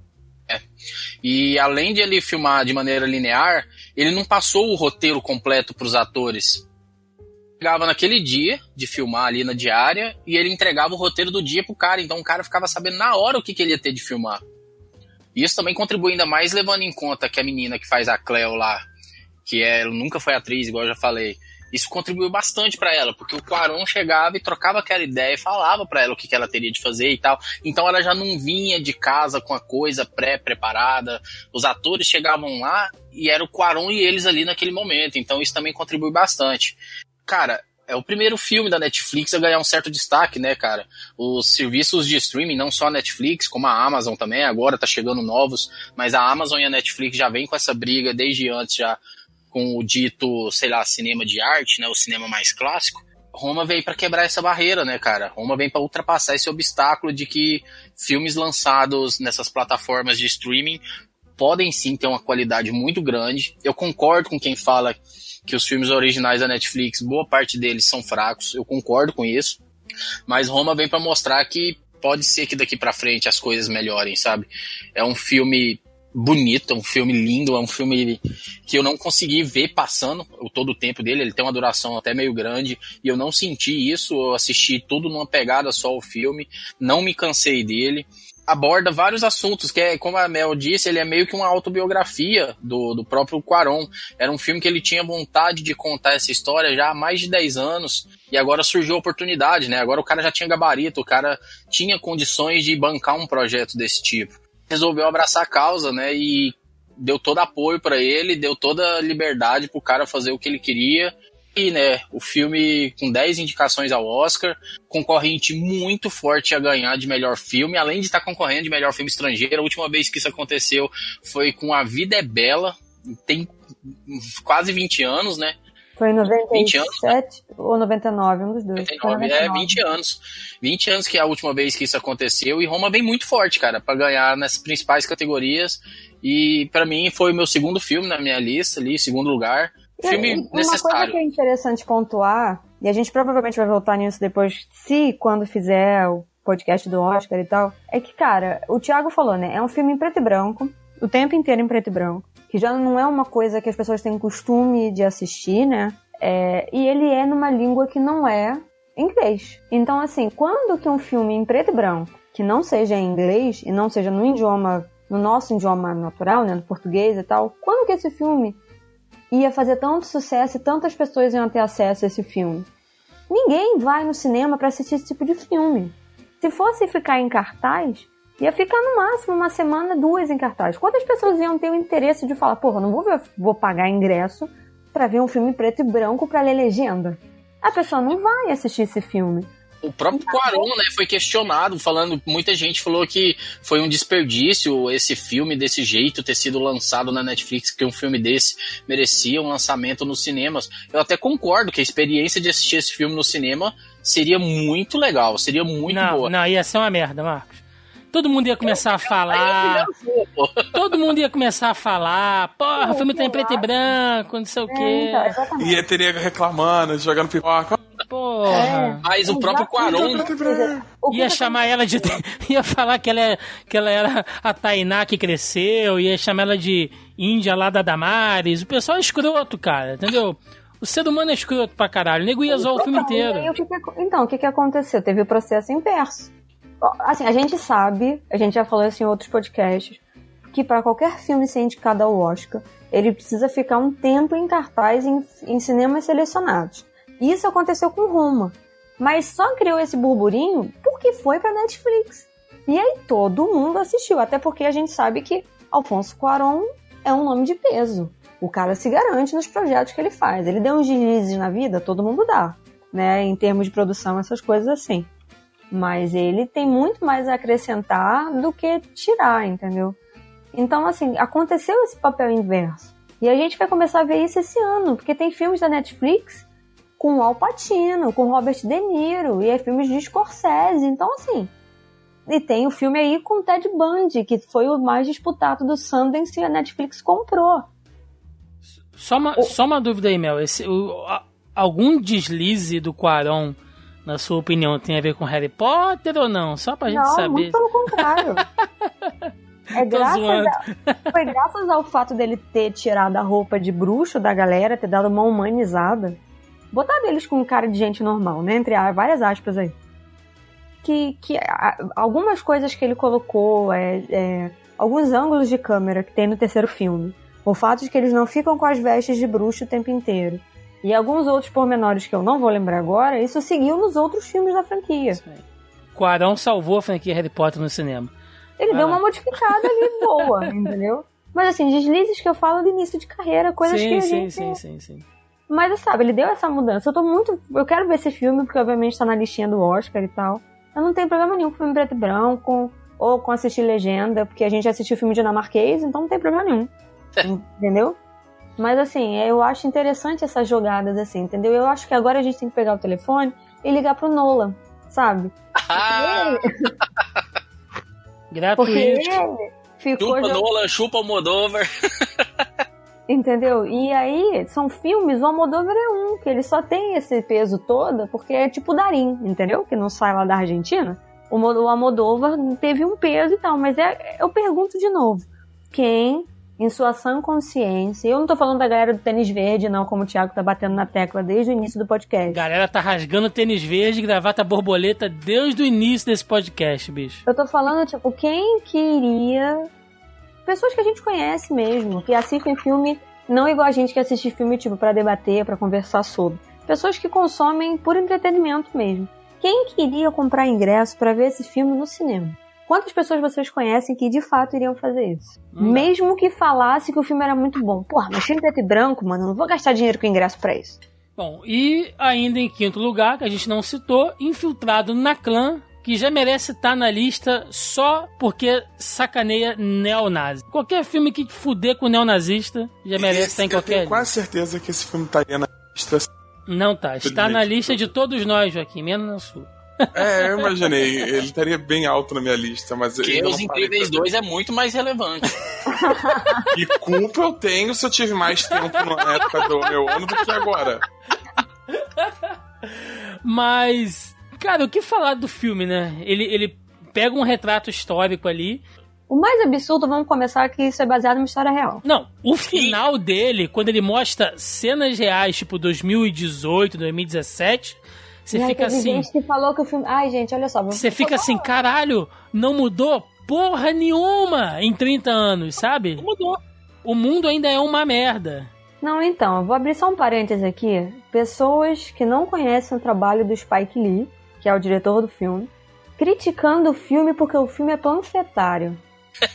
E além de ele filmar de maneira linear, ele não passou o roteiro completo pros atores. Chegava naquele dia de filmar ali na diária e ele entregava o roteiro do dia pro cara. Então o cara ficava sabendo na hora o que, que ele ia ter de filmar. Isso também contribui ainda mais levando em conta que a menina que faz a Cleo lá, que é, nunca foi atriz, igual eu já falei, isso contribuiu bastante para ela, porque o Quaron chegava e trocava aquela ideia e falava para ela o que, que ela teria de fazer e tal. Então ela já não vinha de casa com a coisa pré-preparada. Os atores chegavam lá e era o Quaron e eles ali naquele momento. Então isso também contribui bastante. Cara, é o primeiro filme da Netflix a ganhar um certo destaque, né, cara? Os serviços de streaming, não só a Netflix, como a Amazon também, agora tá chegando novos, mas a Amazon e a Netflix já vem com essa briga desde antes já com o dito, sei lá, cinema de arte, né, o cinema mais clássico. Roma veio para quebrar essa barreira, né, cara? Roma vem para ultrapassar esse obstáculo de que filmes lançados nessas plataformas de streaming podem sim ter uma qualidade muito grande. Eu concordo com quem fala que os filmes originais da Netflix, boa parte deles são fracos. Eu concordo com isso. Mas Roma vem para mostrar que pode ser que daqui para frente as coisas melhorem, sabe? É um filme bonito, é um filme lindo, é um filme que eu não consegui ver passando o todo o tempo dele. Ele tem uma duração até meio grande e eu não senti isso. Eu assisti tudo numa pegada só o filme, não me cansei dele aborda vários assuntos, que é, como a Mel disse, ele é meio que uma autobiografia do, do próprio Quaron. Era um filme que ele tinha vontade de contar essa história já há mais de 10 anos, e agora surgiu a oportunidade, né? Agora o cara já tinha gabarito, o cara tinha condições de bancar um projeto desse tipo. Resolveu abraçar a causa, né? E deu todo apoio para ele, deu toda liberdade pro cara fazer o que ele queria e, né, o filme com 10 indicações ao Oscar, concorrente muito forte a ganhar de melhor filme, além de estar concorrendo de melhor filme estrangeiro. A última vez que isso aconteceu foi com A Vida é Bela, tem quase 20 anos, né? Foi em 97 anos, né? ou 99, um dos dois. 99, 99, é 20 anos. 20 anos que é a última vez que isso aconteceu e Roma vem muito forte, cara, para ganhar nas principais categorias. E para mim foi o meu segundo filme na minha lista ali, segundo lugar filme uma coisa que é interessante pontuar, e a gente provavelmente vai voltar nisso depois, se quando fizer o podcast do Oscar e tal, é que, cara, o Thiago falou, né? É um filme em preto e branco, o tempo inteiro em preto e branco, que já não é uma coisa que as pessoas têm costume de assistir, né? É, e ele é numa língua que não é inglês. Então, assim, quando que um filme em preto e branco, que não seja em inglês e não seja no idioma, no nosso idioma natural, né, no português e tal, quando que esse filme ia fazer tanto sucesso e tantas pessoas iam ter acesso a esse filme. Ninguém vai no cinema para assistir esse tipo de filme. Se fosse ficar em cartaz, ia ficar no máximo uma semana, duas em cartaz. Quantas pessoas iam ter o interesse de falar, porra, não vou, ver, vou pagar ingresso para ver um filme preto e branco para ler legenda? A pessoa não vai assistir esse filme. O próprio Quaron, né, foi questionado, falando, muita gente falou que foi um desperdício esse filme desse jeito ter sido lançado na Netflix, que um filme desse merecia um lançamento nos cinemas. Eu até concordo que a experiência de assistir esse filme no cinema seria muito legal, seria muito não, boa. Não, ia ser uma merda, Marcos. Todo mundo ia começar a falar. Todo mundo ia começar a falar. Porra, o filme tá em preto e branco, não sei o quê. É, então, E teria reclamando, jogando pipoca. Porra. É. Mas o próprio Quaron. Ia chamar ela de. ia falar que ela, é, que ela era a Tainá que cresceu, ia chamar ela de Índia lá da Damares. O pessoal é escroto, cara, entendeu? O ser humano é escroto pra caralho. O nego ia zoar o filme e aí, inteiro. o que que- então, o que, que aconteceu? Teve o processo inverso. Assim, a gente sabe, a gente já falou isso em outros podcasts, que para qualquer filme ser indicado ao Oscar, ele precisa ficar um tempo em cartaz em, em cinemas selecionados. Isso aconteceu com Roma. Mas só criou esse burburinho porque foi pra Netflix. E aí todo mundo assistiu, até porque a gente sabe que Alfonso Cuarón é um nome de peso. O cara se garante nos projetos que ele faz. Ele deu uns deslizes na vida, todo mundo dá, né? Em termos de produção, essas coisas assim. Mas ele tem muito mais a acrescentar do que tirar, entendeu? Então, assim, aconteceu esse papel inverso. E a gente vai começar a ver isso esse ano, porque tem filmes da Netflix com Al Pacino, com Robert De Niro, e é filmes de Scorsese. Então, assim, e tem o filme aí com Ted Bundy, que foi o mais disputado do Sundance e a Netflix comprou. Só uma, só uma dúvida aí, Mel. Esse, o- a- algum deslize do Quaron, na sua opinião, tem a ver com Harry Potter ou não? Só pra gente Não, saber. muito pelo contrário. É graças a- foi graças ao fato dele ter tirado a roupa de bruxo da galera, ter dado uma humanizada, botado eles com cara de gente normal, né? Entre várias aspas aí. Que, que algumas coisas que ele colocou, é, é, alguns ângulos de câmera que tem no terceiro filme. O fato de que eles não ficam com as vestes de bruxo o tempo inteiro. E alguns outros pormenores que eu não vou lembrar agora, isso seguiu nos outros filmes da franquia. Quarão salvou a franquia Harry Potter no cinema. Ele Ah. deu uma modificada ali boa, entendeu? Mas assim, deslizes que eu falo do início de carreira, coisas que sim, a sim, gente... sim, sim, sim. Mas sabe, ele deu essa mudança. Eu tô muito. Eu quero ver esse filme, porque obviamente tá na listinha do Oscar e tal. Eu não tenho problema nenhum com filme preto e branco, ou com assistir legenda, porque a gente assistiu filme dinamarquês, então não tem problema nenhum. entendeu? Mas assim, eu acho interessante essas jogadas, assim, entendeu? Eu acho que agora a gente tem que pegar o telefone e ligar pro Nolan, sabe? Ah, Porque Gratuito. ele ficou. chupa jogando- Nolan, chupa o Modover. Entendeu? E aí, são filmes, o Almodóvar é um, que ele só tem esse peso todo, porque é tipo o Darim, entendeu? Que não sai lá da Argentina. O, o Almodóvar teve um peso e tal, mas é, eu pergunto de novo, quem, em sua sã consciência, eu não tô falando da galera do tênis verde, não, como o Thiago tá batendo na tecla desde o início do podcast. Galera tá rasgando tênis verde, gravata borboleta desde o início desse podcast, bicho. Eu tô falando, tipo, quem queria. Pessoas que a gente conhece mesmo, que assistem filme, não igual a gente que assiste filme, tipo, pra debater, pra conversar sobre. Pessoas que consomem por entretenimento mesmo. Quem queria comprar ingresso pra ver esse filme no cinema? Quantas pessoas vocês conhecem que de fato iriam fazer isso? Dá. Mesmo que falasse que o filme era muito bom. Porra, mas filme preto e branco, mano, eu não vou gastar dinheiro com ingresso pra isso. Bom, e ainda em quinto lugar, que a gente não citou, Infiltrado na Clã, que já merece estar na lista só porque sacaneia neonazi. Qualquer filme que fuder com neonazista já merece Esse- estar em eu qualquer tenho quase certeza que esse filme estaria na lista. Não tá, está na lista de todos nós, Joaquim, menos na sua. É, eu imaginei. Ele estaria bem alto na minha lista, mas eu ainda Os Incríveis pra ver. 2 é muito mais relevante. E culpa eu tenho se eu tive mais tempo na época do meu ano do que agora. Mas, cara, o que falar do filme, né? Ele, ele pega um retrato histórico ali. O mais absurdo, vamos começar, que isso é baseado em uma história real. Não, o final dele, quando ele mostra cenas reais, tipo 2018, 2017, você E fica teve assim. gente que falou que o filme. Ai, gente, olha só. Você fica assim, caralho, não mudou porra nenhuma em 30 anos, sabe? Mudou. O mundo ainda é uma merda. Não, então, eu vou abrir só um parêntese aqui. Pessoas que não conhecem o trabalho do Spike Lee, que é o diretor do filme, criticando o filme porque o filme é panfletário.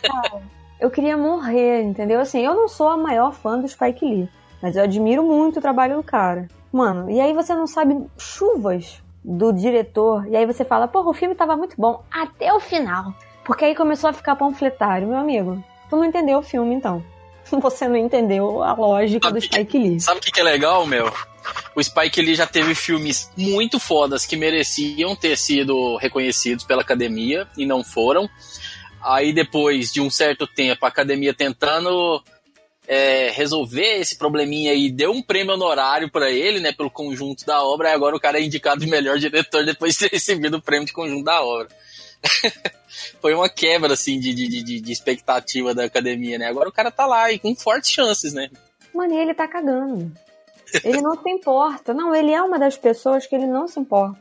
Cara, eu queria morrer, entendeu? Assim, eu não sou a maior fã do Spike Lee, mas eu admiro muito o trabalho do cara. Mano, e aí você não sabe chuvas do diretor, e aí você fala, porra, o filme tava muito bom até o final. Porque aí começou a ficar panfletário, meu amigo. Tu não entendeu o filme, então. Você não entendeu a lógica do Sabe que- Spike Lee. Sabe o que, que é legal, meu? O Spike Lee já teve filmes muito fodas que mereciam ter sido reconhecidos pela academia e não foram. Aí depois de um certo tempo, a academia tentando é, resolver esse probleminha aí, deu um prêmio honorário pra ele, né, pelo conjunto da obra, e agora o cara é indicado de melhor diretor depois de ter recebido o prêmio de conjunto da obra. Foi uma quebra, assim, de, de, de, de expectativa da academia, né? Agora o cara tá lá e com fortes chances, né? Mano, e ele tá cagando. Ele não se importa. Não, ele é uma das pessoas que ele não se importa.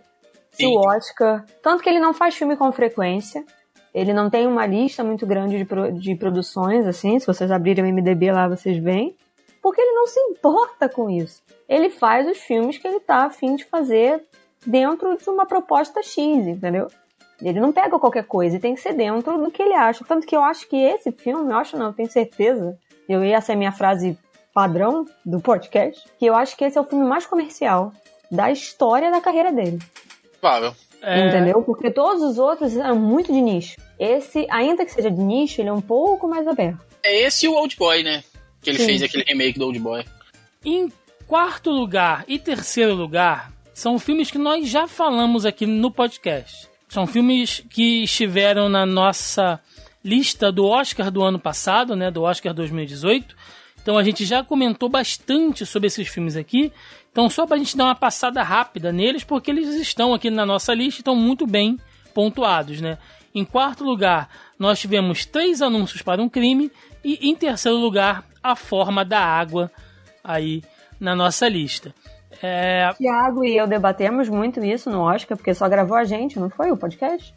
Se Sim. o Oscar. Tanto que ele não faz filme com frequência. Ele não tem uma lista muito grande de, pro- de produções, assim. Se vocês abrirem o MDB lá, vocês veem. Porque ele não se importa com isso. Ele faz os filmes que ele tá afim de fazer dentro de uma proposta X, entendeu? Ele não pega qualquer coisa, e tem que ser dentro do que ele acha. Tanto que eu acho que esse filme, eu acho não, eu tenho certeza. Eu ia ser a minha frase padrão do podcast, que eu acho que esse é o filme mais comercial da história da carreira dele. Provável. É, Entendeu? Porque todos os outros eram muito de nicho. Esse, ainda que seja de nicho, ele é um pouco mais aberto. É esse e o Old Boy, né? Que ele Sim. fez aquele remake do Old Boy. Em quarto lugar e terceiro lugar, são filmes que nós já falamos aqui no podcast. São filmes que estiveram na nossa lista do Oscar do ano passado, né, do Oscar 2018. Então a gente já comentou bastante sobre esses filmes aqui. Então só pra gente dar uma passada rápida neles, porque eles estão aqui na nossa lista e estão muito bem pontuados, né? Em quarto lugar, nós tivemos três anúncios para um crime e em terceiro lugar, A Forma da Água aí na nossa lista. É, Tiago e eu debatemos muito isso no Oscar, porque só gravou a gente, não foi o podcast?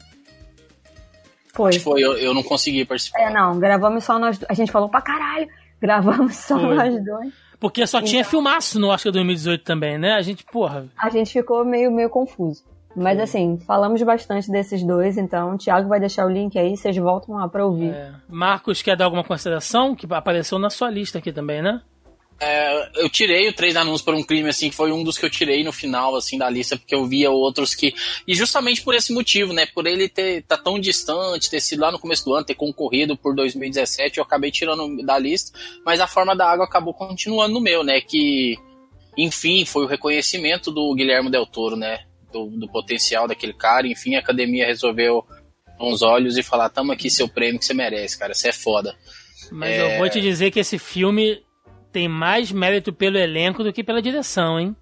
Foi. Acho que foi, eu, eu não consegui participar. É, não, gravamos só nós dois. A gente falou pra caralho. Gravamos só Foi. nós dois. porque só tinha filmaço no Oscar 2018 também, né? A gente, porra. A gente ficou meio, meio confuso. Mas assim, falamos bastante desses dois, então o Thiago vai deixar o link aí, vocês voltam lá pra ouvir. é, Marcos quer dar alguma consideração? Que apareceu na sua lista aqui também, né? É, eu tirei o Três Anúncios por um Crime, assim, que foi um dos que eu tirei no final, assim, da lista, porque eu via outros que... E justamente por esse motivo, né, por ele ter tá tão distante, ter sido lá no começo do ano, ter concorrido por 2017, eu acabei tirando da lista, mas a Forma da Água acabou continuando no meu, né, que, enfim, foi o reconhecimento do Guilherme Del Toro, né, do, do potencial daquele cara, enfim, a academia resolveu os olhos e falar, tamo aqui seu prêmio que você merece, cara, você é foda. Mas É. eu vou te dizer que esse filme tem mais mérito pelo elenco do que pela direção, hein?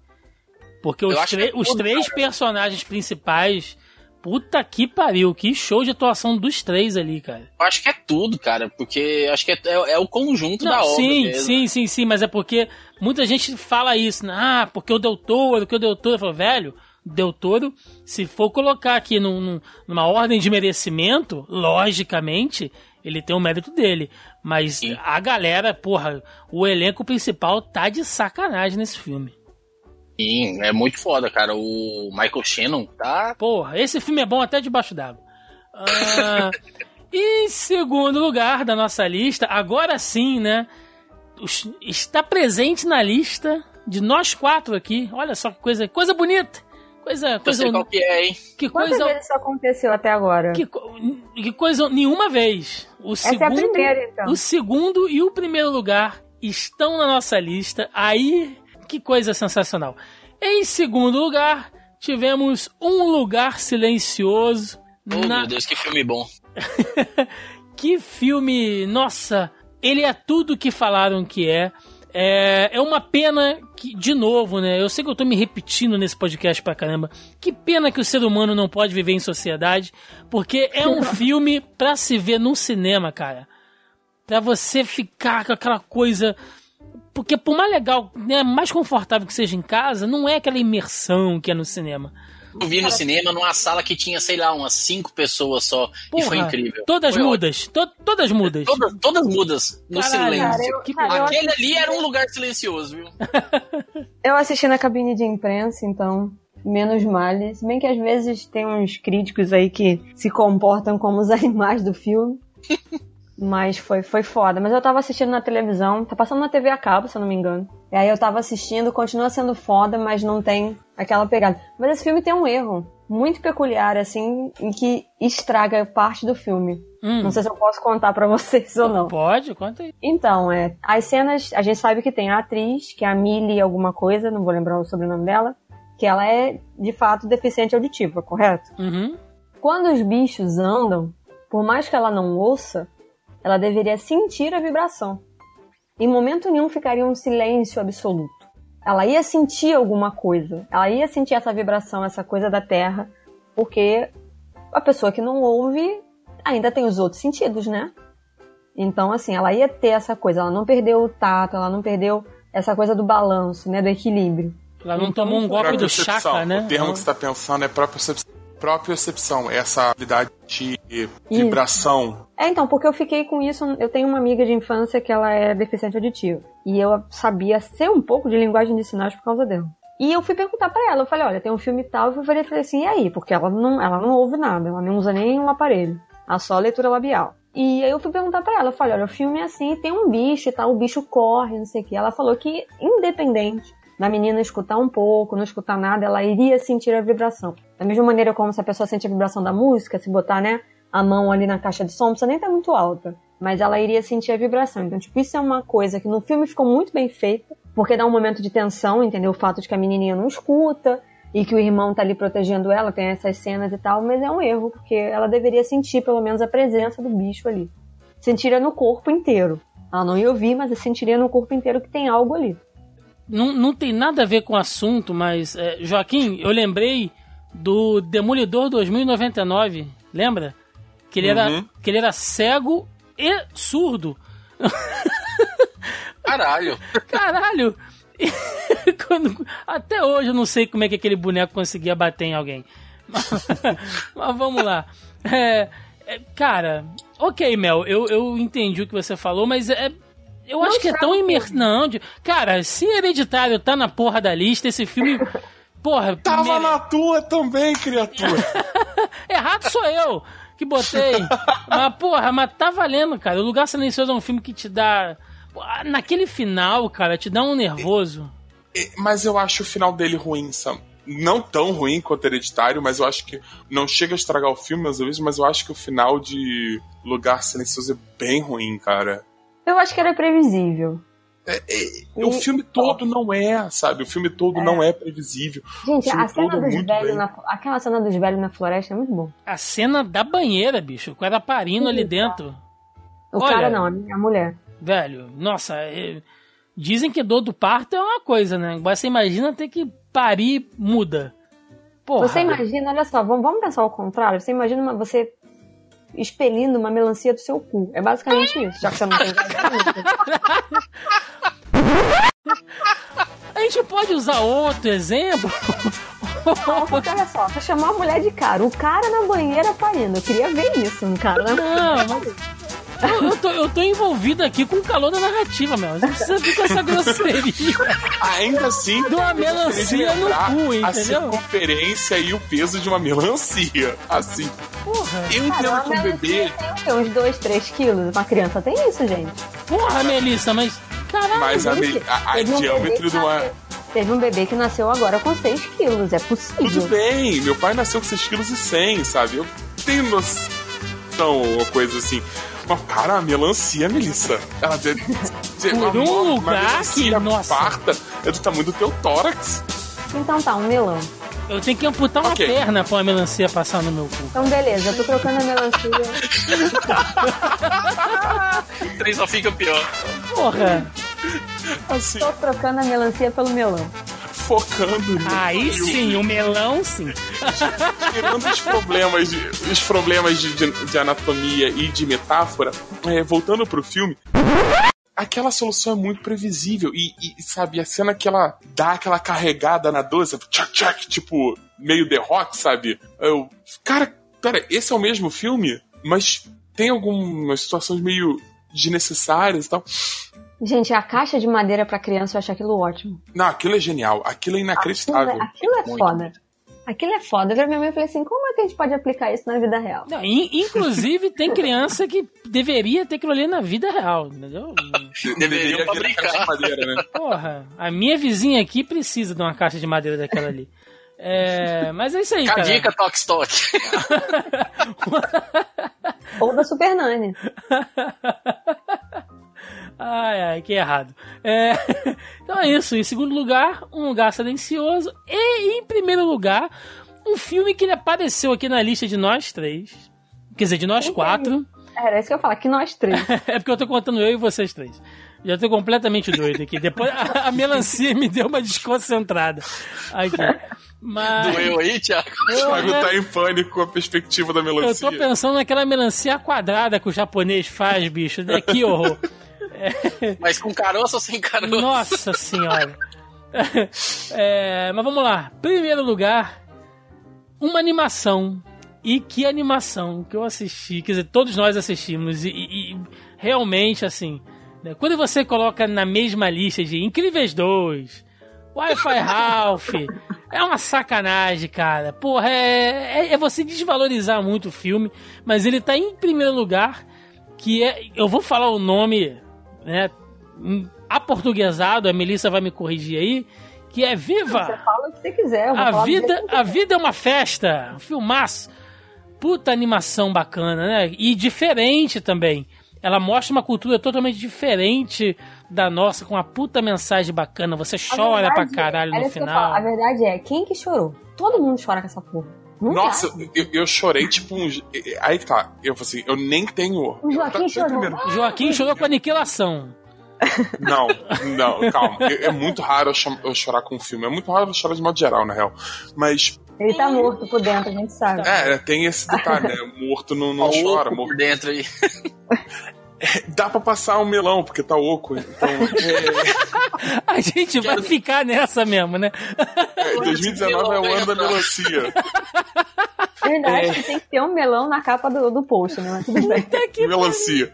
Porque os, é os tudo, três cara. personagens principais, puta que pariu, que show de atuação dos três ali, cara. Eu acho que é tudo, cara, porque acho que é, é- é o conjunto da Não, obra sim, sim, sim, sim, mas é porque muita gente fala isso, né? ah, porque o Del Toro, que o Del Toro, eu falo, velho, Del Toro, se for colocar aqui num- num- numa ordem de merecimento, logicamente, ele tem o mérito dele, mas Sim. a galera, porra, o elenco principal tá de sacanagem nesse filme. Sim, é muito foda, cara. O Michael Shannon tá. Porra, esse filme é bom até debaixo d'água. Ah, e em segundo lugar da nossa lista, agora sim, né? Está presente na lista de nós quatro aqui. Olha só que coisa, coisa bonita. Coisa, Eu coisa, sei qual que é, hein? que Quantas coisa, vezes isso aconteceu até agora? que, que coisa, nenhuma vez. O Essa é a segundo, primeira, então. o segundo e o primeiro lugar estão na nossa lista. Aí, que coisa sensacional. Em segundo lugar, tivemos Um Lugar Silencioso. Oh, na- meu Deus, que filme bom. Que filme, nossa, ele é tudo que falaram que é. É, é uma pena que, de novo, né? Eu sei que eu tô me repetindo nesse podcast pra caramba. Que pena que o ser humano não pode viver em sociedade, porque é um filme pra se ver num cinema, cara. Pra você ficar com aquela coisa. Porque por mais legal, né, mais confortável que seja em casa, não é aquela imersão que é no cinema. Eu vi no cinema numa sala que tinha, sei lá, umas cinco pessoas só. e foi incrível. Todas Foi mudas, to- todas mudas. Todas, todas mudas, no Caralho, silêncio. cara, eu- que cara, eu Aquele ali era um lugar silencioso, viu? Eu assisti na cabine de imprensa, então, menos male. Se bem que às vezes tem uns críticos aí que se comportam como os animais do filme. Mas foi, foi foda. Mas eu tava assistindo na televisão, tá passando na TV a cabo, se eu não me engano. E aí eu tava assistindo, continua sendo foda, mas não tem aquela pegada. Mas esse filme tem um erro muito peculiar, assim, em que estraga parte do filme. Hum, Não sei se eu posso contar pra vocês ou não. Pode, conta aí. Então, é, as cenas, a gente sabe que tem a atriz, que é a Millie alguma coisa, não vou lembrar o sobrenome dela, que ela é, de fato, deficiente auditiva, correto? Uhum. Quando os bichos andam, por mais que ela não ouça, ela deveria sentir a vibração. Em momento nenhum ficaria um silêncio absoluto. Ela ia sentir alguma coisa. Ela ia sentir essa vibração, essa coisa da terra, porque a pessoa que não ouve ainda tem os outros sentidos, né? Então, assim, ela ia ter essa coisa. Ela não perdeu o tato, ela não perdeu essa coisa do balanço, né? Do equilíbrio. Ela não Então, tomou um golpe do chakra, né? O termo que você está pensando é propriocepção. Propriocepção, essa habilidade de vibração. É, então, porque eu fiquei com isso. Eu tenho uma amiga de infância que ela é deficiente auditiva. E eu sabia ser um pouco de linguagem de sinais por causa dela. E eu fui perguntar pra ela, eu falei, olha, tem um filme tal, eu falei, assim, e aí? Porque ela não, ela não ouve nada, ela não usa nenhum aparelho, a só leitura labial. E aí eu fui perguntar pra ela, eu falei, olha, o filme é assim, tem um bicho e tal, o bicho corre, não sei o que. Ela falou que, independente da menina escutar um pouco, não escutar nada, ela iria sentir a vibração. Da mesma maneira como se a pessoa sente a vibração da música, se botar, né, a mão ali na caixa de som, não precisa nem estar muito alta. Mas ela iria sentir a vibração. Então, tipo, isso é uma coisa que no filme ficou muito bem feita, porque dá um momento de tensão, entendeu? O fato de que a menininha não escuta e que o irmão tá ali protegendo ela, tem essas cenas e tal, mas é um erro, porque ela deveria sentir pelo menos a presença do bicho ali. Sentiria no corpo inteiro. Ela não ia ouvir, mas sentiria no corpo inteiro que tem algo ali. Não, não tem nada a ver com o assunto, mas, é, Joaquim, eu lembrei do Demolidor 2099, lembra? Que ele, era, Uhum. que ele era cego e surdo. Caralho. Caralho! Quando- Até hoje eu não sei como é que aquele boneco conseguia bater em alguém. Mas, mas vamos lá. É, é, cara, ok, Mel, eu, eu entendi o que você falou, mas é. Eu acho que é tão imersivo. Não, de- cara, se Hereditário tá na porra da lista, esse filme. Porra, Tava mere- na tua também, criatura. Errado sou eu que botei. mas, porra, mas tá valendo, cara. O Lugar Silencioso é um filme que te dá. Naquele final, cara, te dá um nervoso. E- Mas eu acho o final dele ruim, Sam. Não tão ruim quanto Hereditário, mas eu acho que não chega a estragar o filme, meus ouvidos, mas eu acho que o final de Lugar Silencioso é bem ruim, cara. Eu acho que era previsível. O filme todo não é, sabe? O filme todo não é previsível. Gente, a cena todo dos velhos na, aquela cena dos velhos na floresta é muito bom. A cena da banheira, bicho. O cara parindo ali dentro. O Olha. cara não, a mulher. Velho, nossa, é- dizem que dor do parto é uma coisa, né? Agora você imagina ter que parir muda. Porra. Você imagina, olha só, vamos, vamos pensar ao contrário. Você imagina uma- você expelindo uma melancia do seu cu. É basicamente isso, já que você não tem A gente pode usar outro exemplo? Não, porque olha só, você chamou a mulher de cara. O cara na banheira parindo. Eu queria ver isso, um cara na Não, mas... Eu, eu tô, eu tô envolvido aqui com o calor da narrativa, meu. Você precisa vir com essa grosseria. Ainda assim, De uma melancia no cu, A entendeu? circunferência e o peso de uma melancia. Assim. Porra, Eu entendo que um bebê. Tem? Uns 2, 3 quilos. Uma criança tem isso, gente. porra, Melissa, mas. Caralho, Mas a, gente, me- a, a teve um diâmetro bebê de uma. que Teve um bebê que nasceu agora com 6 quilos. É Tudo possível. bem, meu pai nasceu com 6,1 kg, sabe? Eu tenho noção, uma coisa assim. Mas, cara, a melancia, Melissa, ela deve ser Por uma, um uma lugar melancia que- nossa. farta é do tamanho do teu tórax. Então tá, um melão. eu tenho que amputar uma Ok. perna pra uma melancia passar no meu cu. Então beleza, eu tô trocando a melancia. Três só fica pior. Porra, Assim, tô trocando a melancia pelo melão. Focando aí sim, o melão sim. tirando os problemas, de, os problemas de, de- de anatomia e de metáfora, é, voltando pro filme, aquela solução é muito previsível. E, e, sabe, a cena que ela dá aquela carregada na 12, sabe, tchac, tchac, tipo, meio The Rock, sabe? Eu, cara, pera, esse é o mesmo filme? Mas tem algumas situações meio desnecessárias e tal. Gente, a caixa de madeira pra criança eu acho aquilo ótimo. Não, aquilo é genial. Aquilo é Aquilo, inacreditável. é- aquilo é Muito. foda. Aquilo é foda. Eu pra minha mãe e falei assim: como é que a gente pode aplicar isso na vida real? Não, in- inclusive, tem criança que deveria ter aquilo ali na vida real, entendeu? Deveriam virar fabricar. caixa de madeira, né? Porra, a minha vizinha aqui precisa de uma caixa de madeira daquela ali. É, mas é isso aí, cara. dica, Toque Stock. Ou da Super Nani. Ai, ai, que errado. É, então é isso. Em segundo lugar, um lugar silencioso. E em primeiro lugar, um filme que ele apareceu aqui na lista de nós três. Quer dizer, de nós quatro. Era isso que eu ia falar, que nós três. É porque eu tô contando eu e vocês três. Já tô completamente doido aqui. Depois a, a melancia me deu uma desconcentrada. Aqui. Mas. Doeu aí, Thiago? O Thiago tá em pânico com a perspectiva da Eu melancia. tô pensando naquela melancia quadrada que o japonês faz, bicho. É, Que horror. Mas com caroço ou sem caroço? Nossa senhora. É, mas vamos lá. Primeiro lugar, uma animação. E que animação que eu assisti. Quer dizer, todos nós assistimos. E, e- e realmente, assim. né, Quando você coloca na mesma lista de Incríveis 2, Wi-Fi Ralph, é uma sacanagem, cara. Porra, é, é, é você desvalorizar muito o filme. Mas ele tá em primeiro lugar. Que é. Eu vou falar o nome, né? em aportuguesado, a Melissa vai me corrigir aí, que é Viva! Fala o que você quiser. A vida, a vida é uma festa, um filmaço. Puta animação bacana, né? E diferente também. Ela mostra uma cultura totalmente diferente da nossa, com uma puta mensagem bacana. Você chora pra verdade caralho é- era no final. falo, A verdade é, quem que chorou? Todo mundo chora com essa porra. Não Nossa, eu, eu chorei tipo uns. Aí que tá. Eu falei assim, eu nem tenho. O Joaquim eu- chorou. primeiro- Joaquim chorou com aniquilação. Não, não, calma. É, é muito raro eu, chorar com um filme. É muito raro eu chorar de modo geral, na real. Mas, Ele tá morto por dentro, a gente sabe. é, tem esse detalhe, né? Morto não, não o chora. Morto por dentro aí. Dá pra passar um melão, porque tá oco. Então, é, A gente vai ficar nessa mesmo, né? é, 2019 é o ano da melancia. Verdade, que tem que ter um melão na capa do, do post, né? Puta que melancia.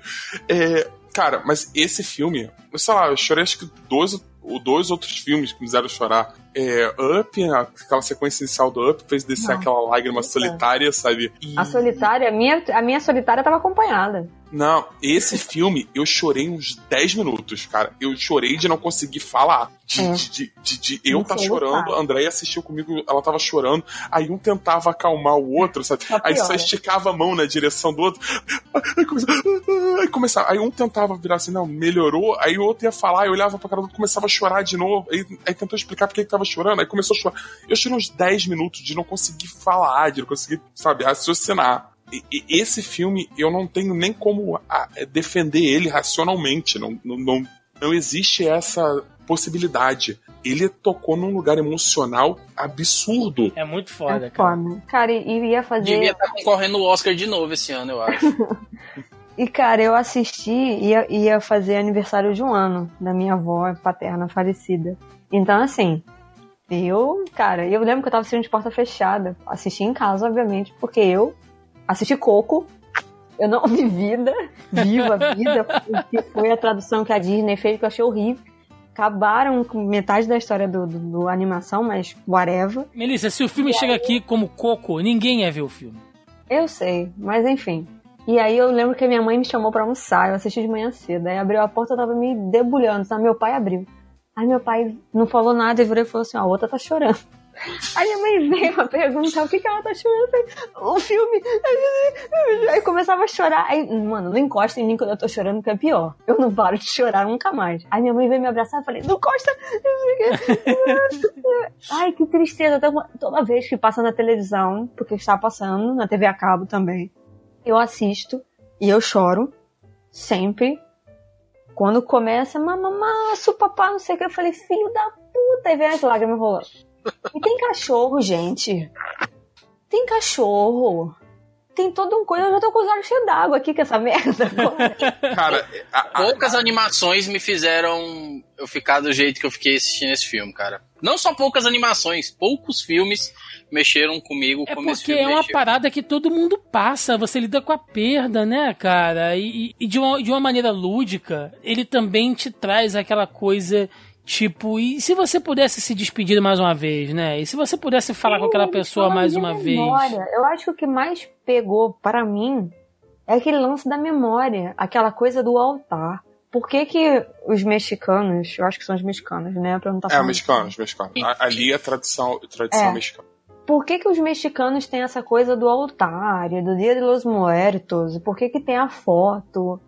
É, cara, mas esse filme, sei lá, eu chorei acho que dois, ou dois outros filmes que me fizeram chorar. É, Up, aquela sequência inicial do Up, fez descer Não. aquela lágrima solitária, sabe? E- A solitária, a minha, a minha solitária tava acompanhada. Não, esse filme eu chorei uns 10 minutos, cara. Eu chorei de não conseguir falar. De, É. de, de, de- eu Não tá chorando, a Andréia assistiu comigo, ela tava chorando. Aí um tentava acalmar o outro, sabe? Só Aí só piora. esticava a mão na direção do outro. Aí começava, aí começava. Aí um tentava virar assim, não, melhorou. Aí o outro ia falar, eu olhava pra cara do outro, começava a chorar de novo. Aí, aí tentou explicar por que que tava chorando. Aí começou a chorar. Eu chorei uns 10 minutos de não conseguir falar, de não conseguir, sabe, raciocinar. Esse filme, eu não tenho nem como ah, defender ele racionalmente. Não, não, não, não existe essa possibilidade. Ele tocou num lugar emocional absurdo. É muito foda, É cara. foda. Cara, e e ia fazer. Devia estar concorrendo o Oscar de novo esse ano, eu acho. E, cara, eu assisti e ia, ia fazer aniversário de um ano da minha avó paterna falecida. Então, assim, eu, cara, eu lembro que eu tava assistindo de porta fechada. Assisti em casa, obviamente, porque eu assisti Coco. Eu não vi Vida, Viva Vida, que foi a tradução que a Disney fez, que eu achei horrível. Acabaram com metade da história do, do, do animação, mas whatever. Melissa, se o filme chega aqui como Coco, ninguém ia ver o filme. Eu sei, mas enfim. E aí eu lembro que a minha mãe me chamou pra almoçar, eu assisti de manhã cedo. Aí abriu a porta, eu tava me debulhando, sabe? Meu pai abriu. Aí meu pai não falou nada e virou e falou assim, ó, a outra tá chorando. Aí minha mãe veio pra perguntar o que que ela tá chorando. O filme. Aí começava a chorar. Aí, mano, não encosta em mim quando eu tô chorando, que é pior. Eu não paro de chorar nunca mais. Aí minha mãe veio me abraçar e falei, não encosta. Ai, que tristeza. Toda- Toda vez que passa na televisão, porque está passando, na TV a cabo também, eu assisto e eu choro. Sempre. Quando começa, mamamaço, papá, não sei o que, eu falei, filho da puta, e vem as lágrimas rolando. E tem cachorro, gente. Tem cachorro. Tem todo um coisa. Eu já tô com os olhos cheios d'água aqui com essa merda. Cara, a- a- Poucas animações me fizeram eu ficar do jeito que eu fiquei assistindo esse filme, cara. Não só poucas animações, poucos filmes mexeram comigo É como esse porque é uma mexeu. parada que todo mundo passa, você lida com a perda, né, cara? E, e- e de, uma, de uma maneira lúdica, ele também te traz aquela coisa. Tipo, e se você pudesse se despedir mais uma vez, né? E se você pudesse falar com aquela pessoa mais uma vez? memória. Eu acho que o que mais pegou para mim é aquele lance da memória, aquela coisa do altar. Por que que os mexicanos, eu acho que são os mexicanos, né? Pra não tá é, falando- mexicanos, mexicanos. A- Ali é tradição, tradição É. mexicana. Por que que os mexicanos têm essa coisa do altar, e do Dia de los Muertos? Por que que tem a foto?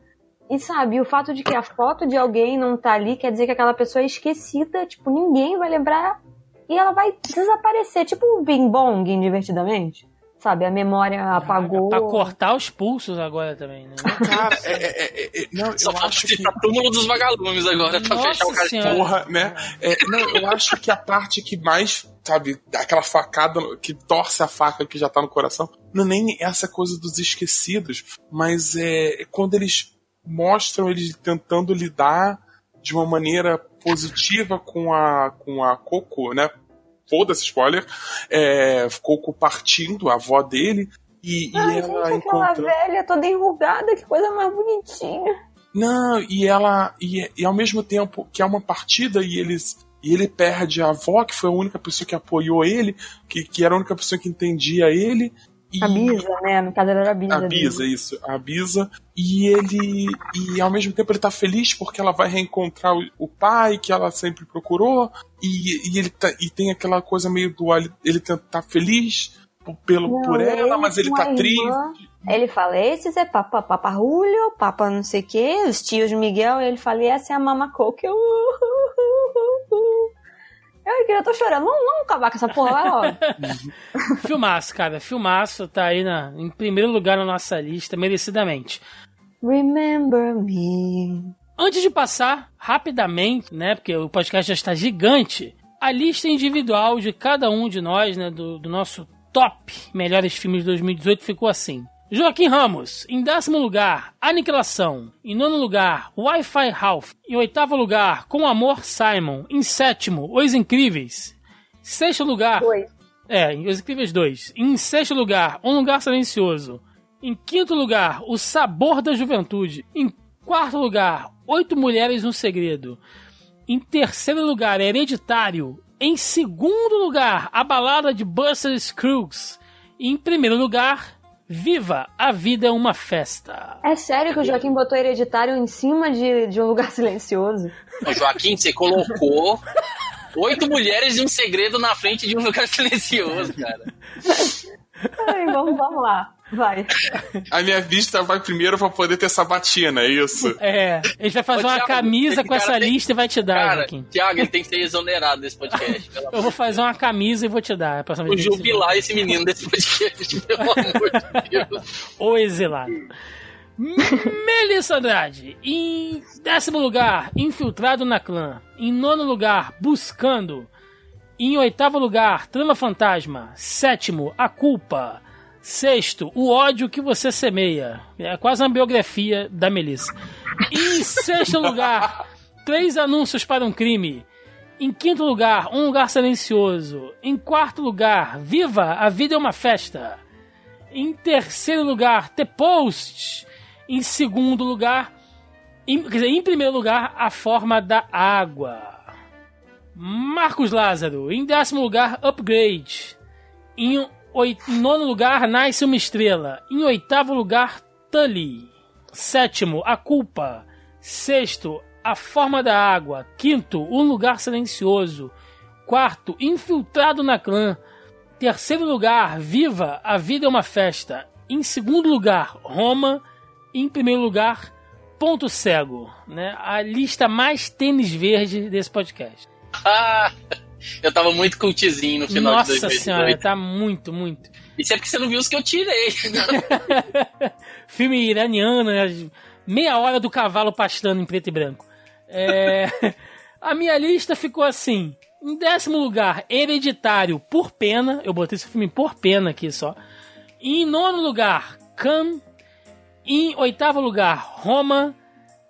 E sabe, o fato de que a foto de alguém não tá ali quer dizer que aquela pessoa é esquecida, tipo, ninguém vai lembrar e ela vai desaparecer, tipo o Bing Bong Divertidamente. Sabe, a memória apagou. Pra cortar os pulsos agora também, né? Cara, é, é- é- é- não, Só falta acho que citar túmulo dos vagalumes agora pra Nossa fechar o cara. Porra, né? É, não, eu acho que a parte que mais, sabe, aquela facada que torce a faca que já tá no coração, não é nem essa coisa dos esquecidos, mas é quando eles mostram eles tentando lidar de uma maneira positiva com a com a Coco, né? Foda-se, spoiler. É, Coco partindo, a avó dele, e, e Ai, ela gente, aquela encontrando. velha toda enrugada, que coisa mais bonitinha. Não, e ela. E, e ao mesmo tempo que é uma partida e eles. E ele perde a avó, que foi a única pessoa que apoiou ele, que, que era a única pessoa que entendia ele. E, A Bisa, né? No caso, era a Bisa. A dele. Bisa, isso, a Bisa. E ele. E ao mesmo tempo ele tá feliz porque ela vai reencontrar o, o pai que ela sempre procurou. E, e ele tá, e tem aquela coisa meio dual. Ele tá, tá feliz por, pelo, Não, por ela, ele mas ele tá irmã, triste. Ele fala, esses é Papa, Papa Julio, Papa não sei o que, os tios Miguel, e ele fala, e essa é a Mama Coco, eu... Que eu tô chorando, vamos, vamos acabar com essa porra, vai logo. filmaço, cara. Filmaço tá aí na, em primeiro lugar na nossa lista, merecidamente. Remember me. Antes de passar rapidamente, né, porque o podcast já está gigante, a lista individual de cada um de nós, né, do, do nosso top melhores filmes de 2018 ficou assim. Joaquim Ramos, em décimo lugar, Aniquilação. Em nono lugar, Wi-Fi Ralph. Em oitavo lugar, Com Amor, Simon. Em sétimo, Os Incríveis. Sexto lugar. Dois. É, Os Incríveis 2. Em sexto lugar, Um Lugar Silencioso. Em quinto lugar, O Sabor da Juventude. Em quarto lugar, Oito Mulheres no Segredo. Em terceiro lugar, Hereditário. Em segundo lugar, A Balada de Buster Scruggs. E em primeiro lugar, Viva! A Vida é uma Festa. É sério que o Joaquim botou hereditário em cima de, de um lugar silencioso? Ô, Joaquim, você colocou oito mulheres e um segredo na frente de um lugar silencioso, cara. Ai, vamos, vamos lá. Vai. A minha vista vai primeiro pra poder ter sabatina, é isso? É, a gente vai fazer Ô, uma Thiago, camisa com essa tem- lista e vai te dar, Cara, Joaquim. Thiago, ele tem que ser exonerado desse podcast. Eu vou fazer uma camisa e vou te dar. Pra Deus. Vou jubilar esse menino desse podcast, pelo amor de Deus. Ou exilado. Melissa Andrade, em décimo lugar, infiltrado na clã. Em nono lugar, buscando. Em oitavo lugar, trama fantasma. Sétimo, a culpa. Sexto, o ódio que você semeia. É quase uma biografia da Melissa. Em sexto lugar, três anúncios para um crime. Em quinto lugar, um lugar silencioso. Em quarto lugar, viva, a vida é uma festa. Em terceiro lugar, The Post. Em segundo lugar, em, quer dizer, em primeiro lugar, A Forma da Água. Marcos Lázaro. Em décimo lugar, Upgrade. Em, em nono lugar, Nasce uma Estrela. Em oitavo lugar, Tully. Sétimo, A Culpa. Sexto, A Forma da Água. Quinto, Um Lugar Silencioso. Quarto, Infiltrado na Clã. Terceiro lugar, Viva, a Vida é uma Festa. Em segundo lugar, Roma. Em primeiro lugar, Ponto Cego. Né? A lista mais tênis verde desse podcast. Eu tava muito cultizinho no final de Nossa 2018. senhora, tá muito, muito. Isso é porque você não viu os que eu tirei. Filme iraniano, né? meia hora do cavalo pastando em preto e branco. É, a minha lista ficou assim. Em décimo lugar, Hereditário por pena. Eu botei esse filme por pena aqui só. Em nono lugar, Can. Em oitavo lugar, Roma.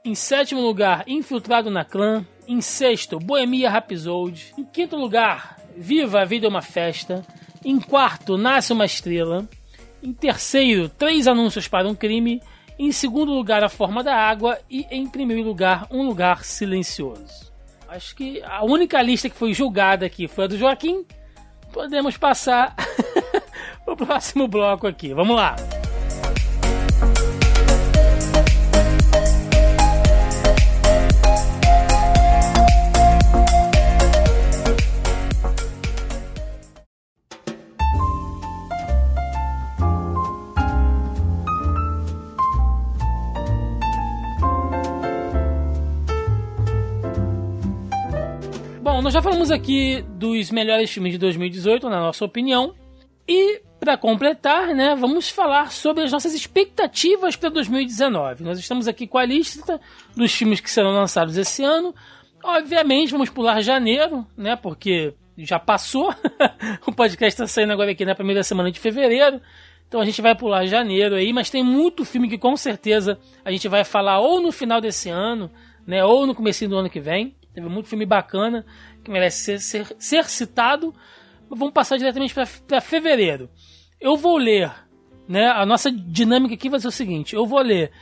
Em sétimo lugar, Infiltrado na Clã. Em sexto, Boemia Rhapsody. Em quinto lugar, Viva a Vida é uma Festa. Em quarto, Nasce uma Estrela. Em terceiro, Três Anúncios para um Crime. Em segundo lugar, A Forma da Água. E em primeiro lugar, Um Lugar Silencioso. Acho que a única lista que foi julgada aqui foi a do Joaquim. Podemos passar o próximo bloco aqui. Vamos lá. Nós já falamos aqui dos melhores filmes de 2018, na nossa opinião. E, para completar, né, vamos falar sobre as nossas expectativas para 2019. Nós estamos aqui com a lista dos filmes que serão lançados esse ano. Obviamente, vamos pular janeiro, né, porque já passou. o podcast está saindo agora aqui na primeira semana de fevereiro. Então a gente vai pular janeiro aí, mas tem muito filme que com certeza a gente vai falar ou no final desse ano, né, ou no começo do ano que vem. Teve muito filme bacana que merece ser, ser, ser citado. Vamos passar diretamente para fevereiro. Eu vou ler, né? A nossa dinâmica aqui vai ser o seguinte: eu vou ler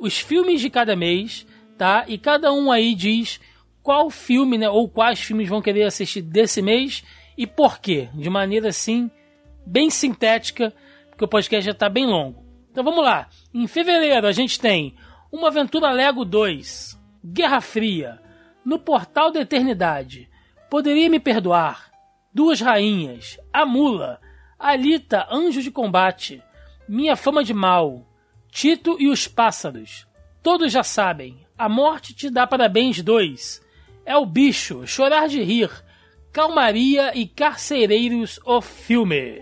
os filmes de cada mês, tá? E cada um aí diz qual filme, né? Ou quais filmes vão querer assistir desse mês e por quê. De maneira assim, bem sintética, porque o podcast já está bem longo. Então vamos lá. Em fevereiro a gente tem Uma Aventura Lego 2, Guerra Fria, No Portal da Eternidade, Poderia Me Perdoar, Duas Rainhas, A Mula, Alita, Anjo de Combate, Minha Fama de Mal, Tito e os Pássaros. Todos já sabem, A Morte Te Dá Parabéns 2, É o Bicho, Chorar de Rir, Calmaria e Carcereiros, o filme.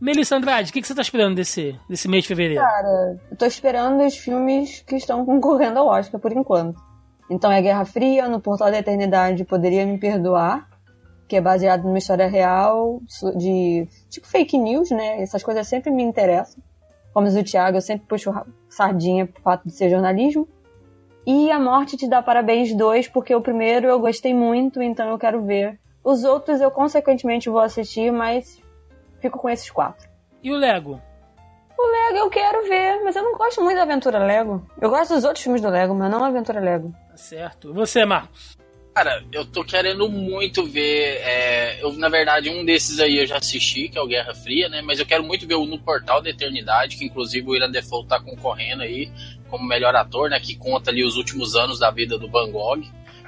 Melissa Andrade, o que, que você está esperando desse, desse mês de fevereiro? Cara, eu tô esperando os filmes que estão concorrendo ao Oscar por enquanto. Então é Guerra Fria, No Portal da Eternidade, Poderia Me Perdoar, que é baseado numa história real, de tipo fake news, né? Essas coisas sempre me interessam. como diz o Thiago, eu sempre puxo sardinha pro fato de ser jornalismo. E A Morte Te Dá Parabéns 2, porque o primeiro eu gostei muito, então eu quero ver. Os outros eu consequentemente vou assistir, mas fico com esses quatro. E o Lego? O Lego eu quero ver, mas eu não gosto muito da Aventura Lego. Eu gosto dos outros filmes do Lego, mas não a Aventura Lego. Certo. Você, Marcos? Cara, eu tô querendo muito ver. é, eu, na verdade, um desses aí eu já assisti, que é o Guerra Fria, né? Mas eu quero muito ver o No Portal da Eternidade, que inclusive o William Defoe tá concorrendo aí como melhor ator, né? Que conta ali os últimos anos da vida do Van Gogh.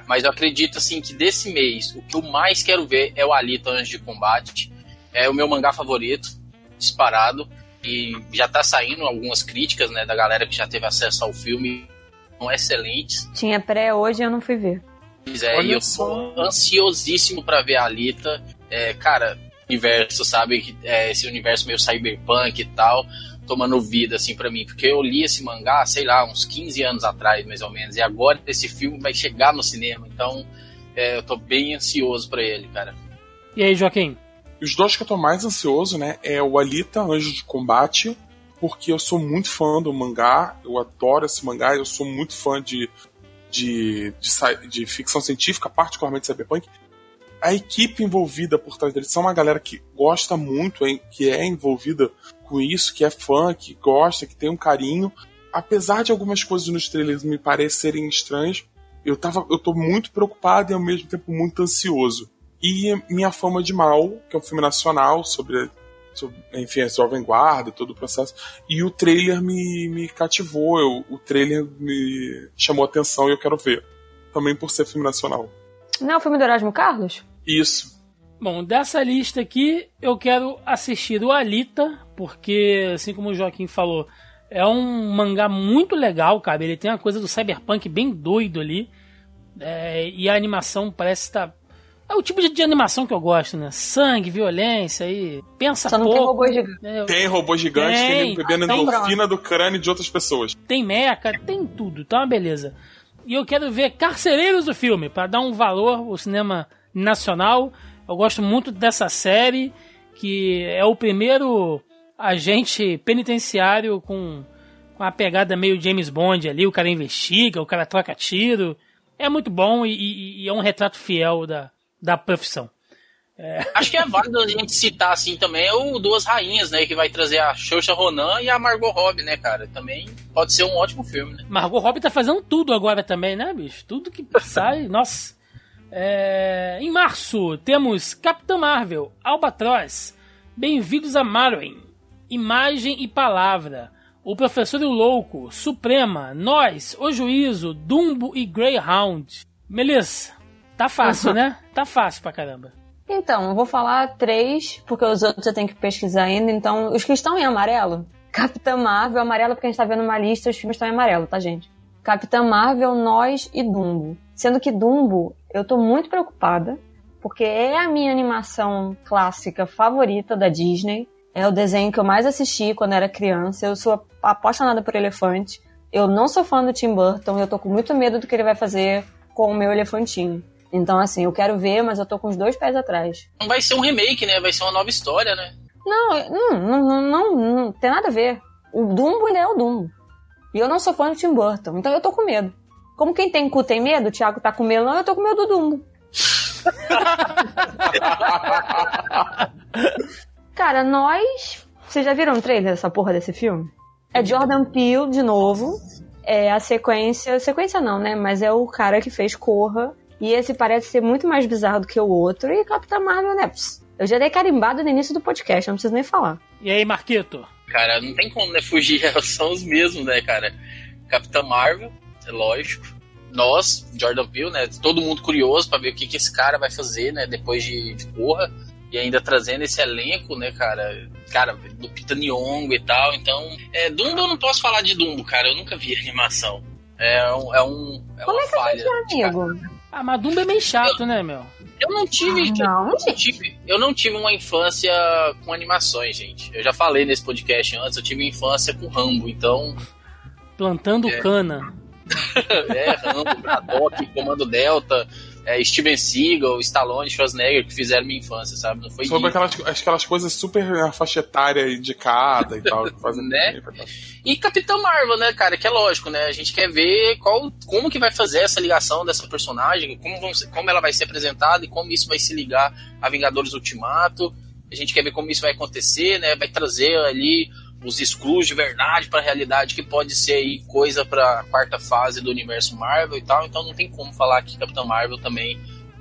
Mas eu acredito, assim, que desse mês, o que eu mais quero ver é o Alita Anjos de Combate. É o meu mangá favorito, disparado. E já tá saindo algumas críticas, né? Da galera que já teve acesso ao filme. São excelentes. Tinha pré hoje e eu não fui ver. Pois é, Olha e eu tô ansiosíssimo pra ver a Alita. É, cara, universo, sabe? É, esse universo meio cyberpunk e tal, tomando vida, assim, pra mim. Porque eu li esse mangá, sei lá, uns 15 anos atrás, mais ou menos. E agora esse filme vai chegar no cinema. Então, é, eu tô bem ansioso pra ele, cara. E aí, Joaquim? Os dois que eu tô mais ansioso, né, é o Alita, Anjo de Combate, porque eu sou muito fã do mangá, eu adoro esse mangá, eu sou muito fã de, de, de, de ficção científica, particularmente cyberpunk. A equipe envolvida por trás dele são uma galera que gosta muito, hein, que é envolvida com isso, que é fã, que gosta, que tem um carinho. Apesar de algumas coisas nos trailers me parecerem estranhas, eu, tava, eu tô muito preocupado e ao mesmo tempo muito ansioso. E Minha Fama de Mal, que é um filme nacional sobre, sobre enfim, a Jovem Guarda, todo o processo. E o trailer me, me cativou, eu, o trailer me chamou a atenção e eu quero ver. Também por ser filme nacional. Não é o filme do Erasmo Carlos? Isso. Bom, dessa lista aqui, eu quero assistir o Alita, porque, assim como o Joaquim falou, é um mangá muito legal, cara. Ele tem uma coisa do cyberpunk bem doido ali. É, e a animação parece estar. É o tipo de, de animação que eu gosto, né? Sangue, violência e pensa Só não pouco. tem robô gigante. né? Tem robô gigante, tem, Tem, bebendo tem endorfina do crânio de outras pessoas. tem meca, tem tudo, tá uma beleza. E eu quero ver Carcereiros do filme, para dar um valor ao cinema nacional. Eu gosto muito dessa série, que é o primeiro agente penitenciário com, com a pegada meio James Bond ali. O cara investiga, o cara troca tiro. É muito bom e, e- e é um retrato fiel da, da profissão. Acho que é válido a gente citar, assim, também o Duas Rainhas, né? Que vai trazer a Xoxa Ronan e a Margot Robbie, né, cara? Também pode ser um ótimo filme, né? Margot Robbie tá fazendo tudo agora também, né, bicho? Tudo que sai, nossa. É, em março, temos Capitã Marvel, Albatroz, Bem-vindos a Marwen, Imagem e Palavra, O Professor e o Louco, Suprema, Nós, O Juízo, Dumbo e Greyhound. Melissa, tá fácil, né? Tá fácil pra caramba. Então, eu vou falar três, porque os outros eu tenho que pesquisar ainda. Então, os que estão em amarelo, Capitã Marvel, amarelo porque a gente tá vendo uma lista, os filmes estão em amarelo, tá, gente? Capitã Marvel, Nós e Dumbo. Sendo que Dumbo, eu tô muito preocupada, porque é a minha animação clássica favorita da Disney. É o desenho que eu mais assisti quando era criança. Eu sou apaixonada por elefante. Eu não sou fã do Tim Burton, eu tô com muito medo do que ele vai fazer com o meu elefantinho. Então, assim, eu quero ver, mas eu tô com os dois pés atrás. Não vai ser um remake, né? Vai ser uma nova história, né? Não, não, não, não, não, não tem nada a ver. O Dumbo ainda é o Dumbo. E eu não sou fã do Tim Burton, então eu tô com medo. Como quem tem cu tem medo, o Thiago tá com medo, não, eu tô com medo do Dumbo. Cara, nós. Vocês já viram o trailer dessa porra desse filme? É Jordan Peele de novo. É a sequência. Sequência não, né? Mas é o cara que fez Corra. E esse parece ser muito mais bizarro do que o outro. E Capitã Marvel, né? Pss, Eu já dei carimbado no início do podcast, não preciso nem falar. E aí, Marquito? Cara, não tem como, né? Fugir, são os mesmos, né, cara? Capitã Marvel, é lógico. Nós, Jordan Peele, né? Todo mundo curioso pra ver o que, que esse cara vai fazer, né? Depois de, de Corra. E ainda trazendo esse elenco, né, cara? Cara, do Pita Nyong'o e tal. Então, é, Dumbo eu não posso falar de Dumbo, cara. Eu nunca vi animação. É um... É, um, é Como uma é que falha. a gente é amigo? Ah, mas Dumbo é meio chato, né, meu? Eu não tive... Não, eu, não gente. tive eu não tive uma infância com animações, gente. Eu já falei nesse podcast antes, eu tive infância com Rambo, então... Plantando É. cana. é, Rambo, Braddock, Comando Delta, é, Steven Seagal, Stallone, Schwarzenegger que fizeram minha infância, sabe? Não foi Sobre aquelas, aquelas coisas super na faixa etária indicada e tal. fazem Né? E Capitão Marvel, né, cara? Que é lógico, né? A gente quer ver qual, como que vai fazer essa ligação dessa personagem, como, ser- como ela vai ser apresentada e como isso vai se ligar a Vingadores Ultimato. A gente quer ver como isso vai acontecer, né? Vai trazer ali os Skrulls de verdade pra realidade, que pode ser aí coisa pra quarta fase do universo Marvel e tal. Então não tem como falar que Capitão Marvel também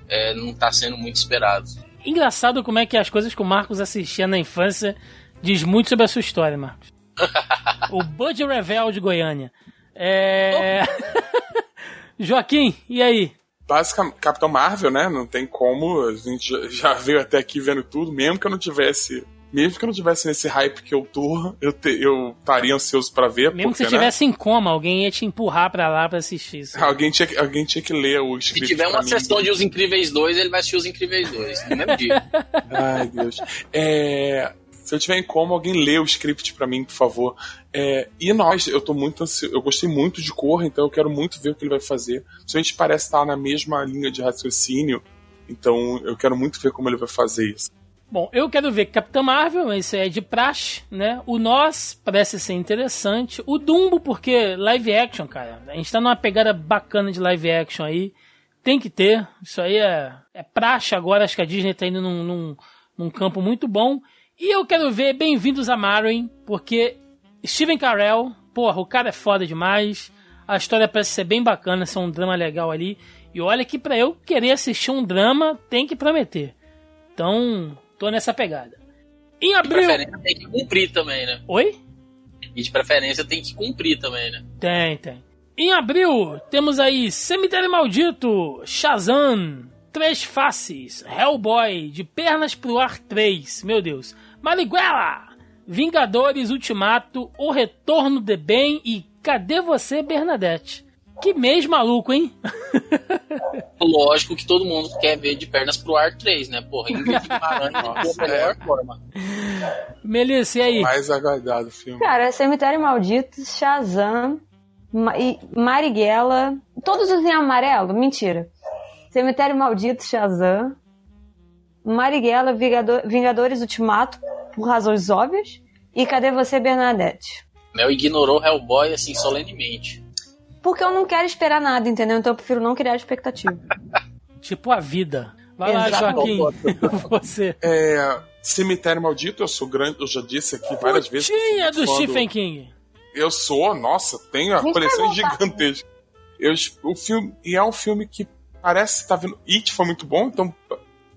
é, não tá sendo muito esperado. Engraçado como é que as coisas que o Marcos assistia na infância diz muito sobre a sua história, Marcos. o Bud Revel de Goiânia. É... Joaquim, e aí? Basicamente, Capitão Marvel, né? Não tem como. A gente já- já veio até aqui vendo tudo, mesmo que eu não tivesse. Mesmo que eu não tivesse nesse hype que eu tô, eu, te- eu estaria ansioso pra ver. Mesmo que porque, você né, estivesse em coma, alguém ia te empurrar pra lá pra assistir isso. Alguém tinha, que- alguém tinha que ler o Se script. tiver pra uma mim. sessão de Os Incríveis 2, ele vai assistir Os Incríveis 2, no mesmo dia. Ai, Deus. É, se eu tiver em como, alguém lê o script pra mim, por favor. É, e nós, eu tô muito ansioso. Eu gostei muito de Corra, então eu quero muito ver o que ele vai fazer. Principalmente parece estar na mesma linha de raciocínio. Então eu quero muito ver como ele vai fazer isso. Bom, eu quero ver Capitã Marvel, isso é de praxe, né? O Nós parece ser interessante. O Dumbo, porque live action, cara. A gente tá numa pegada bacana de live action aí. Tem que ter. Isso aí é, é praxe agora. Acho que a Disney tá indo num, num, num campo muito bom. E eu quero ver Bem-vindos a Marin, porque Steven Carell, porra, o cara é foda demais. A história parece ser bem bacana, ser um drama legal ali. E olha que pra eu querer assistir um drama, tem que prometer. Então, tô nessa pegada. Em De abril. preferência tem que cumprir também, né? Oi? E de preferência tem que cumprir também, né? Tem, tem. Em abril, temos aí Cemitério Maldito, Shazam, Três Faces, Hellboy, De Pernas pro Ar 3, meu Deus, Marighella, Vingadores Ultimato, O Retorno de Ben e Cadê Você, Bernadette? Que mês maluco, hein? Lógico que todo mundo quer ver de pernas pro ar 3, né? Porra, Ingrid Guimarães Nossa, da melhor é. forma. Melissa, e aí? Mais aguardado o filme. Cara, Cemitério Maldito, Shazam, Ma e Marighella. Todos os em amarelo? Mentira. Cemitério Maldito, Shazam, Marighella, Vingador- Vingadores Ultimato, por razões óbvias. E cadê você, Bernadette? Mel ignorou Hellboy assim solenemente. Porque eu não quero esperar nada, entendeu? Então eu prefiro não criar expectativa. Tipo a vida. Vai lá. Joaquim. Você. É, Cemitério Maldito, eu sou grande, eu já disse aqui várias vezes. que eu sou Tinha do Stephen King. Eu sou, nossa, tenho a coleção gigantesca. Eu, o filme, e é um filme que parece tá vendo. It foi muito bom, então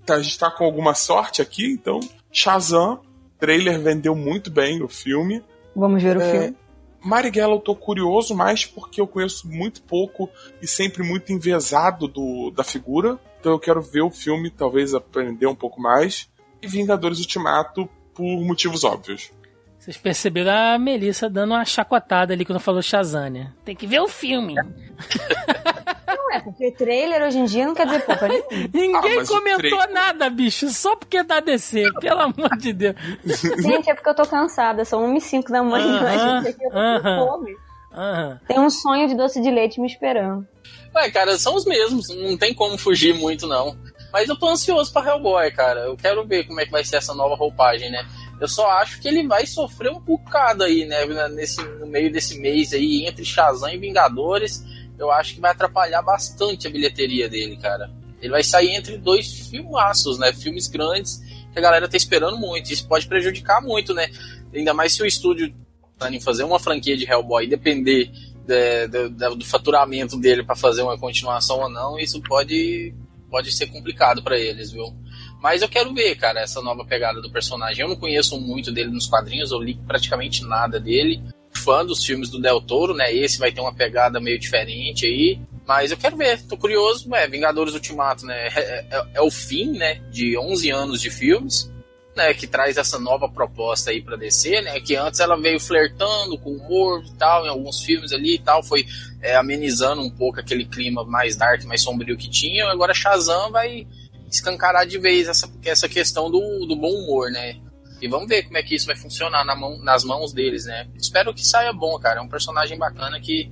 tá- a gente tá com alguma sorte aqui, então. Shazam, trailer vendeu muito bem o filme. Vamos ver o É, filme. Marighella eu tô curioso mais porque eu conheço muito pouco e sempre muito envezado do, da figura. Então eu quero ver o filme, talvez aprender um pouco mais. E Vingadores Ultimato por motivos óbvios. Vocês perceberam a Melissa dando uma chacotada ali quando falou Shazam, né? Tem que ver o filme. Não é, porque trailer hoje em dia não quer dizer porra nenhuma. Ninguém Ah, comentou nada, bicho, só porque é da DC, pelo amor de Deus. Gente, é porque eu tô cansada. São 1 e 5 da manhã. Aham, gente, aqui eu tô com fome. Aham. Tem um sonho de doce de leite me esperando. Ué, cara, são os mesmos, não tem como fugir muito, não. Mas eu tô ansioso pra Hellboy, cara. Eu quero ver como é que vai ser essa nova roupagem, né? Eu só acho que ele vai sofrer um bocado aí, né? Nesse, no meio desse mês aí, entre Shazam e Vingadores. Eu acho que vai atrapalhar bastante a bilheteria dele, cara. Ele vai sair entre dois filmaços, né? Filmes grandes que a galera tá esperando muito. Isso pode prejudicar muito, né? Ainda mais se o estúdio tá em fazer uma franquia de Hellboy e depender de- de- de- do faturamento dele pra fazer uma continuação ou não, isso pode, pode ser complicado pra eles, viu? Mas eu quero ver, cara, essa nova pegada do personagem. Eu não conheço muito dele nos quadrinhos, eu li praticamente nada dele. Fã dos filmes do Del Toro, né? Esse vai ter uma pegada meio diferente aí. Mas eu quero ver, tô curioso. É, Vingadores Ultimato, né? É, é- é o fim, né? De 11 anos de filmes. Né, que traz essa nova proposta aí pra DC, né? Que antes ela veio flertando com humor e tal, em alguns filmes ali e tal, foi é, amenizando um pouco aquele clima mais dark, mais sombrio que tinha. Agora Shazam vai escancarar de vez essa, essa questão do, do bom humor, né? E vamos ver como é que isso vai funcionar na mão, nas mãos deles, né? Espero que saia bom, cara. É um personagem bacana que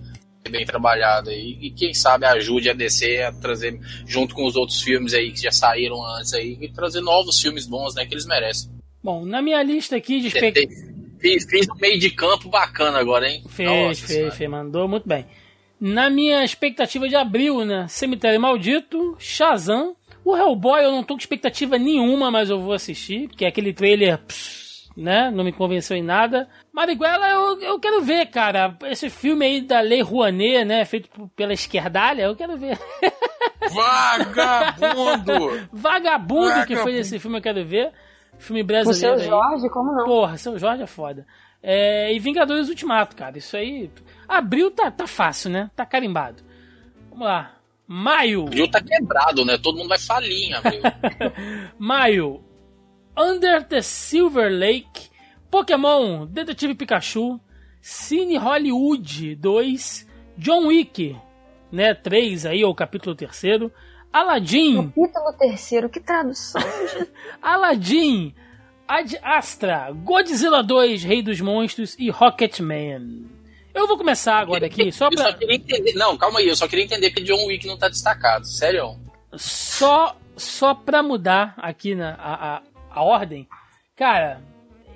bem trabalhado aí. E quem sabe ajude a DC a trazer, junto com os outros filmes aí que já saíram antes aí, e trazer novos filmes bons, né? Que eles merecem. Bom, na minha lista aqui de expectativas. Fiz, fiz um meio de campo bacana agora, hein? Fez, Nossa fez, fez, mandou muito bem. Na minha expectativa de abril, né? Cemitério Maldito, Shazam. O Hellboy eu não tô com expectativa nenhuma, mas eu vou assistir, porque aquele trailer, pss, né? Não me convenceu em nada. Marighella eu, eu quero ver, cara. Esse filme aí da Lei Rouanet, né? Feito pela esquerdalha, eu quero ver. Vagabundo! Vagabundo que Vagabundo. foi esse filme, eu quero ver. Filme Com o brasileiro seu aí. Jorge, como não? Porra, seu Jorge é foda. É, e Vingadores Ultimato, cara. Isso aí. Abril tá, tá fácil, né? Tá carimbado. Vamos lá. Maio. O Rio tá quebrado, né? Todo mundo vai falir em abril. Maio. Under the Silver Lake. Pokémon. Detetive Pikachu. Cine Hollywood 2. John Wick. Né? 3 aí, ou capítulo terceiro. Aladdin. Capítulo terceiro, que tradução. Aladdin, Ad Astra, Godzilla 2, Rei dos Monstros e Rocketman. Eu vou começar agora aqui, só Eu só pra, queria entender. Não, calma aí, eu só queria entender que John Wick não tá destacado. Sério. só, só pra mudar aqui na, a, a, a ordem. Cara,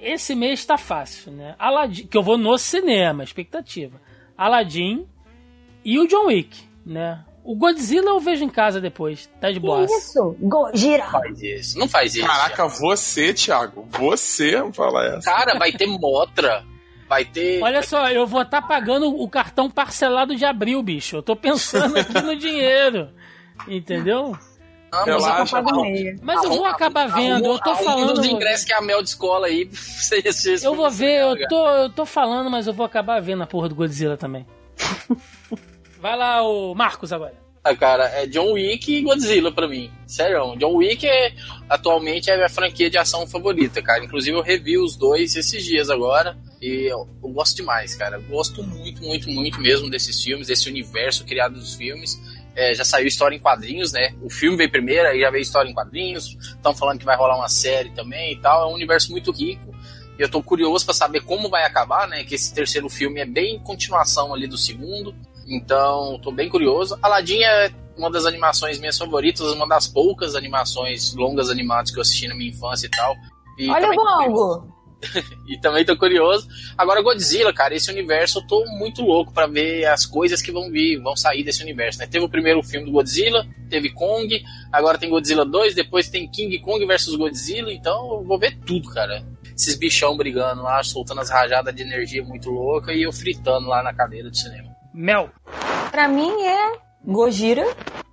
esse mês tá fácil, né? Aladdin, que eu vou no cinema, expectativa. Aladdin e o John Wick, né? O Godzilla eu vejo em casa depois, tá de Que boa. isso? Gojira. Faz isso. Não faz isso. Caraca, você, Thiago, você fala essa. Cara, vai ter Motra. Vai ter. Olha só, eu vou estar pagando o cartão parcelado de abril, bicho. Eu tô pensando aqui no dinheiro. Entendeu? Relaxa, não. meia. Mas eu vou acabar vendo, eu tô falando. os ingressos que a Mel de escola aí. Eu vou ver, eu tô, eu tô falando, mas eu vou acabar vendo a porra do Godzilla também. Vai lá, o Marcos agora. Ah, cara, é John Wick e Godzilla pra mim. Sério, John Wick é, atualmente é a minha franquia de ação favorita, cara. Inclusive eu revi os dois esses dias agora e eu, eu gosto demais, cara. Gosto muito, muito, muito mesmo desses filmes, desse universo criado dos filmes. É, já saiu história em quadrinhos, né? O filme veio primeiro, aí já veio história em quadrinhos. Estão falando que vai rolar uma série também e tal. É um universo muito rico. E eu tô curioso pra saber como vai acabar, né? Que esse terceiro filme é bem continuação ali do segundo. Então, tô bem curioso. Aladdin é uma das animações minhas favoritas, uma das poucas animações longas animadas que eu assisti na minha infância e tal. E Olha o Bongo. e também tô curioso. Agora, Godzilla, cara, esse universo eu tô muito louco pra ver as coisas que vão vir, vão sair desse universo, né? Teve o primeiro filme do Godzilla, teve Kong, agora tem Godzilla 2, depois tem King Kong versus Godzilla, então eu vou ver tudo, cara. Esses bichão brigando lá, soltando as rajadas de energia muito louca e eu fritando lá na cadeira de cinema. Mel. Pra mim é Gojira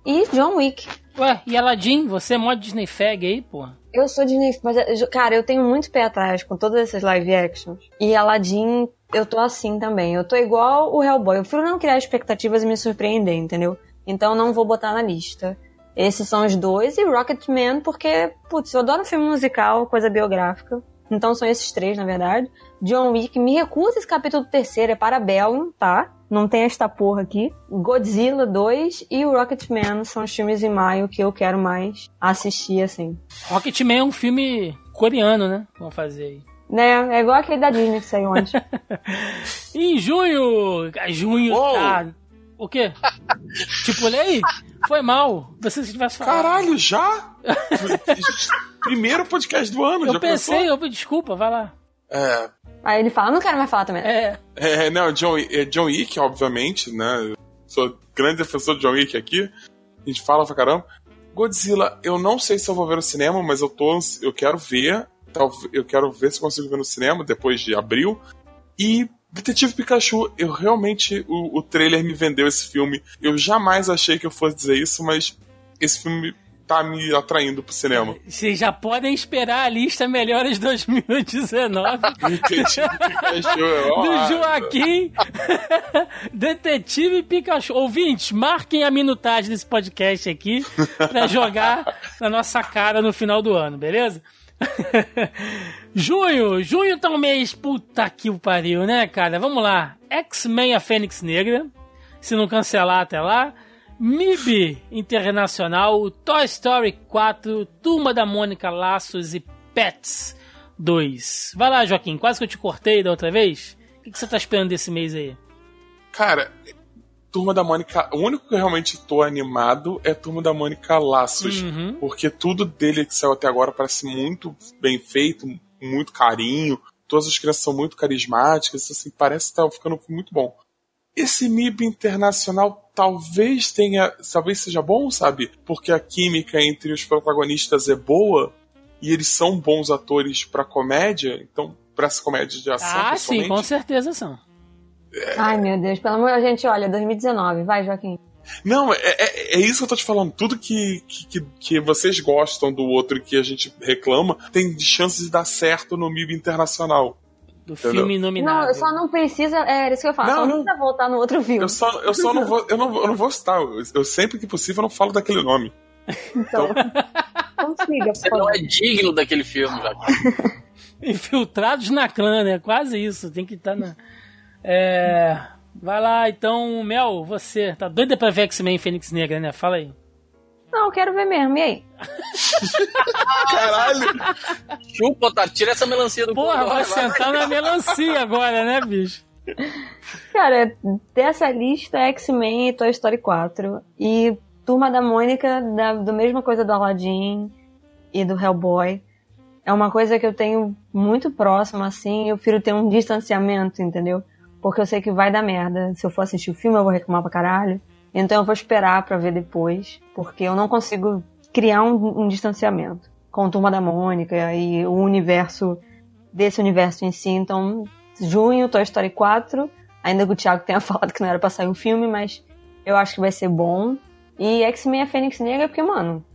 e John Wick. Ué, e Aladdin? Você é mó Disney Fag aí, porra? Eu sou Disney, mas, cara, eu tenho muito pé atrás com todas essas live actions. E Aladdin, eu tô assim também. Eu tô igual o Hellboy. Eu prefiro não criar expectativas e me surpreender, entendeu? Então não vou botar na lista. Esses são os dois. E Rocketman, porque, putz, eu adoro filme musical, coisa biográfica. Então são esses três, na verdade. John Wick, me recusa esse capítulo terceiro, é Parabellum, tá? Não tem esta porra aqui. Godzilla 2 e o Rocketman são os filmes em maio que eu quero mais assistir, assim. Rocketman é um filme coreano, né? Vamos fazer aí. Né? É igual aquele da Disney que saiu ontem. Em junho. Junho Uou. tá. O quê? Te pulei? Foi mal. Você se tivesse falado. Caralho, já? Primeiro podcast do ano, Eu já pensei, começou? eu, desculpa, vai lá. É, Aí ele fala, não quero mais falar também. É. É, não, John, é John Wick, obviamente, né? Eu sou grande defensor de John Wick aqui. A gente fala pra caramba. Godzilla, eu não sei se eu vou ver no cinema, mas eu tô, eu quero ver. Talvez- Eu quero ver se consigo ver no cinema depois de abril. E Detetive Pikachu, eu realmente o, o trailer me vendeu esse filme. Eu jamais achei que eu fosse dizer isso, mas esse filme tá me atraindo pro cinema. Vocês já podem esperar a lista Melhores 2019 Detetive Pikachu, ó, do Joaquim Detetive Pikachu. Ouvintes, marquem a minutagem desse podcast aqui pra jogar na nossa cara no final do ano, beleza? junho, junho tá um mês, puta que o pariu, né, cara? Vamos lá. X-Men a Fênix Negra, se não cancelar até lá. MIB Internacional, Toy Story 4, Turma da Mônica Laços e Pets 2. Vai lá, Joaquim, quase que eu te cortei da outra vez. O que, que você tá esperando desse mês aí? Cara, Turma da Mônica. O único que eu realmente tô animado é Turma da Mônica Laços. Uhum. Porque tudo dele que saiu até agora parece muito bem feito, muito carinho. Todas as crianças são muito carismáticas, assim, parece que tá ficando muito bom. Esse MIB internacional talvez tenha. talvez seja bom, sabe? Porque a química entre os protagonistas é boa e eles são bons atores pra comédia, então, pra essa comédia de ação. Ah, sim, com certeza são. Ai, meu Deus, pelo amor de Deus, gente, olha, 2019. Vai, Joaquim. Não, é, é, é isso que eu tô te falando. Tudo que, que, que vocês gostam do outro e que a gente reclama tem chances de dar certo no MIB internacional. Do Entendeu? filme inominado. Não, eu só não precisa. É, era isso que eu falo. Não, só não não. precisa voltar no outro filme. Eu só, eu só não vou. Eu não, eu não vou citar. Eu, eu sempre que possível eu não falo daquele nome. Então, consiga, Você por não favor. é digno daquele filme, já. Infiltrados na clã, né? Quase isso. Tem que estar na. É. Vai lá, então, Mel, você. Tá doida pra ver X-Men Fênix Negra, né? Fala aí. Não, eu quero ver mesmo. E aí? Caralho! Chupa, tá, tira essa melancia do Porra, vai sentar na melancia agora, né, bicho? Cara, dessa lista, X-Men e Toy Story 4. E Turma da Mônica, da do mesma coisa do Aladdin e do Hellboy. É uma coisa que eu tenho muito próximo, assim. Eu prefiro ter um distanciamento, entendeu? Porque eu sei que vai dar merda. Se eu for assistir o filme, eu vou reclamar pra caralho. Então eu vou esperar pra ver depois. Porque eu não consigo criar um, um distanciamento com Turma da Mônica e o universo desse universo em si. Então, junho, Toy Story 4. Ainda que o Thiago tenha falado que não era pra sair o filme, mas eu acho que vai ser bom. E X-Men a Fênix Negra, porque, mano,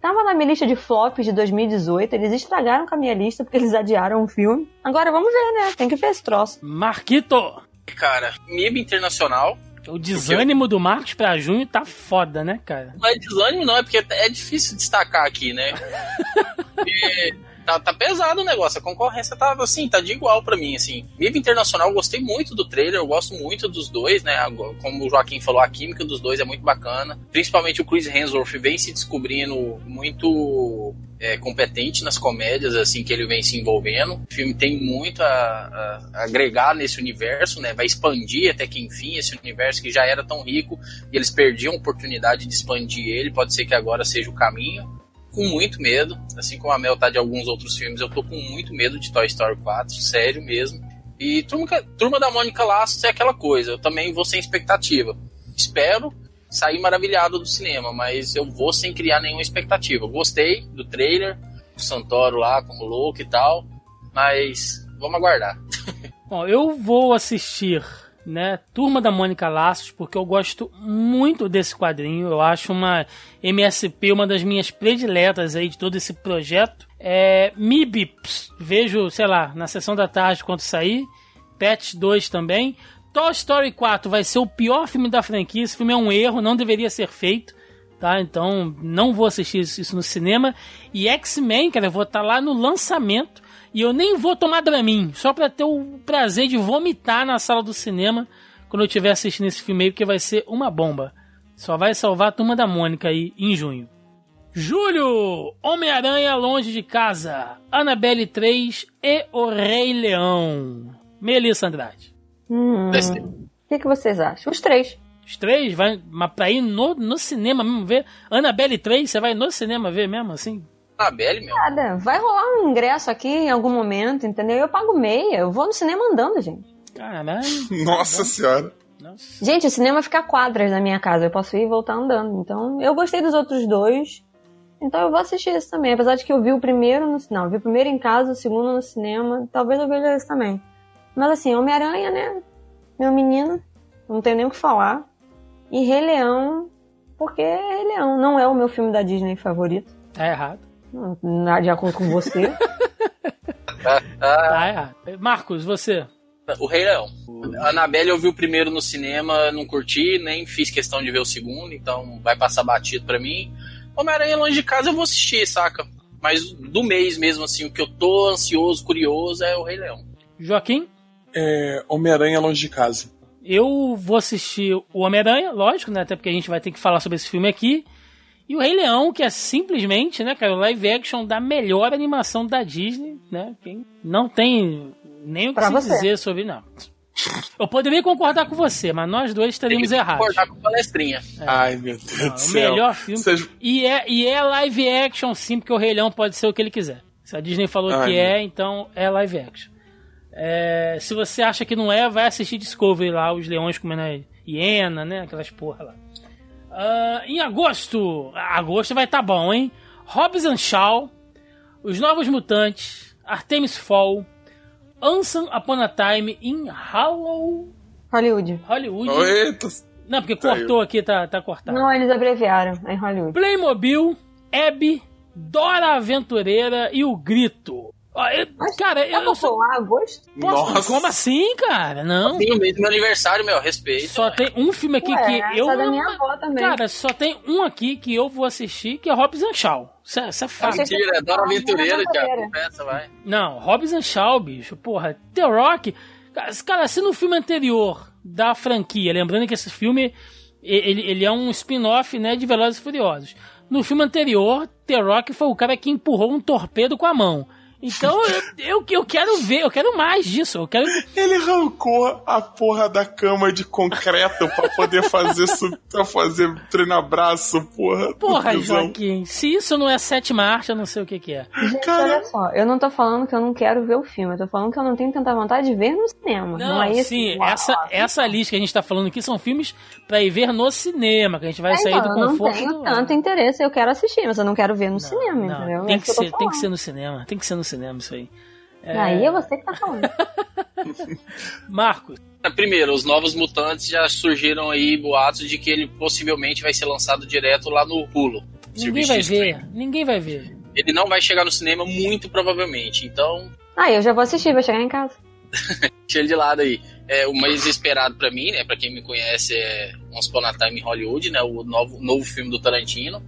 tava na minha lista de flops de 2018. Eles estragaram com a minha lista porque eles adiaram o filme. Agora vamos ver, né? Tem que ver esse troço. Marquito! Cara, MIB internacional. O desânimo do Marcos pra junho tá foda, né, cara? Não é desânimo, não, é porque é difícil destacar aqui, né? Porque tá, tá pesado o negócio, a concorrência tá assim, tá de igual pra mim, assim. MIB Internacional, eu gostei muito do trailer, eu gosto muito dos dois, né? Como o Joaquim falou, a química dos dois é muito bacana. Principalmente o Chris Hemsworth vem se descobrindo muito é, competente nas comédias, assim, que ele vem se envolvendo. O filme tem muito a, a- a agregar nesse universo, né? Vai expandir até que enfim esse universo que já era tão rico e eles perdiam a oportunidade de expandir ele. Pode ser que agora seja o caminho. Com muito medo, assim como a Mel tá de alguns outros filmes, eu tô com muito medo de Toy Story 4, sério mesmo. E Turma, Turma da Mônica Laços é aquela coisa, eu também vou sem expectativa. Espero sair maravilhado do cinema, mas eu vou sem criar nenhuma expectativa. Gostei do trailer, o Santoro lá como louco e tal, mas vamos aguardar. Bom, eu vou assistir, né, Turma da Mônica Laços, porque eu gosto muito desse quadrinho. Eu acho uma MSP uma das minhas prediletas aí de todo esse projeto. É, vejo, sei lá, na sessão da tarde quando sair. Pet 2 também. Toy Story 4 vai ser o pior filme da franquia. Esse filme é um erro, não deveria ser feito. Tá? Então, não vou assistir isso no cinema. E X-Men, cara, eu vou estar lá no lançamento. E eu nem vou tomar Dramin, só pra ter o prazer de vomitar na sala do cinema quando eu estiver assistindo esse filme aí, porque vai ser uma bomba. Só vai salvar a turma da Mônica aí em junho. Julho! Homem-Aranha Longe de Casa, Annabelle 3 e O Rei Leão. Melissa Andrade. Hum, o que, que vocês acham? Os três. Os três, vai, mas pra ir no, no cinema mesmo ver. Annabelle 3, você vai no cinema ver mesmo assim? Annabelle, meu. Nada. Vai rolar um ingresso aqui em algum momento, entendeu? Eu pago meia. Eu vou no cinema andando, gente. Caralho. Nossa senhora. Nossa. Gente, o cinema fica a quadras na minha casa. Eu posso ir e voltar andando. Então, eu gostei dos outros dois. Então, eu vou assistir esse também. Apesar de que eu vi o primeiro no Não, eu vi o primeiro em casa, o segundo no cinema. Talvez eu veja esse também. Mas assim, Homem-Aranha, né? Meu menino. Não tenho nem o que falar. E Rei Leão. Porque Rei Leão não é o meu filme da Disney favorito. Tá errado. Não, De acordo com você. Tá errado. Marcos, você. o Rei Leão. A Annabelle eu vi o primeiro no cinema, não curti, nem fiz questão de ver o segundo, então vai passar batido pra mim. Homem-Aranha longe de casa eu vou assistir, saca? Mas do mês mesmo, assim, o que eu tô ansioso, curioso é o Rei Leão. Joaquim? É, Homem-Aranha longe de casa. Eu vou assistir o Homem-Aranha, lógico, né? Até porque a gente vai ter que falar sobre esse filme aqui. E o Rei Leão, que é simplesmente, né, cara, o live action da melhor animação da Disney, né? Quem não tem nem o que dizer sobre. Não. Eu poderia concordar com você, mas nós dois estaríamos errados. concordar com palestrinha. Ai, meu Deus Ah, do o céu. melhor filme. Vocês- E, é, e é live action, sim, porque o Rei Leão pode ser o que ele quiser. Se a Disney falou Ai, que meu. é, então é live action. É, se você acha que não é, vai assistir Discovery lá, os leões comendo a hiena, né? Aquelas porra lá. Ah, em agosto, agosto vai estar bom, hein? Hobbs and Shaw, Os Novos Mutantes, Artemis Fall, Anson Upon a Time in Hollow, Hollywood. Hollywood. Eita, Não, porque Saiu. cortou aqui, tá, tá cortado. Não, eles abreviaram é em Hollywood. Playmobil, Abby, Dora Aventureira e o Grito. Eu- cara, eu, Dá pra eu só, pular agosto? posso, Nossa. como assim, cara? Não. Tem o mesmo aniversário, meu, respeito. Só tem um filme aqui Ué, que eu essa da minha avó também. Cara, só tem um aqui que eu vou assistir, que é and Shaw. Isso é, isso é Ah, fácil. Mentira, é Dora Aventureira, Thiago. Aventureira. Confessa, vai. Não, and Shaw, bicho, porra. The Rock. Cara, se no filme anterior da franquia, lembrando que esse filme ele, ele é um spin-off, né, de Velozes e Furiosos. No filme anterior, The Rock foi o cara que empurrou um torpedo com a mão. Então, eu, eu, eu quero ver, eu quero mais disso. Eu quero. Ele arrancou a porra da cama de concreto pra poder fazer pra fazer treinar braço, porra. Porra. Joaquim, se isso não é sete marchas, eu não sei o que, que é. Gente, Cara- olha só, eu não tô falando que eu não quero ver o filme, eu tô falando que eu não tenho tanta vontade de ver no cinema. Não, Não, é isso? sim, Uau. essa, essa lista que a gente tá falando aqui são filmes pra ir ver no cinema, que a gente vai É, sair então, do eu não conforto. tenho do- tanto interesse, eu quero assistir, mas eu não quero ver no cinema, Não, entendeu? Tem É que, eu ser, tem que ser no cinema, tem que ser no cinema isso aí. É, Aí é você que tá falando. Marcos, Primeiro, os Novos Mutantes já surgiram aí boatos de que ele possivelmente vai ser lançado direto lá no Pulo. ninguém vai ver, ninguém vai ver. Ele não vai chegar no cinema, muito provavelmente. Então, Ah, eu já vou assistir, vai chegar em casa. deixa ele de lado aí. É, o mais esperado pra mim, né? Pra quem me conhece, é Once Upon a Time em Hollywood, né? O novo, novo filme do Tarantino.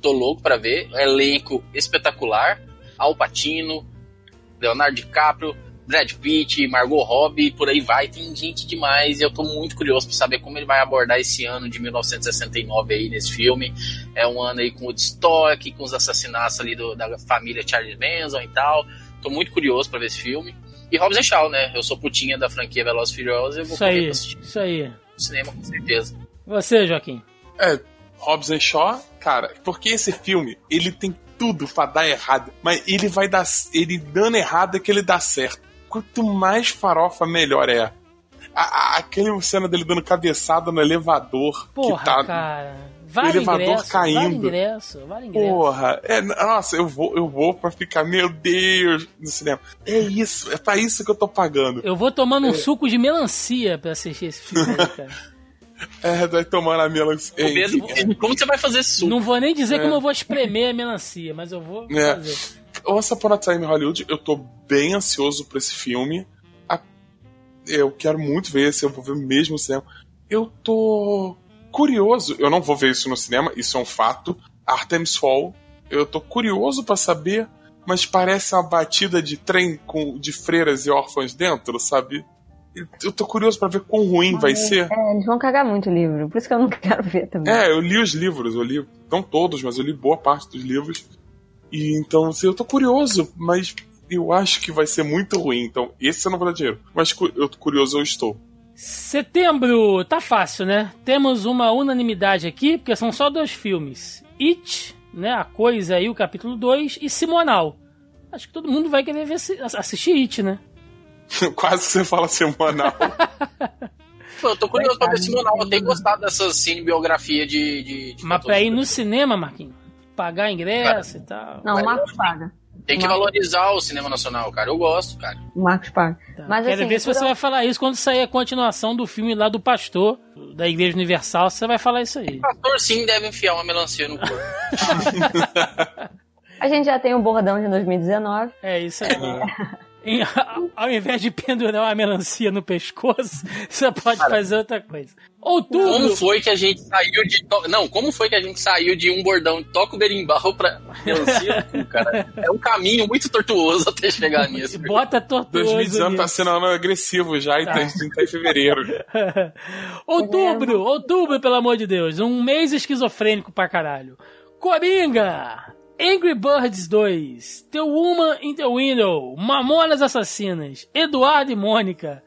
Tô louco pra ver. Elenco espetacular. Al Pacino, Leonardo DiCaprio, Brad Pitt, Margot Robbie, por aí vai. Tem gente demais e eu tô muito curioso pra saber como ele vai abordar esse ano de 1969 aí nesse filme. É um ano aí com o Woodstock, com os assassinatos ali do- da família Charles Manson e tal. Tô muito curioso pra ver esse filme. E Hobbs and Shaw, né? Eu sou putinha da franquia Velozes e Furiosos eu vou Isso correr aí, pra assistir isso aí. no cinema, com certeza. Você, Joaquim. É, Hobbs and Shaw, cara, porque esse filme, ele tem tudo pra dar errado, mas ele vai dar, ele dando errado é que ele dá certo. Quanto mais farofa, melhor é. A, a, aquele cena dele dando cabeçada no elevador, Porra, que tá, cara. Vale elevador ingresso, vale caindo. ingresso, vale ingresso. Porra, é, nossa, eu vou, eu vou pra ficar, meu Deus, no cinema. É isso, é pra isso que eu tô pagando. Eu vou tomando um suco de melancia pra assistir esse filme cara. É, vai tomando a melancia. O Pedro, como você vai fazer suco? Não vou nem dizer É. como eu vou espremer a melancia, mas eu vou É. fazer. Once Upon a Time Hollywood, eu tô bem ansioso pra esse filme. Eu quero muito ver se eu vou ver mesmo no cinema. Eu tô curioso, eu não vou ver isso no cinema, isso é um fato. Artemis Fall, eu tô curioso pra saber, mas parece uma batida de trem com de freiras e órfãos dentro, sabe? Eu- tô curioso pra ver quão ruim vai ser. É, eles vão cagar muito o livro, por isso que eu não quero ver também. É, eu li os livros, eu li, não todos, mas eu li boa parte dos livros. E então, assim, eu tô curioso, mas eu acho que vai ser muito ruim. Então, esse eu não vou dar dinheiro. Mas eu tô curioso, eu estou. Setembro, tá fácil, né? Temos uma unanimidade aqui, porque são só dois filmes. It, né? A Coisa aí, o capítulo 2, e Simonal. Acho que todo mundo vai querer ver, se- assistir It, né? Quase que você fala semanal. Pô, eu tô curioso pra ver esse Simonal. Eu tenho gostado dessa cinebiografia de. de, de Mas pra ir no cinema, Marquinhos, pagar ingresso e tal. Não, o Marcos paga. Tem que valorizar o cinema nacional, cara. Eu gosto, cara. O Marcos paga. Tá. Mas Quero assim, ver se você vai falar isso quando sair a continuação do filme lá do pastor, da Igreja Universal, você vai falar isso aí. O pastor sim deve enfiar uma melancia no corpo. a gente já tem o bordão de 2019. É isso aí. Em- ao invés de pendurar uma melancia no pescoço, você pode fazer outra coisa. Outubro. Como foi que a gente saiu de. to- Não, como foi que a gente saiu de um bordão toca o berimbau pra melancia no cu, cara? É um caminho muito tortuoso até chegar nisso. Bota tortuoso. 2019 tá sendo ano agressivo já e tá, a gente tá em fevereiro. outubro, outubro, pelo amor de Deus. Um mês esquizofrênico pra caralho. Coringa! Angry Birds 2, The Woman in the Window, Mamonas Assassinas, Eduardo e Mônica,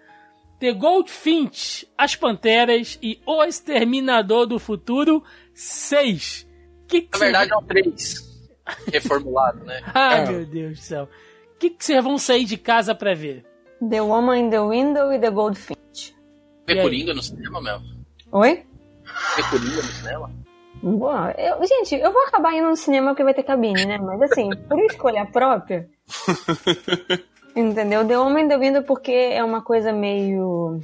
The Goldfinch, As Panteras e O Exterminador do Futuro 6. Que que Na cê- verdade é um 3. Reformulado, né? Ai, É. meu Deus do céu. O que vocês vão sair de casa pra ver? The Woman in the Window e The Goldfinch. Vê Coringa no cinema, Mel? Oi? Vê Coringa no cinema? Bom, eu, gente, eu vou acabar indo no cinema porque vai ter cabine, né? Mas assim, por escolha própria. entendeu? The Woman in the Window porque é uma coisa meio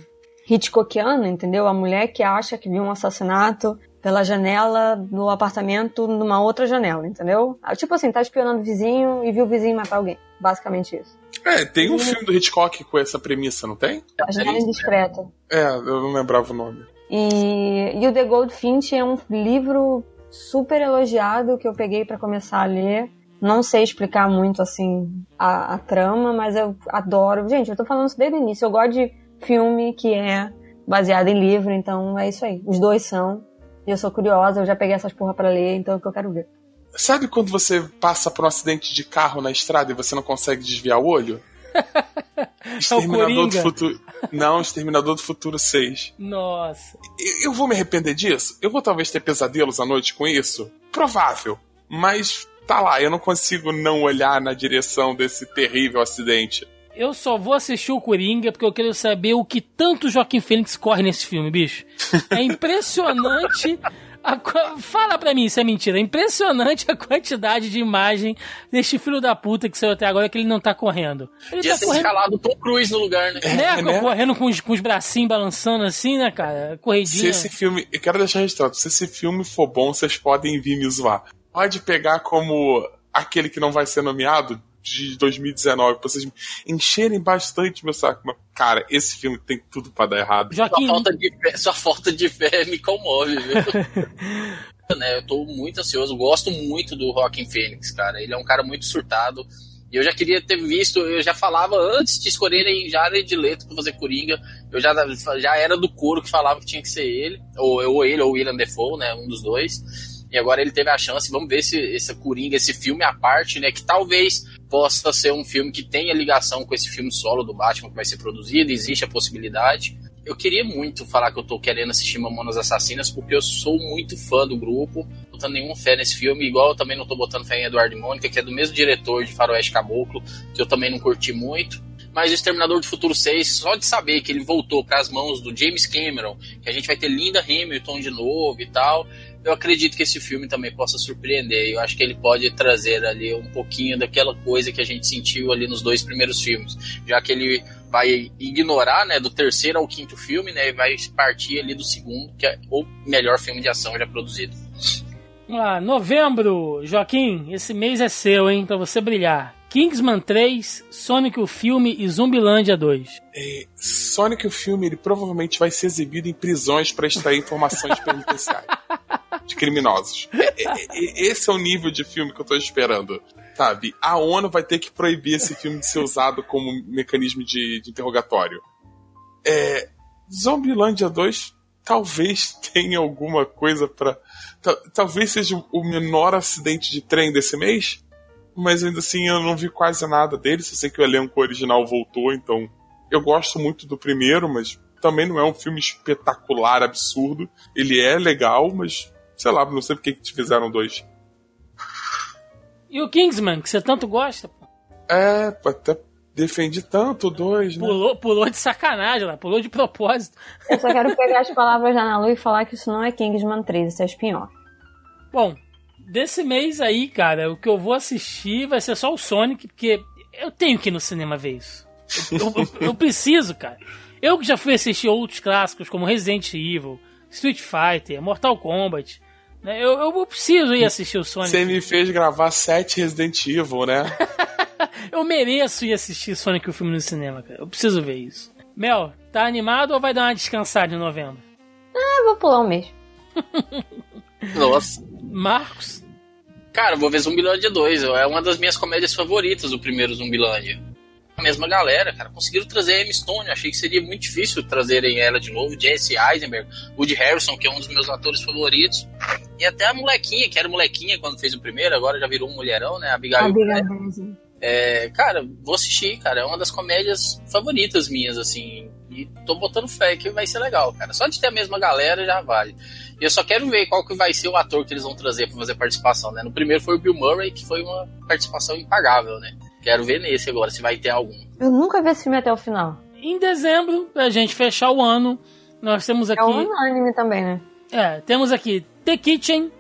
Hitchcockiana, entendeu? A mulher que acha que viu um assassinato pela janela do apartamento numa outra janela, entendeu? Ah, Tipo assim, tá espionando o vizinho e viu o vizinho matar alguém. Basicamente isso. É, tem um filme do Hitchcock com essa premissa, não tem? A janela indiscreta. É, eu não lembrava o nome. E, e o The Goldfinch é um livro super elogiado que eu peguei pra começar a ler. Não sei explicar muito assim a, a trama, mas eu adoro. Gente, eu tô falando isso desde o início. Eu gosto de filme que é baseado em livro, então é isso aí. Os dois são. E eu sou curiosa, eu já peguei essas porra pra ler, então é o que eu quero ver. Sabe quando você passa por um acidente de carro na estrada e você não consegue desviar o olho? Exterminador do Coringa. Futuro. Não, Exterminador do Futuro 6. Nossa. Eu- vou me arrepender disso? Eu vou talvez ter pesadelos à noite com isso? Provável. Mas tá lá, eu não consigo não olhar na direção desse terrível acidente. Eu só vou assistir o Coringa porque eu quero saber o que tanto Joaquim Fênix corre nesse filme, bicho. É impressionante. A Fala pra mim se é mentira. É impressionante a quantidade de imagem deste filho da puta que saiu até agora que ele não tá correndo. Ele Ia tá ter correndo. escalado o Tom Cruise no lugar, né? Né, né? correndo com os, com os bracinhos balançando assim, né, cara? Se Corridinha. esse filme. Eu quero deixar registrado. Se esse filme for bom, vocês podem vir me zoar. Pode pegar como aquele que não vai ser nomeado de 2019, pra vocês encherem bastante meu saco. Mas, cara, esse filme tem tudo pra dar errado. Sua Joaquim, falta, de fé, sua falta de fé me comove, viu? né, eu tô muito ansioso, gosto muito do Rockin' Phoenix, cara. Ele é um cara muito surtado. E eu já queria ter visto, eu já falava antes de escolherem Jared Leto pra fazer Coringa, eu já, já era do coro que falava que tinha que ser ele, ou, ou ele, ou o William Defoe, né, um dos dois. E agora ele teve a chance, vamos ver se esse Coringa, esse filme à parte, né, que talvez possa ser um filme que tenha ligação com esse filme solo do Batman que vai ser produzido, existe a possibilidade. Eu queria muito falar que eu tô querendo assistir Mamonas Assassinas, porque eu sou muito fã do grupo, não botando nenhuma fé nesse filme, igual eu também não tô botando fé em Eduardo e Mônica, que é do mesmo diretor de Faroeste Caboclo, que eu também não curti muito. Mas o Exterminador do Futuro 6, só de saber que ele voltou para as mãos do James Cameron, que a gente vai ter Linda Hamilton de novo e tal, eu acredito que esse filme também possa surpreender. Eu acho que ele pode trazer ali um pouquinho daquela coisa que a gente sentiu ali nos dois primeiros filmes, já que ele vai ignorar, né, do terceiro ao quinto filme, né, e vai partir ali do segundo, que é o melhor filme de ação já produzido. Vamos lá, novembro, Joaquim, esse mês é seu, hein, pra você brilhar. Kingsman 3, Sonic o filme e Zumbilândia 2. É, Sonic o filme ele provavelmente vai ser exibido em prisões para extrair informações penitenciárias de criminosos. É, é, é, esse é o nível de filme que eu tô esperando. Sabe? A ONU vai ter que proibir esse filme de ser usado como mecanismo de, de interrogatório. É, Zombilândia 2 talvez tenha alguma coisa para Talvez seja o menor acidente de trem desse mês, mas ainda assim eu não vi quase nada dele. Só sei que o elenco original voltou, então eu gosto muito do primeiro, mas também não é um filme espetacular, absurdo. Ele é legal, mas sei lá, não sei por que que te fizeram dois. E o Kingsman, que você tanto gosta? pô? É, até defendi tanto o dois, né? Pulou, pulou de sacanagem lá, pulou de propósito. Eu só quero pegar as palavras da Ana Lu e falar que isso não é Kingsman 3, isso é spin-off. Bom, desse mês aí, cara, o que eu vou assistir vai ser só o Sonic, porque eu tenho que ir no cinema ver isso. Eu, eu- eu preciso, cara. Eu que já fui assistir outros clássicos como Resident Evil, Street Fighter, Mortal Kombat. né, Eu, eu preciso ir assistir o Sonic. Você me fez gravar sete Resident Evil, né? Eu mereço ir assistir Sonic o filme no cinema, cara. Eu preciso ver isso. Mel, tá animado ou vai dar uma descansada em novembro? Eu vou pular um mês. Nossa. Marcos? Cara, vou ver Zumbilândia 2. É uma das minhas comédias favoritas, o primeiro Zumbilândia. A mesma galera, cara. Conseguiram trazer a Emma Stone. Eu achei que seria muito difícil trazerem ela de novo. Jesse Eisenberg, Woody Harrison, que é um dos meus atores favoritos. E até a molequinha, que era molequinha quando fez o primeiro, agora já virou um mulherão, né? A Abigail. Abigail Breslin. É, cara, vou assistir, cara. É uma das comédias favoritas minhas, assim. E tô botando fé que vai ser legal, cara. Só de ter a mesma galera já vale. E eu só quero ver qual que vai ser o ator que eles vão trazer pra fazer participação, né? No primeiro foi o Bill Murray, que foi uma participação impagável, né? Quero ver nesse agora, se vai ter algum. Eu nunca vi esse filme até o final. Em dezembro, pra gente fechar o ano, nós temos aqui. É um unânime também, né? É, temos aqui The Kitchen,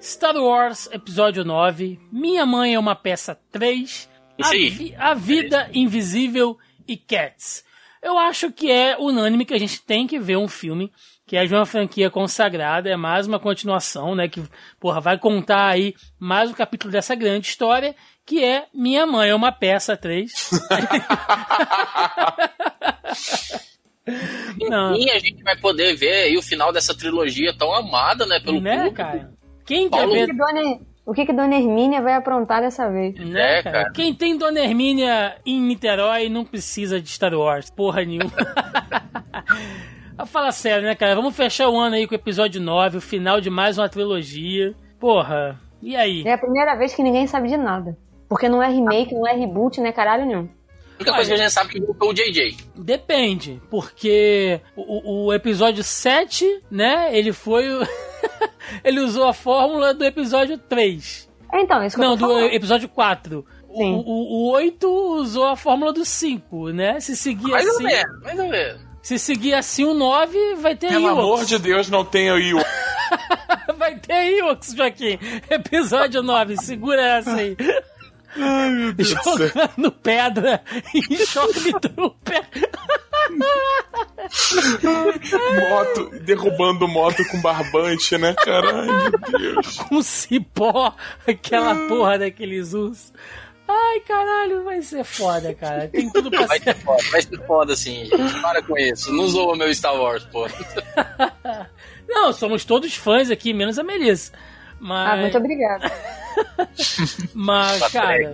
Star Wars Episódio 9, Minha Mãe é uma Peça 3, Isso a. Vi- a Vida Invisível e Cats. Eu acho que é unânime que a gente tem que ver um filme que é de uma franquia consagrada, é mais uma continuação, né? Que, porra, vai contar aí mais um capítulo dessa grande história, que é Minha Mãe é uma Peça 3. Não. E a gente vai poder ver aí o final dessa trilogia tão amada, né, pelo né, público. cara? Quem quer Paulo- O ver o que, que Dona Hermínia vai aprontar dessa vez? Né, É, cara? cara. Quem tem Dona Hermínia em Niterói não precisa de Star Wars, porra nenhuma. Fala sério, né, cara? Vamos fechar o ano aí com o episódio 9, o final de mais uma trilogia. Porra, e aí? É a primeira vez que ninguém sabe de nada. Porque não é remake, não é reboot, não é caralho nenhum. A única coisa que a gente sabe é que voltou o JJ. Depende, porque o, o episódio 7, né, ele foi o... ele usou a fórmula do episódio 3. É, então, isso que Não, eu tô do falando. episódio 4. Sim. O, o, o 8 usou a fórmula do 5, né? Se seguir Mais ou assim... menos, mais ou menos. Se seguir assim o 9, vai ter Pelo Ewoks. amor de Deus, não tenha aí o. Vai ter Ewoks, Joaquim. Episódio 9, segura essa aí. Ai, meu Deus. Jogando pedra em Stormtrooper. Moto, derrubando moto com barbante, né, caralho, meu Deus. Com cipó, aquela porra daqueles ursos. Ai, caralho, vai ser foda, cara. Tem tudo pra Vai ser. foda, vai ser foda assim, gente. Para com isso. Não zoa meu Star Wars, pô. Não, somos todos fãs aqui, menos a Melissa. Mas, Ah, muito obrigada. mas cara,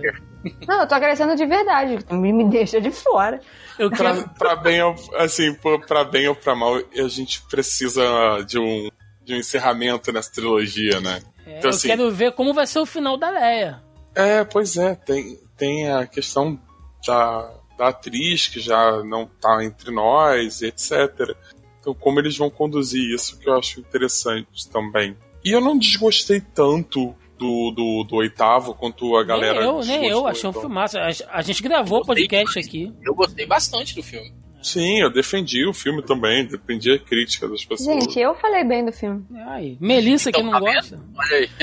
Não, eu tô agradecendo de verdade. Me, me deixa de fora. Eu Pra, quero. pra bem ou, assim, pra- pra bem ou pra mal, a gente precisa de um, de um encerramento nessa trilogia, né? é, então, eu assim, quero ver como vai ser o final da Leia. É, pois é, tem, tem a questão da, da atriz que já não tá entre nós, etc. Então, como eles vão conduzir isso, que eu acho interessante também. E eu não desgostei tanto do, do, do oitavo quanto a galera. nem eu, nem eu. Achei um então. filmaço. A, a gente gravou o podcast aqui. Eu gostei bastante do filme. Sim, eu defendi o filme também, defendi a crítica das pessoas. Gente, eu falei bem do filme. Ai, Melissa que Então, não tá gosta.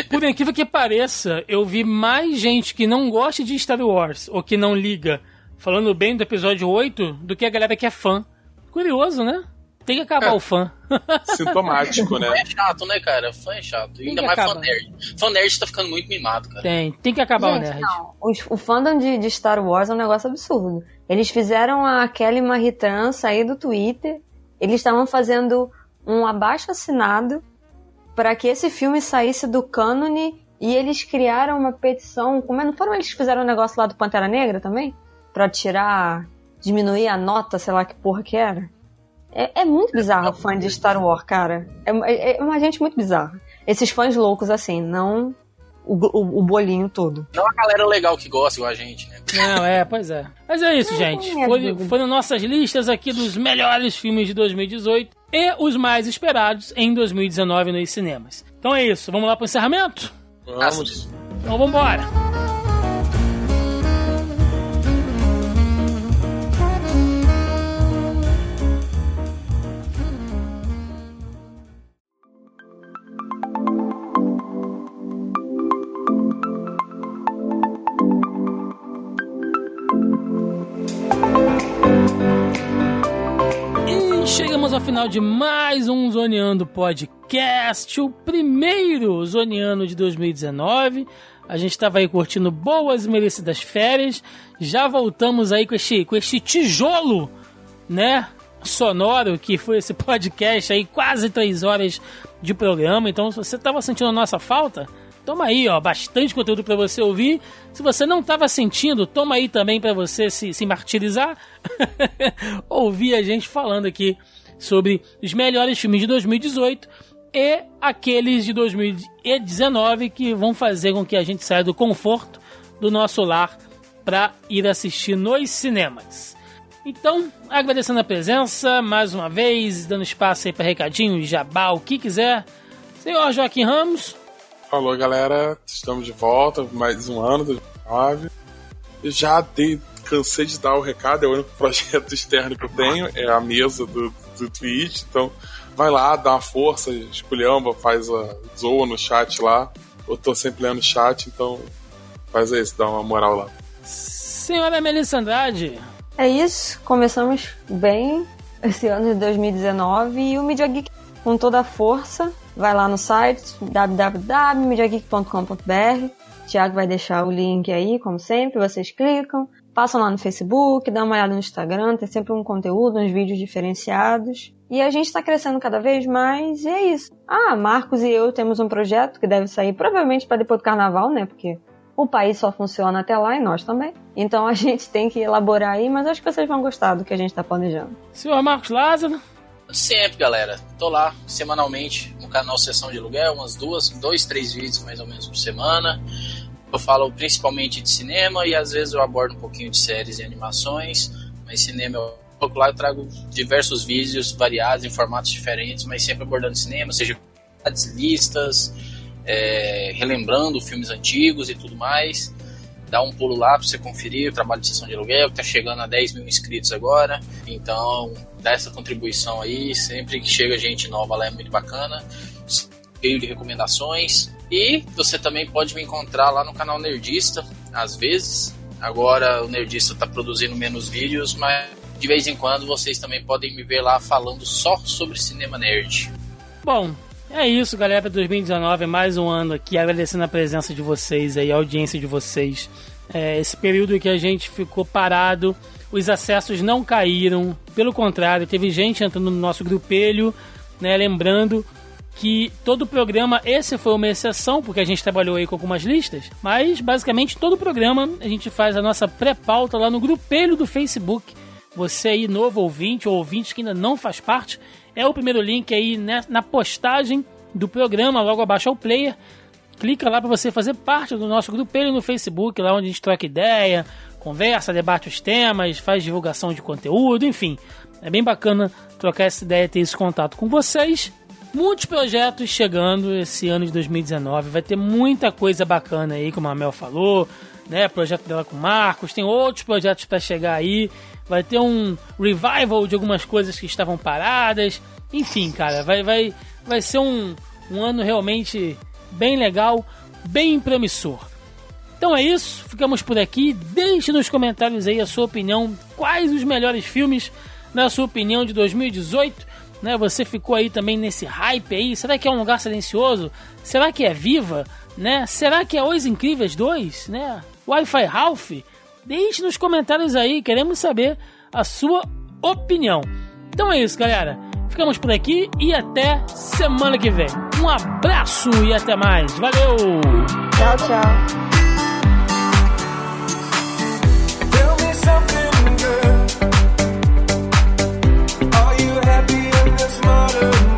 Por incrível que pareça, eu vi mais gente que não gosta de Star Wars ou que não liga falando bem do episódio 8 do que a galera que é fã. Curioso, né? Tem que acabar É. o fã. Sintomático, né? Fã é chato, né, cara? Fã é chato. Tem Ainda mais fã acabar. nerd. Fã nerd tá ficando muito mimado, cara. Tem, tem que acabar Gente, o nerd. não. O, fandom de, de Star Wars é um negócio absurdo. Eles fizeram a Kelly Maritran sair do Twitter. Eles estavam fazendo um abaixo assinado para que esse filme saísse do cânone e eles criaram uma petição. Como é, não foram eles que fizeram um negócio lá do Pantera Negra também? Pra tirar, diminuir a nota, sei lá que porra que era. É, é muito bizarro o fã de Star Wars, cara. É, é- é uma gente muito bizarra. Esses fãs loucos assim, não o, o- o bolinho todo. Não a galera legal que gosta igual a gente, né? Não, é, pois é. Mas é isso, É, gente. é Foi- foram nossas listas aqui dos melhores filmes de 2018 e os mais esperados em 2019 nos cinemas. Então é isso. Vamos lá pro encerramento? Vamos. Então vambora. E chegamos ao final de mais um Zoneando Podcast, o primeiro Zoneando de 2019. A gente estava aí curtindo boas e merecidas férias. Já voltamos aí com este, com este tijolo, né? Sonoro, que foi esse podcast aí, quase três horas de programa. Então, se você estava sentindo a nossa falta, toma aí, ó, bastante conteúdo para você ouvir. Se você não estava sentindo, toma aí também para você se, se martirizar. ouvir a gente falando aqui sobre os melhores filmes de 2018 e aqueles de 2019 que vão fazer com que a gente saia do conforto do nosso lar para ir assistir nos cinemas. Então, agradecendo a presença, mais uma vez, dando espaço aí para recadinho, jabá, o que quiser. Senhor Joaquim Ramos. Falou, galera. Estamos de volta, mais um ano, 2009. Eu já dei, cansei de dar o recado, é o único projeto externo que eu tenho, é a mesa do, do Twitch, então vai lá, dá uma força, esculhamba, faz a zoa no chat lá. Eu tô sempre lendo o chat, então faz isso, dá uma moral lá. Senhora Melissa Andrade. É isso, começamos bem esse ano de 2019 e o Media Geek com toda a força. Vai lá no site www.mediageek.com.br. Tiago vai deixar o link aí, como sempre, vocês clicam. Passam lá no Facebook, dá uma olhada no Instagram, tem sempre um conteúdo, uns vídeos diferenciados. E a gente está crescendo cada vez mais, e é isso. Ah, Marcos e eu temos um projeto que deve sair provavelmente para depois do carnaval, né? Porque o país só funciona até lá e nós também. Então a gente tem que elaborar aí, mas acho que vocês vão gostar do que a gente está planejando. Senhor Marcos Lázaro. Sempre, galera. Tô lá semanalmente no canal Sessão de Aluguel, umas duas, dois, três vídeos mais ou menos por semana. Eu falo principalmente de cinema e às vezes eu abordo um pouquinho de séries e animações, mas cinema eu lá eu trago diversos vídeos variados em formatos diferentes, mas sempre abordando cinema, seja listas, é, relembrando filmes antigos e tudo mais. Dá um pulo lá para você conferir o trabalho de sessão de aluguel, que está chegando a 10 mil inscritos agora. Então, dá essa contribuição aí. Sempre que chega gente nova lá é muito bacana. Cheio de recomendações. E você também pode me encontrar lá no canal Nerdista, às vezes. Agora o Nerdista está produzindo menos vídeos, mas de vez em quando vocês também podem me ver lá falando só sobre cinema nerd. Bom, é isso, galera. 2019 é mais um ano aqui, agradecendo a presença de vocês aí, a audiência de vocês. É, esse período que a gente ficou parado, os acessos não caíram, pelo contrário, teve gente entrando no nosso grupelho, né? Lembrando que todo programa, esse foi uma exceção, porque a gente trabalhou aí com algumas listas, mas basicamente todo programa a gente faz a nossa pré-pauta lá no grupelho do Facebook. Você aí, novo ouvinte ou ouvinte que ainda não faz parte, é o primeiro link aí né, na postagem do programa, logo abaixo ao player. Clica lá para você fazer parte do nosso grupelho no Facebook, lá onde a gente troca ideia, conversa, debate os temas, faz divulgação de conteúdo, enfim. É bem bacana trocar essa ideia, ter esse contato com vocês. Muitos projetos chegando esse ano de 2019. Vai ter muita coisa bacana aí, como a Mel falou, né? Projeto dela com o Marcos, tem outros projetos para chegar aí. Vai ter um revival de algumas coisas que estavam paradas. Enfim, cara, vai, vai, vai ser um, um ano realmente bem legal, bem promissor. Então é isso, ficamos por aqui. Deixe nos comentários aí a sua opinião. Quais os melhores filmes, na sua opinião, de 2018? Né, você ficou aí também nesse hype aí? Será que é um lugar silencioso? Será que é Viva? Né? Será que é Os Incríveis 2? Né? Wi-Fi Ralph? Deixe nos comentários aí, queremos saber a sua opinião. Então é isso, galera. Ficamos por aqui e até semana que vem. Um abraço e até mais. Valeu! Tchau, tchau. you.